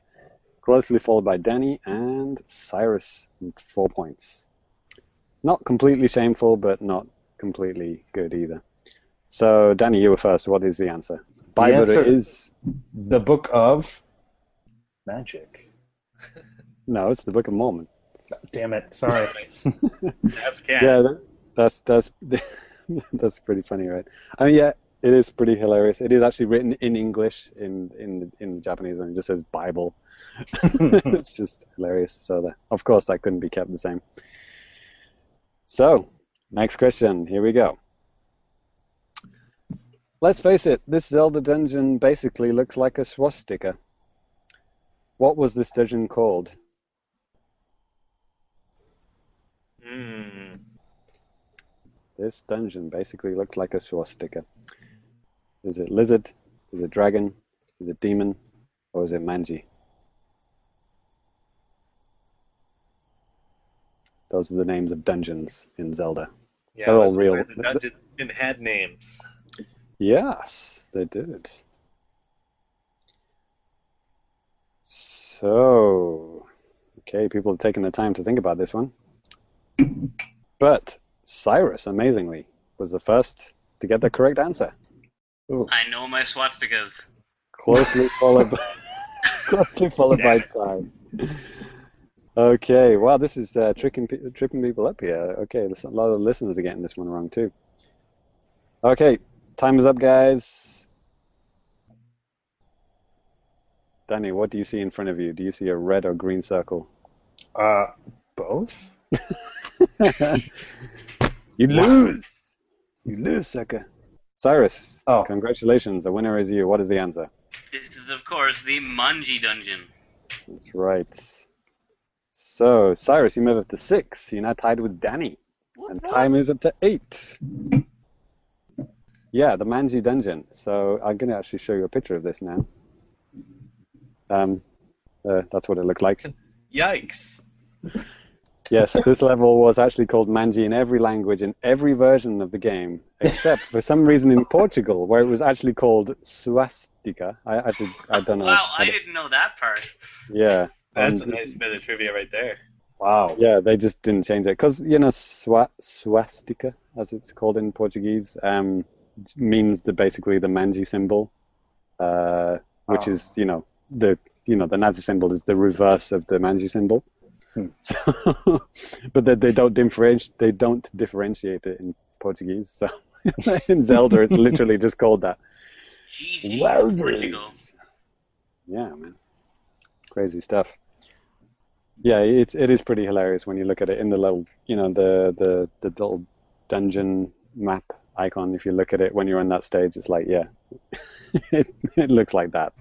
closely followed by Danny and Cyrus four points. Not completely shameful, but not completely good either. So Danny, you were first. What is the answer? Bible answer- is The Book of Magic. no, it's the Book of Mormon. Damn it. Sorry. That's cat. Yeah, that, that's that's that's pretty funny, right? I mean, yeah, it is pretty hilarious. It is actually written in English in in in the Japanese one. It just says Bible. it's just hilarious. So that, of course, that couldn't be kept the same. So, next question. Here we go. Let's face it, this Zelda dungeon basically looks like a swastika. What was this dungeon called? Hmm. This dungeon basically looked like a swastika. Is it lizard? Is it dragon? Is it demon? Or is it manji? Those are the names of dungeons in Zelda. Yeah, They're all real. where The dungeons even had names. Yes, they did. So, okay, people have taken the time to think about this one. But Cyrus, amazingly, was the first to get the correct answer. I know my swastikas. Closely followed by, closely followed by Ty. Okay, wow, this is uh, tricking pe- tripping people up here. Okay, a lot of listeners are getting this one wrong too. Okay, time is up, guys. Danny, what do you see in front of you? Do you see a red or green circle? Uh, both? you lose. You lose, sucker. Cyrus, Oh. congratulations. The winner is you. What is the answer? This is, of course, the Manji dungeon. That's right. So, Cyrus, you move up to six. You're now tied with Danny. And Ty moves up to eight. Yeah, the Manji dungeon. So I'm going to actually show you a picture of this now. Um, uh, that's what it looked like. Yikes! Yes, this level was actually called Manji in every language in every version of the game, except for some reason in Portugal, where it was actually called Suastica. I actually, I don't know. Wow, I don't- didn't know that part. yeah. That's a nice bit of trivia right there. Wow. Yeah, they just didn't change it because you know swa- swastika, as it's called in Portuguese, um, means the basically the Manji symbol, uh, which Oh. is you know the you know the Nazi symbol is the reverse of the Manji symbol. Hmm. So, but they, they don't differentiate they don't differentiate it in Portuguese. So in Zelda, it's literally just called that. GG, Portugal. Wowzers. Yeah, man. Crazy stuff. Yeah, it's it is pretty hilarious when you look at it in the little, you know, the the the little dungeon map icon. If you look at it when you're on that stage, it's like, yeah, it it looks like that.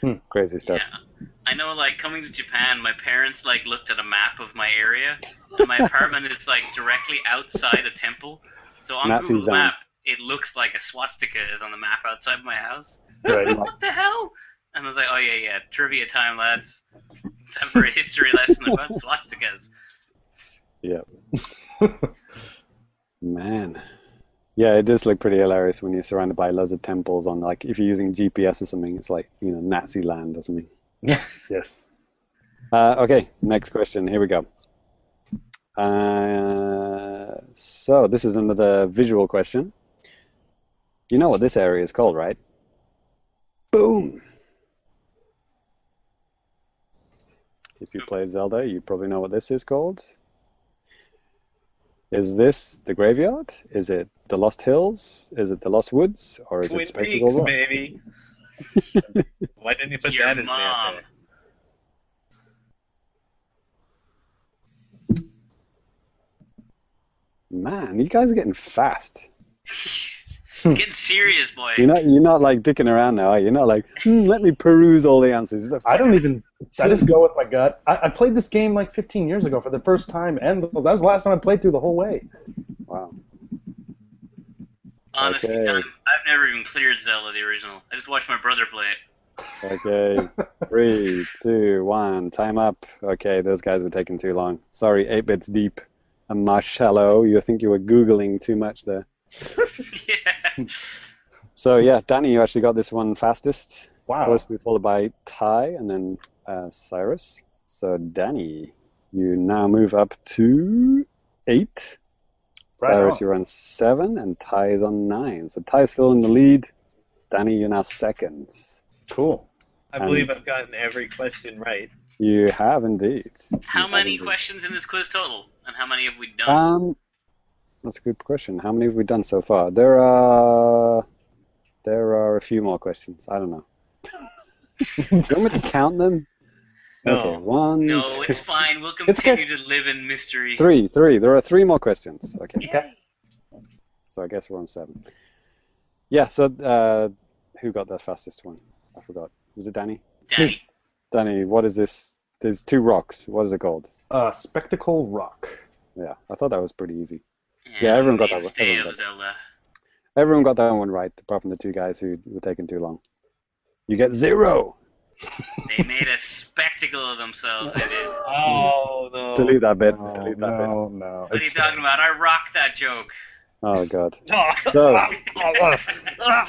Hmm. Crazy stuff. Yeah. I know, like, coming to Japan, my parents, like, looked at a map of my area, and my apartment is, like, directly outside a temple. So on Nazi Google zone. Map, it looks like a swastika is on the map outside my house. Right. what the hell? And I was like, oh, yeah, yeah, trivia time, lads. Time for a history lesson about swastikas. Yeah. Man. Yeah, it does look pretty hilarious when you're surrounded by loads of temples on like if you're using GPS or something, it's like, you know, Nazi land or something. yes. Uh, okay, next question. Here we go. Uh, so this is another visual question. You know what this area is called, right? Boom. If you played Zelda, you probably know what this is called. Is this the graveyard? Is it the Lost Hills? Is it the Lost Woods? Or is Twin it Spectacle Peaks, Rock? baby. Why didn't you put Your that as the mom. answer? Man, you guys are getting fast. it's getting serious, boy. You're not you're not like dicking around now. Are you? You're not like hmm, let me peruse all the answers. Like, I don't even. I just go with my gut. I, I played this game like 15 years ago for the first time, and that was the last time I played through the whole way. Wow. Honestly, Okay. time, I've never even cleared Zelda, the original. I just watched my brother play it. Okay. Three, two, one. Time up. Okay, those guys were taking too long. Sorry, eight bits deep. And Marshmallow, you think you were googling too much there. yeah. So yeah, Danny, you actually got this one fastest. Wow. Closely followed by Ty and then uh, Cyrus. So Danny, you now move up to eight. Right Cyrus, on. you're on seven, and Ty is on nine. So Ty's still in the lead. Danny, you're now second. Cool. I believe I've gotten every question right. You have indeed. How You many indeed. questions in this quiz total? And how many have we done? Um, that's a good question. How many have we done so far? There are there are a few more questions. I don't know. Do you want me to count them? No. Okay, one, no, two- it's fine. We'll It's okay. continue to live in mystery. three, three. There are three more questions. Okay, Yay. so I guess we're on seven. Yeah. So uh, who got the fastest one? I forgot. Was it Danny? Danny. Danny, what is this? There's two rocks. What is it called? Uh, Spectacle Rock. Yeah, I thought that was pretty easy. Yeah, everyone got that one. Mainstay Everyone of Zelda. Everyone got that one right, apart from the two guys who were taking too long. You get zero. They made a spectacle of themselves. They did. Oh no. Delete that bit. No, Delete that bit. no, no. What are you It's- talking about? I rocked that joke. Oh god. So,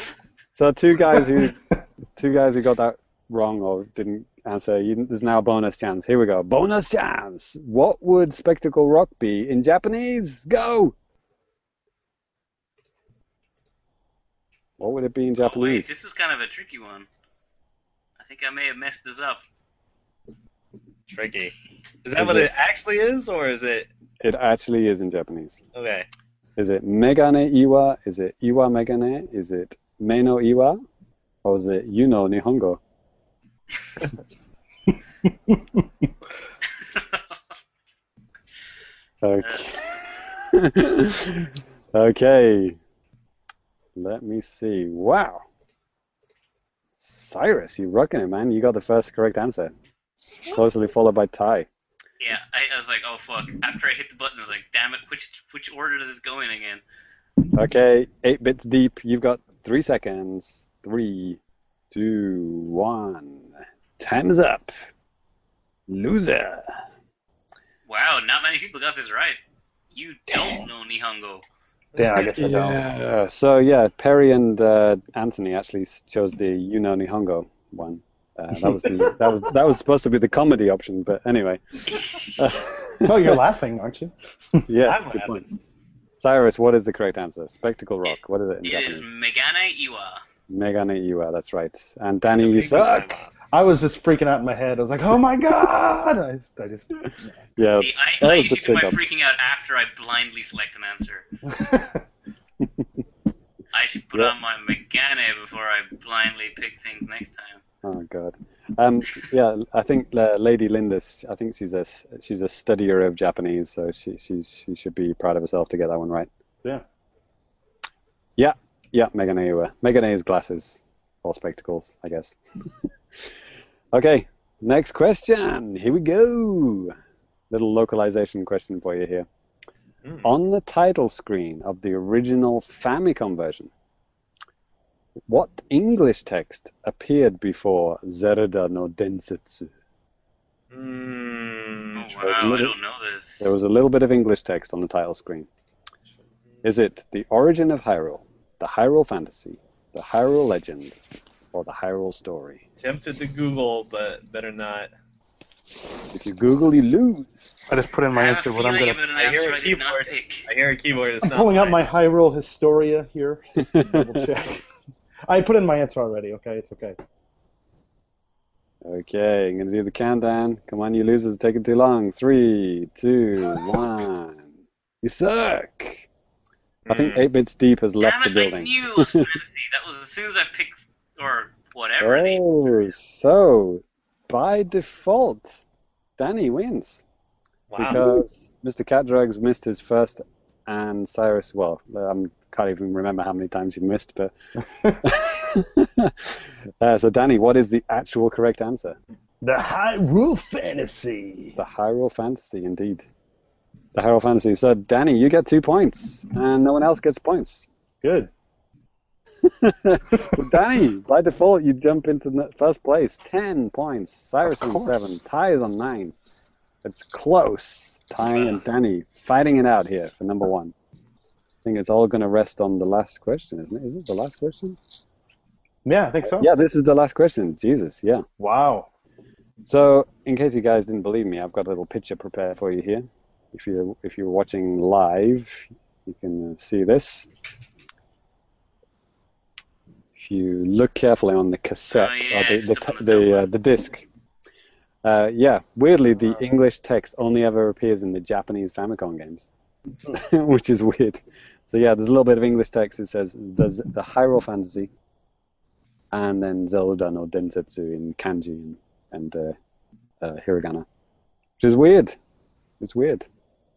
so two guys who two guys who got that wrong or didn't answer. You, there's now a bonus chance. Here we go. Bonus chance. What would spectacle rock be in Japanese? Go. What would it be in Oh, wait, Japanese? this is kind of a tricky one. I think I may have messed this up. Tricky. Is that Is what it- it actually is, or is it It actually is in Japanese. okay? Is it Megane Iwa? Is it Iwa Megane? Is it Meno Iwa? Or is it Yuno Nihongo? Okay. okay. Let me see. Wow. Cyrus, you're rocking it, man. You got the first correct answer. Closely followed by Ty. yeah, I, I was like, oh fuck. After I hit the button, I was like, damn it, which which order is this going again? Okay, eight bits deep. You've got three seconds. Three, two, one. Time's up. Loser. Wow, not many people got this right. You don't know Nihongo. Yeah, I guess I don't. Yeah. So yeah, Perry and uh, Anthony actually chose the You Know Nihongo one. Uh, that was the that was that was supposed to be the comedy option, but anyway. Oh, you're laughing, aren't you? yes, I'm good laughing. point. Cyrus, what is the correct answer? Spectacle Rock. What is it in It is Japanese? Megane Iwa. Megane Iwa. That's right. And Danny, you suck. I was just freaking out in my head. I was like, "Oh my god!" I just, I just Yeah, See, I, I usually do my freaking out after I blindly select an answer. I should put Yeah. on my Megane before I blindly pick things next time. Oh god. Um, yeah, I think uh, Lady Lindis. I think she's a she's a studier of Japanese, so she she she should be proud of herself to get that one right. yeah. Yeah, yeah, Megane Iwa. Megane is glasses or spectacles, I guess. okay, next question. Here we go. Little localization question for you here. Hmm. On the title screen of the original Famicom version, what English text appeared before Zelda no Densetsu? Mm, Oh There's wow, I don't know this. There was a little bit of English text on the title screen. Is it The Origin of Hyrule, The Hyrule Fantasy, The Hyrule Legend, or The Hyrule Story? tempted to Google, but better not. If you Google, you lose. I just put in my answer. What I'm gonna. about an I hear answer a I did not keyboard. pick. I hear a keyboard. It's I'm pulling out mine. my Hyrule Historia here. Just double check. I put in my answer already. Okay, it's okay. Okay, I'm going to do the countdown. Come on, you losers, taking too long. Three, two, one. You suck. I think Mm. 8 Bits Deep has left Damn the it, I building. knew it was fantasy. That was as soon as I picked, or whatever. Oh, so by default, Danny wins. Wow. because Mr. Cat Drugs missed his first, and Cyrus, well, I can't even remember how many times he missed, but. uh, so, Danny, what is the actual correct answer? The Hyrule Fantasy. The Hyrule Fantasy, indeed. The Hyrule Fantasy. So, Danny, you get two points, and no one else gets points. Good. Danny, by default, you jump into the first place. Ten points. Cyrus on seven. Ty is on nine. It's close. Ty and Danny fighting it out here for number one. I think it's all going to rest on the last question, isn't it? Is it the last question? Yeah, I think so. Yeah, this is the last question. Jesus, yeah. Wow. So, in case you guys didn't believe me, I've got a little picture prepared for you here. If you're if you're watching live, you can uh, see this. If you look carefully on the cassette Oh, yeah, or the the, just up on t- the the, uh, the disc, uh, yeah, weirdly the Wow. English text only ever appears in the Japanese Famicom games, which is weird. So yeah, there's a little bit of English text. It says there's the Hyrule Fantasy, and then Zelda no Densetsu in kanji and, and uh, uh, hiragana, which is weird. It's weird,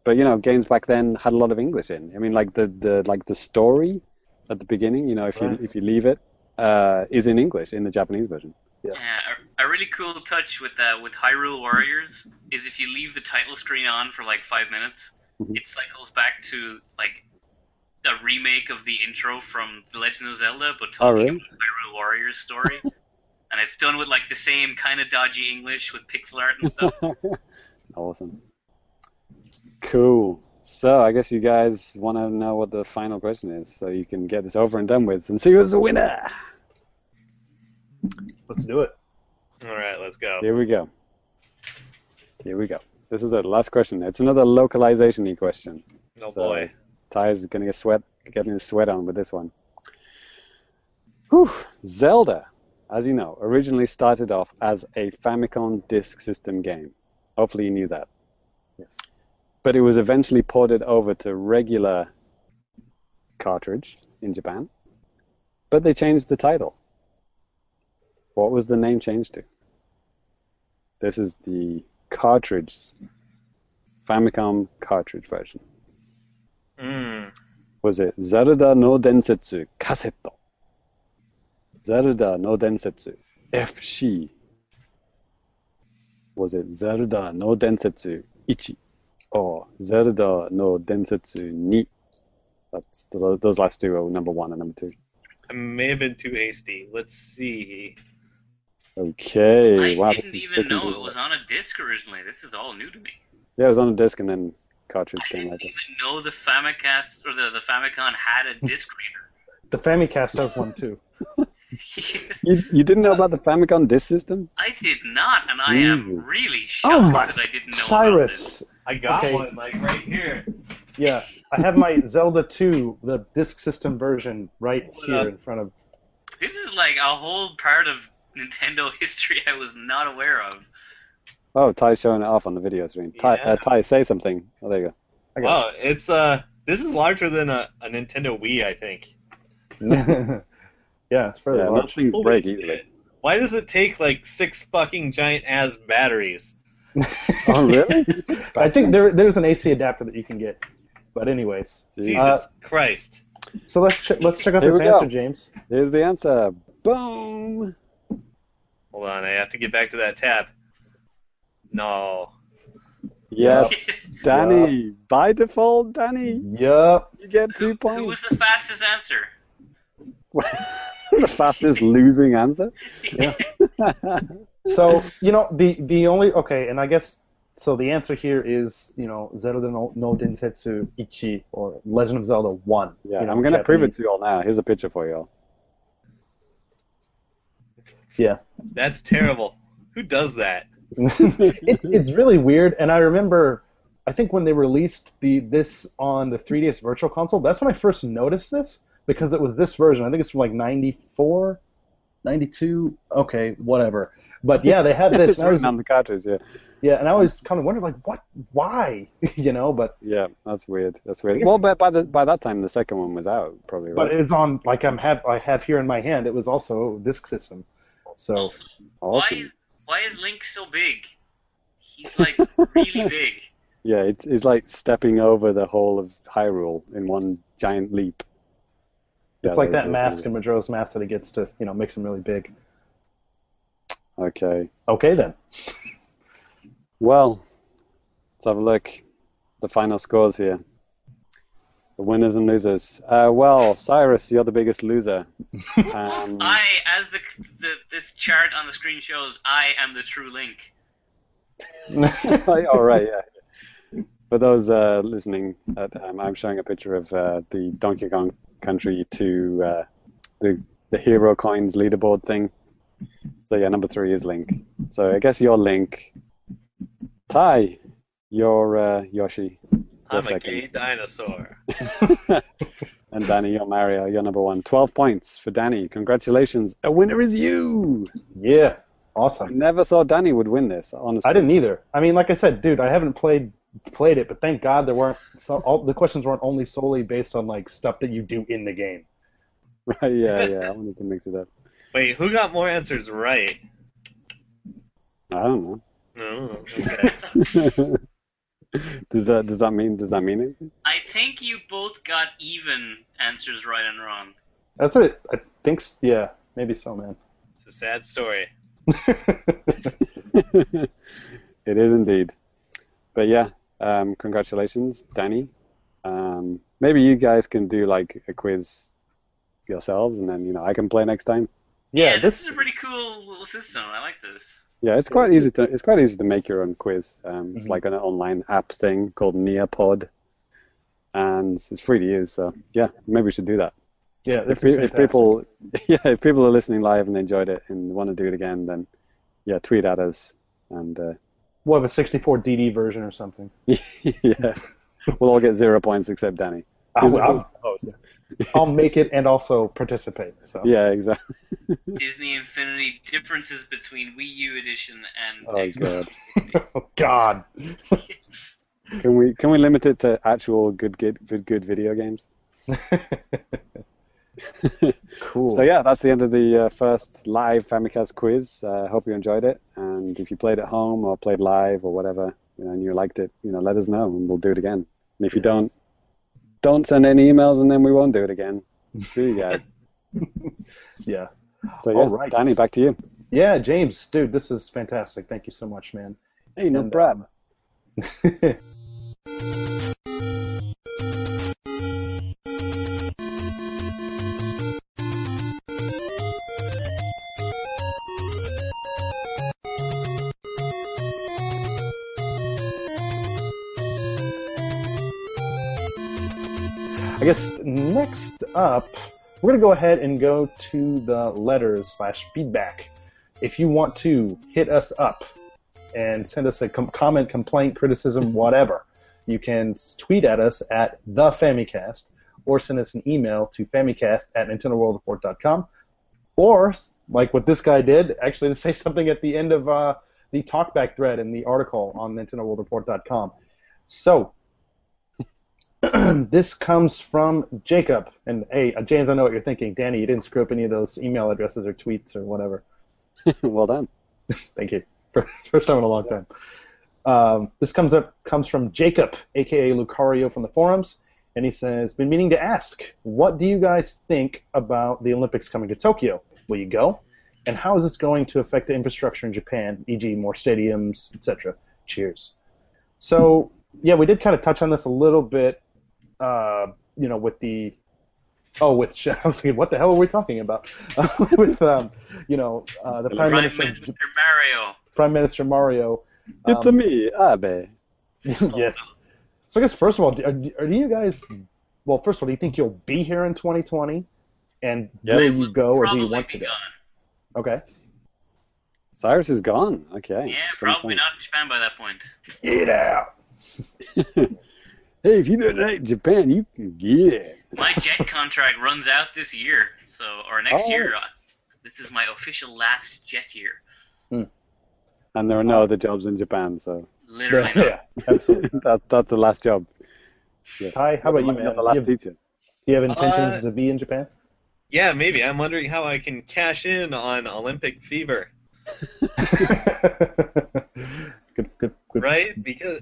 but you know, games back then had a lot of English in. I mean, like the, the like the story at the beginning. You know, if you if you leave it, uh, is in English in the Japanese version. Yeah, or- a really cool touch with uh, with Hyrule Warriors is if you leave the title screen on for like five minutes, Mhm. it cycles back to like a remake of the intro from The Legend of Zelda, but Oh, talking really? about Hyrule Warriors story. and it's done with like the same kind of dodgy English with pixel art and stuff. awesome. Cool. So I guess you guys want to know what the final question is, so you can get this over and done with and see who's the winner. Let's do it. All right, let's go. Here we go. Here we go. This is the last question. It's another localization-y question. Oh So, boy. Ty is gonna get sweat, getting his sweat on with this one. Whew. Zelda, as you know, originally started off as a Famicom Disk System game. Hopefully you knew that. Yes. But it was eventually ported over to regular cartridge in Japan. But they changed the title. What was the name changed to? This is the cartridge, Famicom cartridge version. Mm. Was it Zelda no Densetsu Cassette? Zelda no Densetsu FC? Was it Zelda no Densetsu 1 or Zelda no Densetsu 2? That's the, those last two are number one and number two. I may have been too hasty. Let's see. Okay. I wow, this didn't even know it was on a disc originally. This is all new to me. Yeah, it was on a disc and then cartridge I came didn't even know the Famicast or the, the Famicom had a disc reader. The Famicast has one too. You, you didn't know about the Famicom disc system? I did not, and I am really oh shocked Oh my- that I didn't know about this. Cyrus. I got Okay. one like right here. Yeah, I have my Zelda 2, the disc system version, right What here up? in front of. This is like a whole part of Nintendo history I was not aware of. Oh, Ty's showing it off on the video screen. Ty, Yeah. uh, Ty say something. Oh, there you go. I got Wow, it's uh, this is larger than a, a Nintendo Wii, I think. yeah, it's fairly Yeah, large. those things Holy break shit. easily. Why does it take like six fucking giant ass batteries? Oh, really? I think there there's an AC adapter that you can get. But anyways, Jesus Uh, Christ. so let's check let's check out Here this we go. answer, James. Here's the answer. Boom. Hold on, I have to get back to that tab. No. Yes, Danny. By default, Danny, Yup. you get two points. Who was the fastest answer? the fastest losing answer. Yeah. So you know the the only okay, and I guess so. The answer here is you know Zelda no, no Densetsu Ichi or Legend of Zelda One. Yeah, you know, I'm gonna prove it to you all now. Here's a picture for you all. Yeah. That's terrible. Who does that? it, it's really weird, and I remember, I think when they released the this on the 3DS Virtual Console, that's when I first noticed this because it was this version. I think it's from like 94, 92. Okay, whatever. But yeah, they had this. it's and I was, on the cartridge. Yeah, yeah, and I always kind of wondered like, what, why, you know? But yeah, that's weird. That's weird. Well, but by the by that time, the second one was out, probably. but it's on like I'm have I have here in my hand. It was also disc system. So Why, awesome. why is Link so big? He's like really big. Yeah, it's it's like stepping over the whole of Hyrule in one giant leap. Yeah, it's like that that mask really- in Majora's Mask that he gets to you know makes him really big. Okay. Okay then. Well, let's have a look. The final scores here. The winners and losers. Uh, well, Cyrus, you're the biggest loser. Um, I, as the, the this chart on the screen shows, I am the true Link. All right, yeah. For those uh, listening, um, I'm showing a picture of uh, the Donkey Kong Country 2, uh, the the hero coins leaderboard thing. So yeah, number three is Link. So I guess you're Link. Ty, you're uh, Yoshi. I'm You're a gay second. dinosaur. and Danny, you're Mario. You're number one. Twelve points for Danny. Congratulations. A winner is you. Yeah, I awesome. never thought Danny would win this. Honestly, I didn't either. I mean, like I said, dude, I haven't played played it, but thank God there weren't so, all the questions weren't only solely based on like stuff that you do in the game. Right? Yeah, yeah. I wanted to mix it up. Wait, who got more answers right? I don't know. Oh, okay. does that does that mean does that mean anything? I think you both got even answers right and wrong. That's it. I think. Yeah, maybe so, man. it's a sad story. it is indeed. But yeah, um, congratulations, Danny. Um, maybe you guys can do like a quiz yourselves, and then you know I can play next time. yeah, this, this is a pretty cool little system. I like this. Yeah, it's quite easy to it's quite easy to make your own quiz. Um, it's Mhm. like an online app thing called Nearpod, and it's free to use. So yeah, maybe we should do that. yeah, If, pe- if people yeah if people are listening live and enjoyed it and want to do it again, then yeah, tweet at us and uh, we'll have a 64 DD version or something. yeah, we'll all get zero points except Danny. I'll, Who's the I'll, host. I'll make it and also participate. So Yeah, exactly. Disney Infinity differences between Wii U edition and Oh, Xbox God. oh God. Can we can we limit it to actual good good good, good video games? cool. So yeah, that's the end of the uh, first live Famicast quiz. Uh, hope you enjoyed it, and if you played at home or played live or whatever, you know, and you liked it, you know, let us know and we'll do it again. And if you don't, don't send any emails, and then we won't do it again. Screw you guys. yeah. So yeah, All right. Danny, back to you. Yeah, James, dude, this was fantastic. Thank you so much, man. Hey, no And, problem. Um, I guess next up, we're going to go ahead and go to the letters slash feedback. If you want to hit us up and send us a com- comment, complaint, criticism, whatever, you can tweet at us at the Famicast or send us an email to famicast at nintendoworldreport.com or, like what this guy did, actually to say something at the end of uh, the talkback thread in the article on nintendoworldreport.com. So, this comes from Jacob. And hey, uh, James, I know what you're thinking. Danny, you didn't screw up any of those email addresses or tweets or whatever. well done. Thank you. First time in a long time. Um, this comes up comes from Jacob, aka Lucario from the forums, and he says, "Been meaning to ask, what do you guys think about the Olympics coming to Tokyo? Will you go? And how is this going to affect the infrastructure in Japan, e.g., more stadiums, etc.? Cheers." So yeah, we did kind of touch on this a little bit, uh, you know, with the oh, with I was thinking, what the hell are we talking about? with um, you know, uh, the Prime Prime Minister, Minister Mario. Prime Minister Mario. It's um, a me, Abe. yes. So I guess first of all, do, are, are you guys? Well, first of all, do you think you'll be here in 2020? And Yes. will you go, or do you want to go? gone. Okay. Cyrus is gone. Okay. Yeah, probably not in Japan by that point. Get out. Hey, if you don't like Japan, you can get it. My JET contract runs out this year, so or next Oh. year. Uh, this is my official last JET year. And there are no other jobs in Japan, so Literally. yeah, absolutely. that, that's the last job. Ty, how about you, man? The last Do you, have, teacher. do you have intentions Uh, to be in Japan? Yeah, maybe. I'm wondering how I can cash in on Olympic fever, good, good, good. right? Because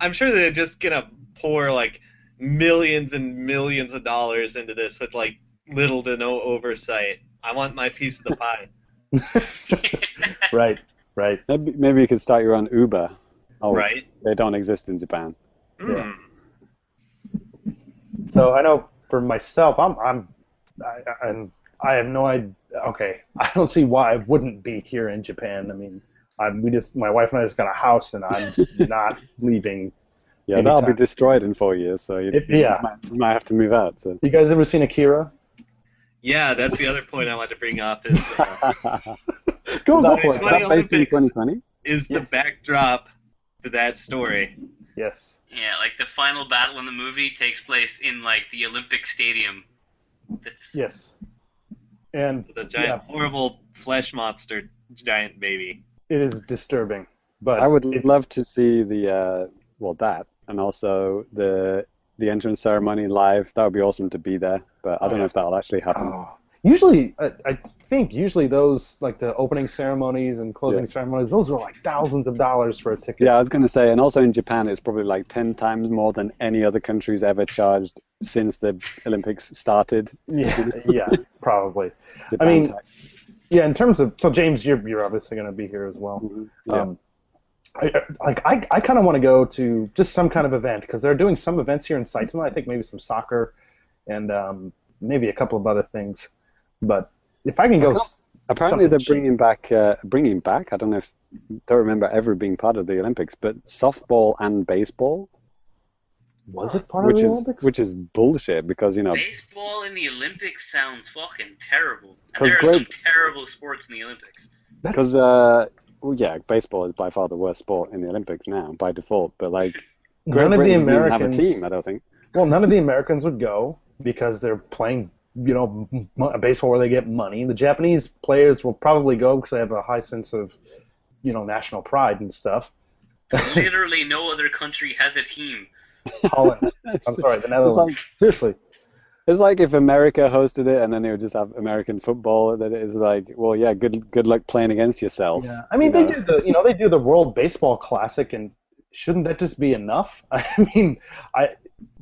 I'm sure they're just gonna pour like millions and millions of dollars into this with like little to no oversight. I want my piece of the pie. right, right. Maybe, maybe you could start your own Uber. Oh, Right? They don't exist in Japan. Mm. So I know for myself, I'm, I'm, I, I'm, I have no idea. Okay, I don't see why I wouldn't be here in Japan. I mean, I, we just, my wife and I just got a house, and I'm not leaving. Yeah, that'll be destroyed in four years, so you, If- yeah. you, might, you might have to move out. So. You guys ever seen Akira? Yeah, that's the other point I wanted to bring up is uh, Go, go Is for that, it. is that based in 2020? is the backdrop to that story. Yes. Yeah, like the final battle in the movie takes place in like the Olympic Stadium. That's Yes. And The giant, Yeah. horrible flesh monster giant baby. It is disturbing, but I would love to see the uh, well that, and also the the entrance ceremony live. That would be awesome to be there, but I Oh, don't know yeah. if that'll actually happen. Oh. Usually, I, I think usually those like the opening ceremonies and closing Yeah. ceremonies, those are like thousands of dollars for a ticket. Yeah, I was going to say, and also in Japan, it's probably like ten times more than any other country's ever charged since the Olympics started. yeah, yeah, probably. Japan mean, tax. Yeah, in terms of so James, you're you're obviously going to be here as well. Mhm. Yeah. Um, I, like I, I kind of want to go to just some kind of event because they're doing some events here in Saitama. I think maybe some soccer and um, maybe a couple of other things. But if I can go, Apparently, they're cheap. bringing back uh, bringing back. I don't know if don't remember ever being part of the Olympics, but softball and baseball, was it part which of the is Olympics? which is bullshit because you know Baseball in the Olympics sounds fucking terrible. And 'Cause there are some terrible sports in the Olympics. because uh, well, yeah, baseball is by far the worst sport in the Olympics now by default. But like, Great none of the Britain doesn't even Americans. have a team. I don't think. Well, none of the Americans would go because they're playing, you know, m- a baseball where they get money. The Japanese players will probably go because they have a high sense of, you know, national pride and stuff. Literally no other country has a team. Holland. I'm sorry, the it's Netherlands. like Seriously. it's like if America hosted it and then they would just have American football. That is like, well, yeah, good good luck playing against yourself. Yeah. I mean, they know? do the, you know, they do the World Baseball Classic, and shouldn't that just be enough? I mean, I,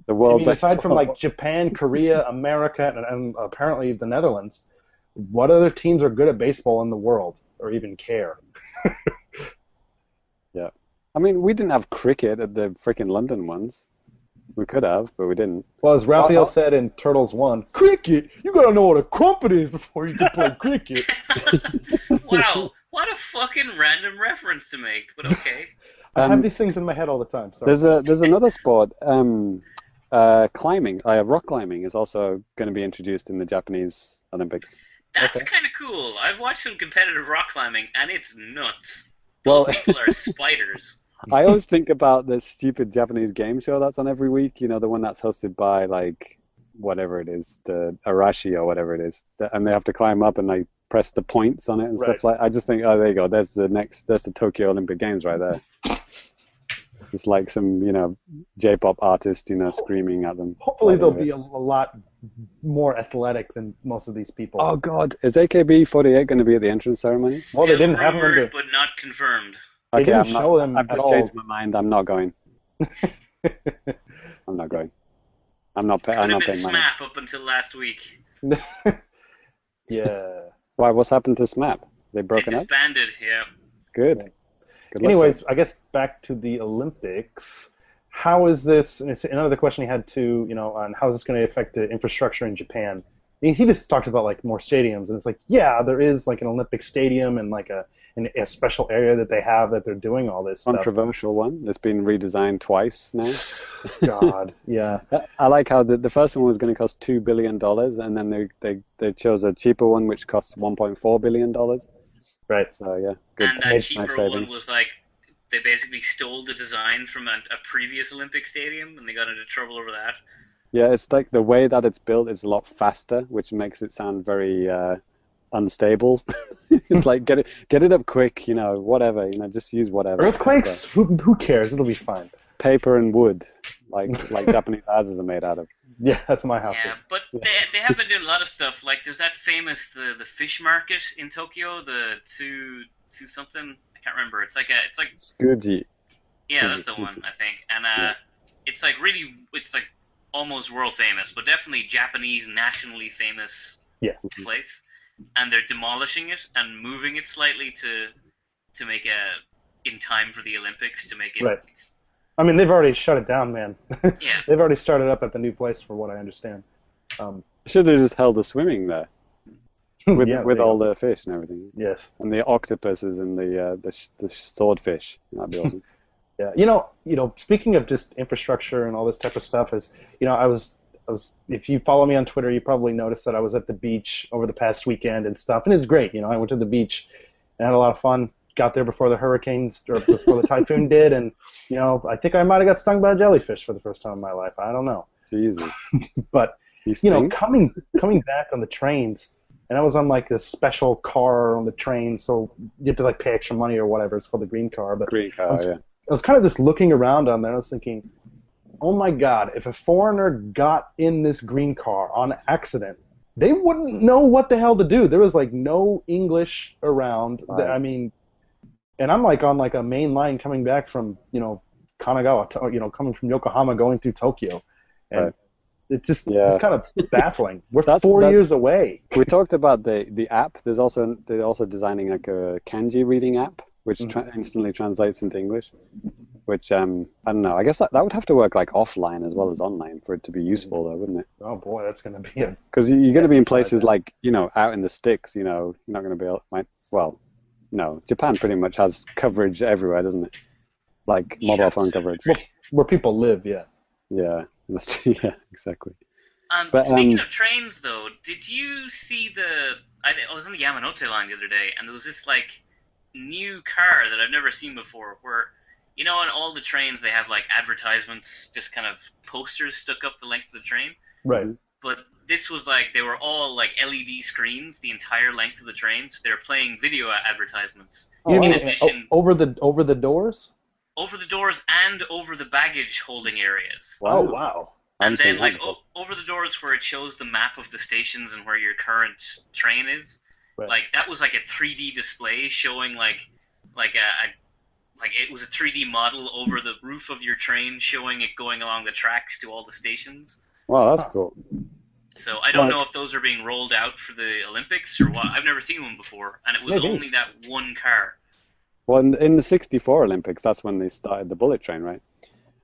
The world I mean, aside from like Japan, Korea, America, and, and apparently the Netherlands, what other teams are good at baseball in the world or even care? I mean, we didn't have cricket at the freaking London ones. We could have, but we didn't. Well, as Raphael said in Turtles One, cricket. You gotta know what a crumpet is before you can play cricket. wow, what a fucking random reference to make, but okay. I Um, have these things in my head all the time. Sorry. There's a there's another sport, um, uh, climbing. Uh, rock climbing is also going to be introduced in the Japanese Olympics. That's Okay. kind of cool. I've watched some competitive rock climbing, and it's nuts. Well, Those people are spiders. I always think about this stupid Japanese game show that's on every week. You know, the one that's hosted by like whatever it is, the Arashi or whatever it is, and they have to climb up and like press the points on it and stuff like. I just think, oh, there you go. There's the next. There's the Tokyo Olympic Games right there. It's like some, you know, J-pop artist, you know, screaming at them. Hopefully, they'll be a, a lot more athletic than most of these people. Oh God, is AKB48 going to be at the entrance ceremony? Well, they Still didn't have them rumored, to- but not confirmed. They Okay, didn't I'm not, show them I've at just all. changed my mind. I'm not going. I'm not going. I'm not. Pay, I'm have not been paying money. SMAP up until last week. yeah. Why? What's happened to SMAP? They They broken up. disbanded, yeah. Good. Yeah. Good Anyways, to I guess back to the Olympics. How is this? And it's another question he had to, You know, on how is this going to affect the infrastructure in Japan? I mean, he just talked about like more stadiums, and it's like, yeah, there is like an Olympic stadium and like a an, a special area that they have that they're doing all this stuff. controversial one. It's been redesigned twice now. God, yeah. I like how the, the first one was going to cost two billion dollars, and then they, they they chose a cheaper one which costs 1.4 billion dollars. Right. So yeah, good. and that nice cheaper one was like they basically stole the design from a, a previous Olympic stadium, and they got into trouble over that. Yeah, it's like the way that it's built is a lot faster, which makes it sound very uh, unstable. it's like get it get it up quick, you know, whatever, you know, just use whatever. Earthquakes? Who, who cares? It'll be fine. Paper and wood, like like Japanese houses are made out of. Yeah, that's my house. Yeah, but they they have been doing a lot of stuff. Like there's that famous the the fish market in Tokyo, the two two something. I can't remember. It's like a it's like Tsukiji. yeah, that's the one I think. And uh, Yeah. it's like really it's like almost world famous, but definitely Japanese nationally famous Yeah. place. And they're demolishing it and moving it slightly to to make a in time for the Olympics to make it. Right. I mean, they've already shut it down, man. Yeah. they've already started up at the new place, for what I understand. Um, Should have just held a swimming there with yeah, with all go. the fish and everything, Yes. and the octopuses and the uh, the, sh- the swordfish. That'd be awesome. Yeah, you know, you know. Speaking of just infrastructure and all this type of stuff, is you know, I was, I was. If you follow me on Twitter, you probably noticed that I was at the beach over the past weekend and stuff, and it's great. You know, I went to the beach and had a lot of fun. Got there before the hurricanes or before the typhoon did, and you know, I think I might have got stung by a jellyfish for the first time in my life. I don't know, Jesus. but You, you know, coming coming back on the trains, and I was on like this special car on the train, so you have to like pay extra money or whatever. It's called the green car, but green car, was- yeah. I was kind of just looking around on there. I was thinking, oh my God, if a foreigner got in this green car on accident, they wouldn't know what the hell to do. There was like no English around. Right. I mean, and I'm like on like a main line coming back from you know Kanagawa, to, you know, coming from Yokohama going through Tokyo, and Right. It's just Yeah. it's kind of baffling. We're four that- years away. We talked about the the app. There's also they're also designing like a kanji reading app, which mm-hmm. tra- instantly translates into English. Which um I don't know. I guess that, that would have to work like offline as well as online for it to be useful, though, wouldn't it? Oh boy, that's going to be a Because you're going to be in places that. like you know out in the sticks. You know, you're not going to be able. Might, well, no, Japan pretty much has coverage everywhere, doesn't it? Like mobile Yeah. phone coverage. well, where people live. Yeah. Yeah, that's. Yeah, exactly. Um, But, speaking um, of trains, though, did you see the? I, I was on the Yamanote line the other day, and there was this like new car that I've never seen before. Where you know, on all the trains they have like advertisements, just kind of posters stuck up the length of the train. Right. But this was like they were all like LED screens the entire length of the train, so they're playing video advertisements Oh, in o- addition oh, over the over the doors? over the doors and over the baggage holding areas. Oh wow. I and haven't then like o- over the doors where it shows the map of the stations and where your current train is Right. like that was like a 3d display showing like like a, a like it was a 3d model over the roof of your train showing it going along the tracks to all the stations Wow, that's cool. so i don't Right. know if those are being rolled out for the olympics or what i've never seen one before and it was Maybe. only that one car Well, in, in the '64 Olympics, that's when they started the bullet train, right?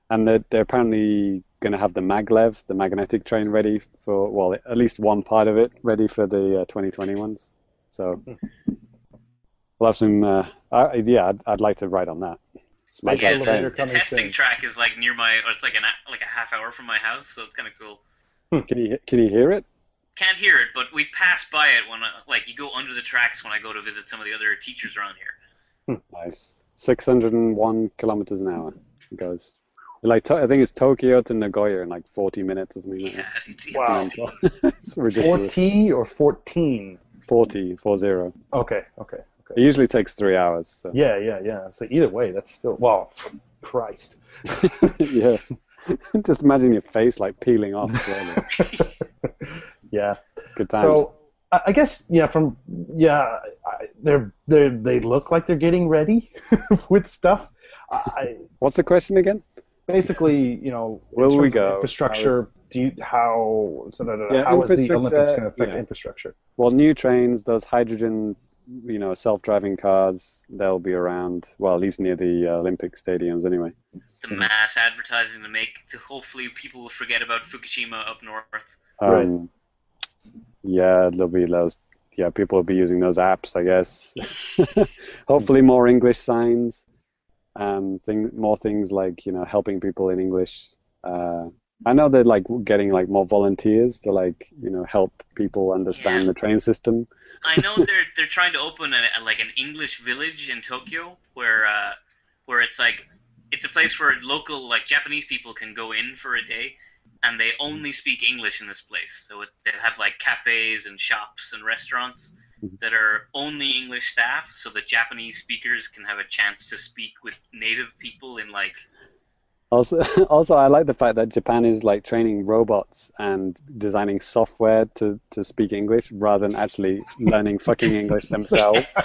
And they're, they're apparently going to have the maglev, the magnetic train, ready for well, at least one part of it ready for the uh, 2020 ones. So we'll have some. Uh, uh, yeah, I'd, I'd like to ride on that. Space Yeah, elevator the testing soon. track is like near my or it's like an a- like a half hour from my house so it's kind of cool Can you can you hear it? Can't hear it, but we pass by it when I, like you go under the tracks when I go to visit some of the other teachers around here. Nice. 601 kilometers an hour. It goes. Like to, I think it's Tokyo to Nagoya in like 40 minutes or something like Yeah, it's. Wow. that. it's ridiculous. 4T or 14? 40, 40. Okay, okay, okay. It usually takes three hours. So. Yeah, yeah, yeah. So either way, that's still well, Christ. yeah. Just imagine your face like peeling off. yeah. Good times. So I guess yeah, from yeah, they're they they look like they're getting ready with stuff. I, What's the question again? basically, you know, Will we go? Infrastructure. Do you how so, no, Yeah, how is the Olympics going to affect yeah. infrastructure? Well, new trains, those hydrogen, you know, self-driving cars, they'll be around. Well, at least near the uh, Olympic stadiums, anyway. The mass advertising to make to hopefully people will forget about Fukushima up north. Right. Um, Yeah, there'll be those. Yeah, people will be using those apps, I guess. Hopefully, more English signs. Um, thing, more things like you know helping people in English. Uh, I know they're like getting like more volunteers to like you know help people understand Yeah. the train system. I know they're they're trying to open a, a, like an English village in Tokyo where uh, where it's like it's a place where local like Japanese people can go in for a day and they only speak English in this place. So it, they have like cafes and shops and restaurants that are only English staff so that Japanese speakers can have a chance to speak with native people in like Also, also, I like the fact that Japan is like training robots and designing software to, to speak English rather than actually learning fucking English themselves.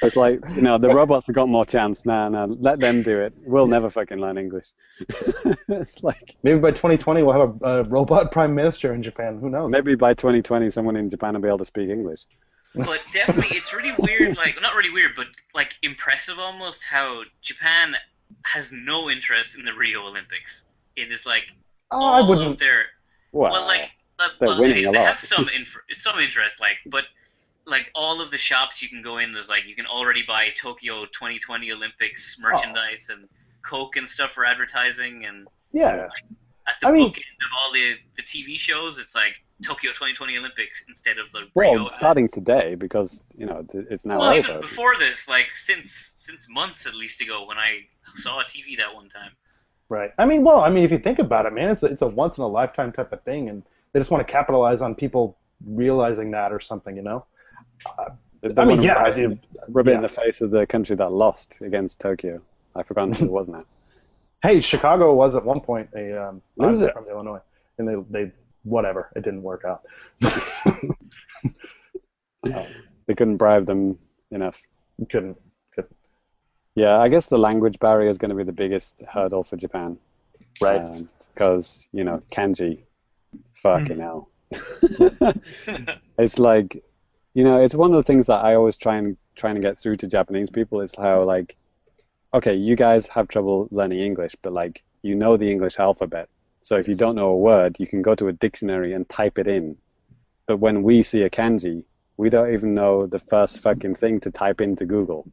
It's like, you know, the robots have got more chance. Nah, nah, let them do it. We'll never fucking learn English. it's like, Maybe by 2020 we'll have a, a robot prime minister in Japan. Who knows? maybe by 2020 someone in Japan will be able to speak English. but definitely it's really weird like not really weird but like impressive almost how japan has no interest in the rio olympics it is like Oh, all I wouldn't. their Well, well like uh, they're well, winning they, a they have some inf- some interest like but like all of the shops you can go in there's like you can already buy tokyo 2020 olympics Oh. merchandise and coke and stuff for advertising and Yeah. at the I mean- of all the the tv shows it's like tokyo 2020 olympics instead of the well, rio starting today because, you know, it's now well, even before this, like since since months at least ago, when I saw a TV that one time. Right. I mean, well, I mean, if you think about it, man, it's a, it's a once in a lifetime type of thing, and they just want to capitalize on people realizing that or something, you know? They I mean, wanna yeah, I rub- do. Rub it in the face of the country that lost against Tokyo. I forgot who it was now. Hey, Chicago was at one point a um, Loser. from Illinois, and they they whatever, it didn't work out. They couldn't bribe them enough. couldn't couldn't. Yeah, I guess the language barrier is going to be the biggest hurdle for Japan. Right. Um, because, you know, kanji, Fucking hmm. hell. it's like, you know, it's one of the things that I always try and trying to get through to Japanese people is how like, okay, you guys have trouble learning English, but like you know the English alphabet. So if you don't know a word, you can go to a dictionary and type it in. But when we see a kanji, we don't even know the first fucking thing to type into Google.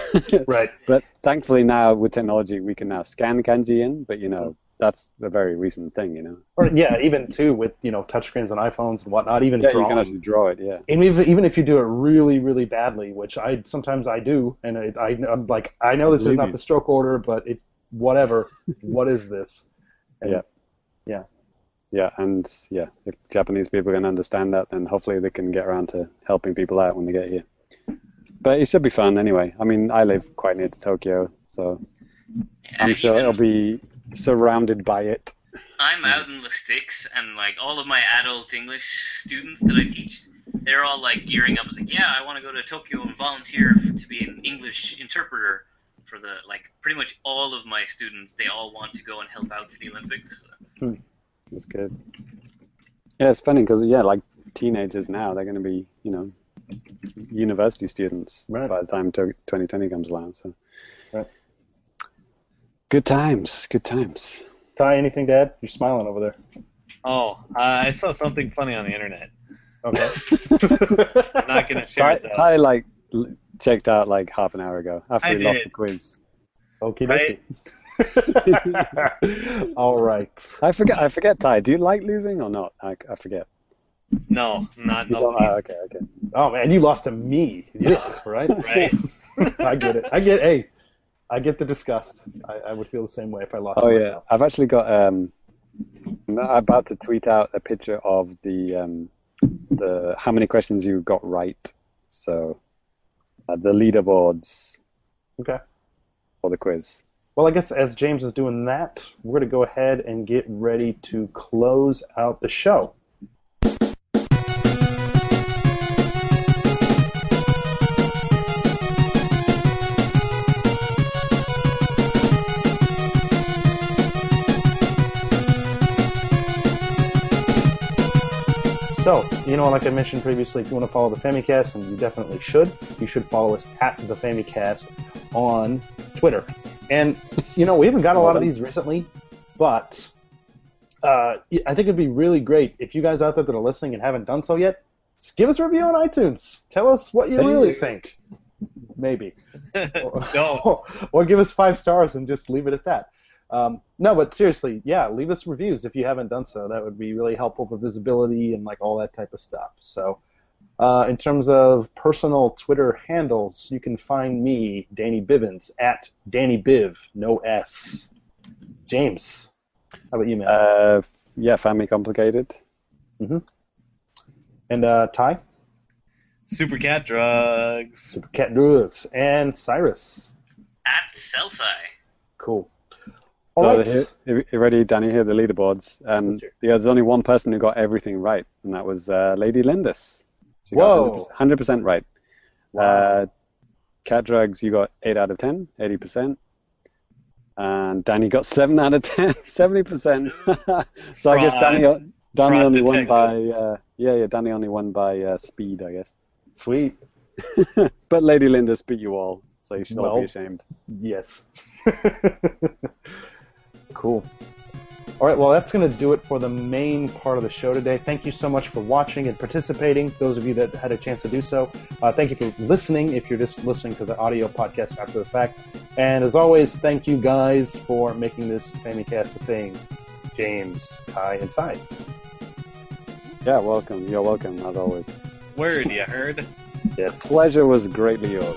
Right. But thankfully now with technology we can now scan kanji in, but you know, that's a very recent thing, you know. Or yeah, even too with you know touchscreens on iPhones and whatnot, even Yeah, you can actually draw it, yeah. and even even if you do it really really badly, which I sometimes I do, and I, I I'm like I know this is not you. the stroke order, but it whatever. what is this? And- Yeah. Yeah. Yeah, and yeah, if Japanese people can understand that, then hopefully they can get around to helping people out when they get here. But it should be fun anyway. I mean, I live quite near to Tokyo, so I'm Yeah, sure even- it'll be surrounded by it. I'm out in the sticks, and like all of my adult English students that I teach, they're all like gearing up. It's like, yeah, I want to go to Tokyo and volunteer to be an English interpreter for the like pretty much all of my students. They all want to go and help out for the Olympics. Hmm. That's good. Yeah, it's funny because yeah, like teenagers now, they're going to be, you know, university students Right. by the time 2020 comes along. So, Right. good times, good times. Ty, anything to add? You're smiling over there. Oh, uh, I saw something funny on the internet. Okay. I'm not gonna share Ty, it though. Ty like l- checked out like half an hour ago after I he lost the quiz. Okay. Right. All right. I forget. I forget. Ty, do you like losing or not? I, I forget. No, not You not don't- the least. okay, okay. Oh man, you lost to me. Yeah, right. Right. I get it. I get. Hey, I get the disgust. I, I would feel the same way if I lost. Oh to yeah, myself. I've actually got. Um, I'm about to tweet out a picture of the um, the how many questions you got right. So uh, the leaderboards Okay. for the quiz. Well, I guess as James is doing that, we're going to go ahead and get ready to close out the show. So, you know, like I mentioned previously, if you want to follow the Famicast, and you definitely should, you should follow us at the Famicast on Twitter. And, you know, we haven't got a lot of these recently, but uh, I think it'd be really great if you guys out there that are listening and haven't done so yet, give us a review on iTunes. Tell us what you really think. Maybe. no. or give us five stars and just leave it at that. Um, no, but seriously, yeah, leave us reviews if you haven't done so. That would be really helpful for visibility and like all that type of stuff. So, uh, in terms of personal Twitter handles, you can find me, Danny Bivens, at Danny Biv, no S. James, how about you, man? Uh, yeah, family complicated. and uh, Ty, Super cat drugs. Super Cat Drugs, and Cyrus. At Celsi. Cool. All so right. here, here- ready, Danny? Here are the leaderboards. Um, yeah, there's only one person who got everything right, and that was uh, Lady Lindis. She Whoa. got 100%, 100% right. Wow. Uh, cat drugs, you got 8 out of 10, 80%. And Danny got 7 out of 10, 70%. so I guess Danny, Danny only won by, uh, yeah, yeah, Danny only won by uh, speed, I guess. Sweet. but Lady Lindis beat you all, so you should Well. be ashamed. Yes. Cool. All right, well, that's going to do it for the main part of the show today. Thank you so much for watching and participating, those of you that had a chance to do so. Uh, thank you for listening if you're just listening to the audio podcast after the fact. And as always, thank you guys for making this Famicast a thing. James, Ty, and Ty. Yeah, welcome. You're welcome, as always. Word, you heard? Yes. Pleasure was greatly yours.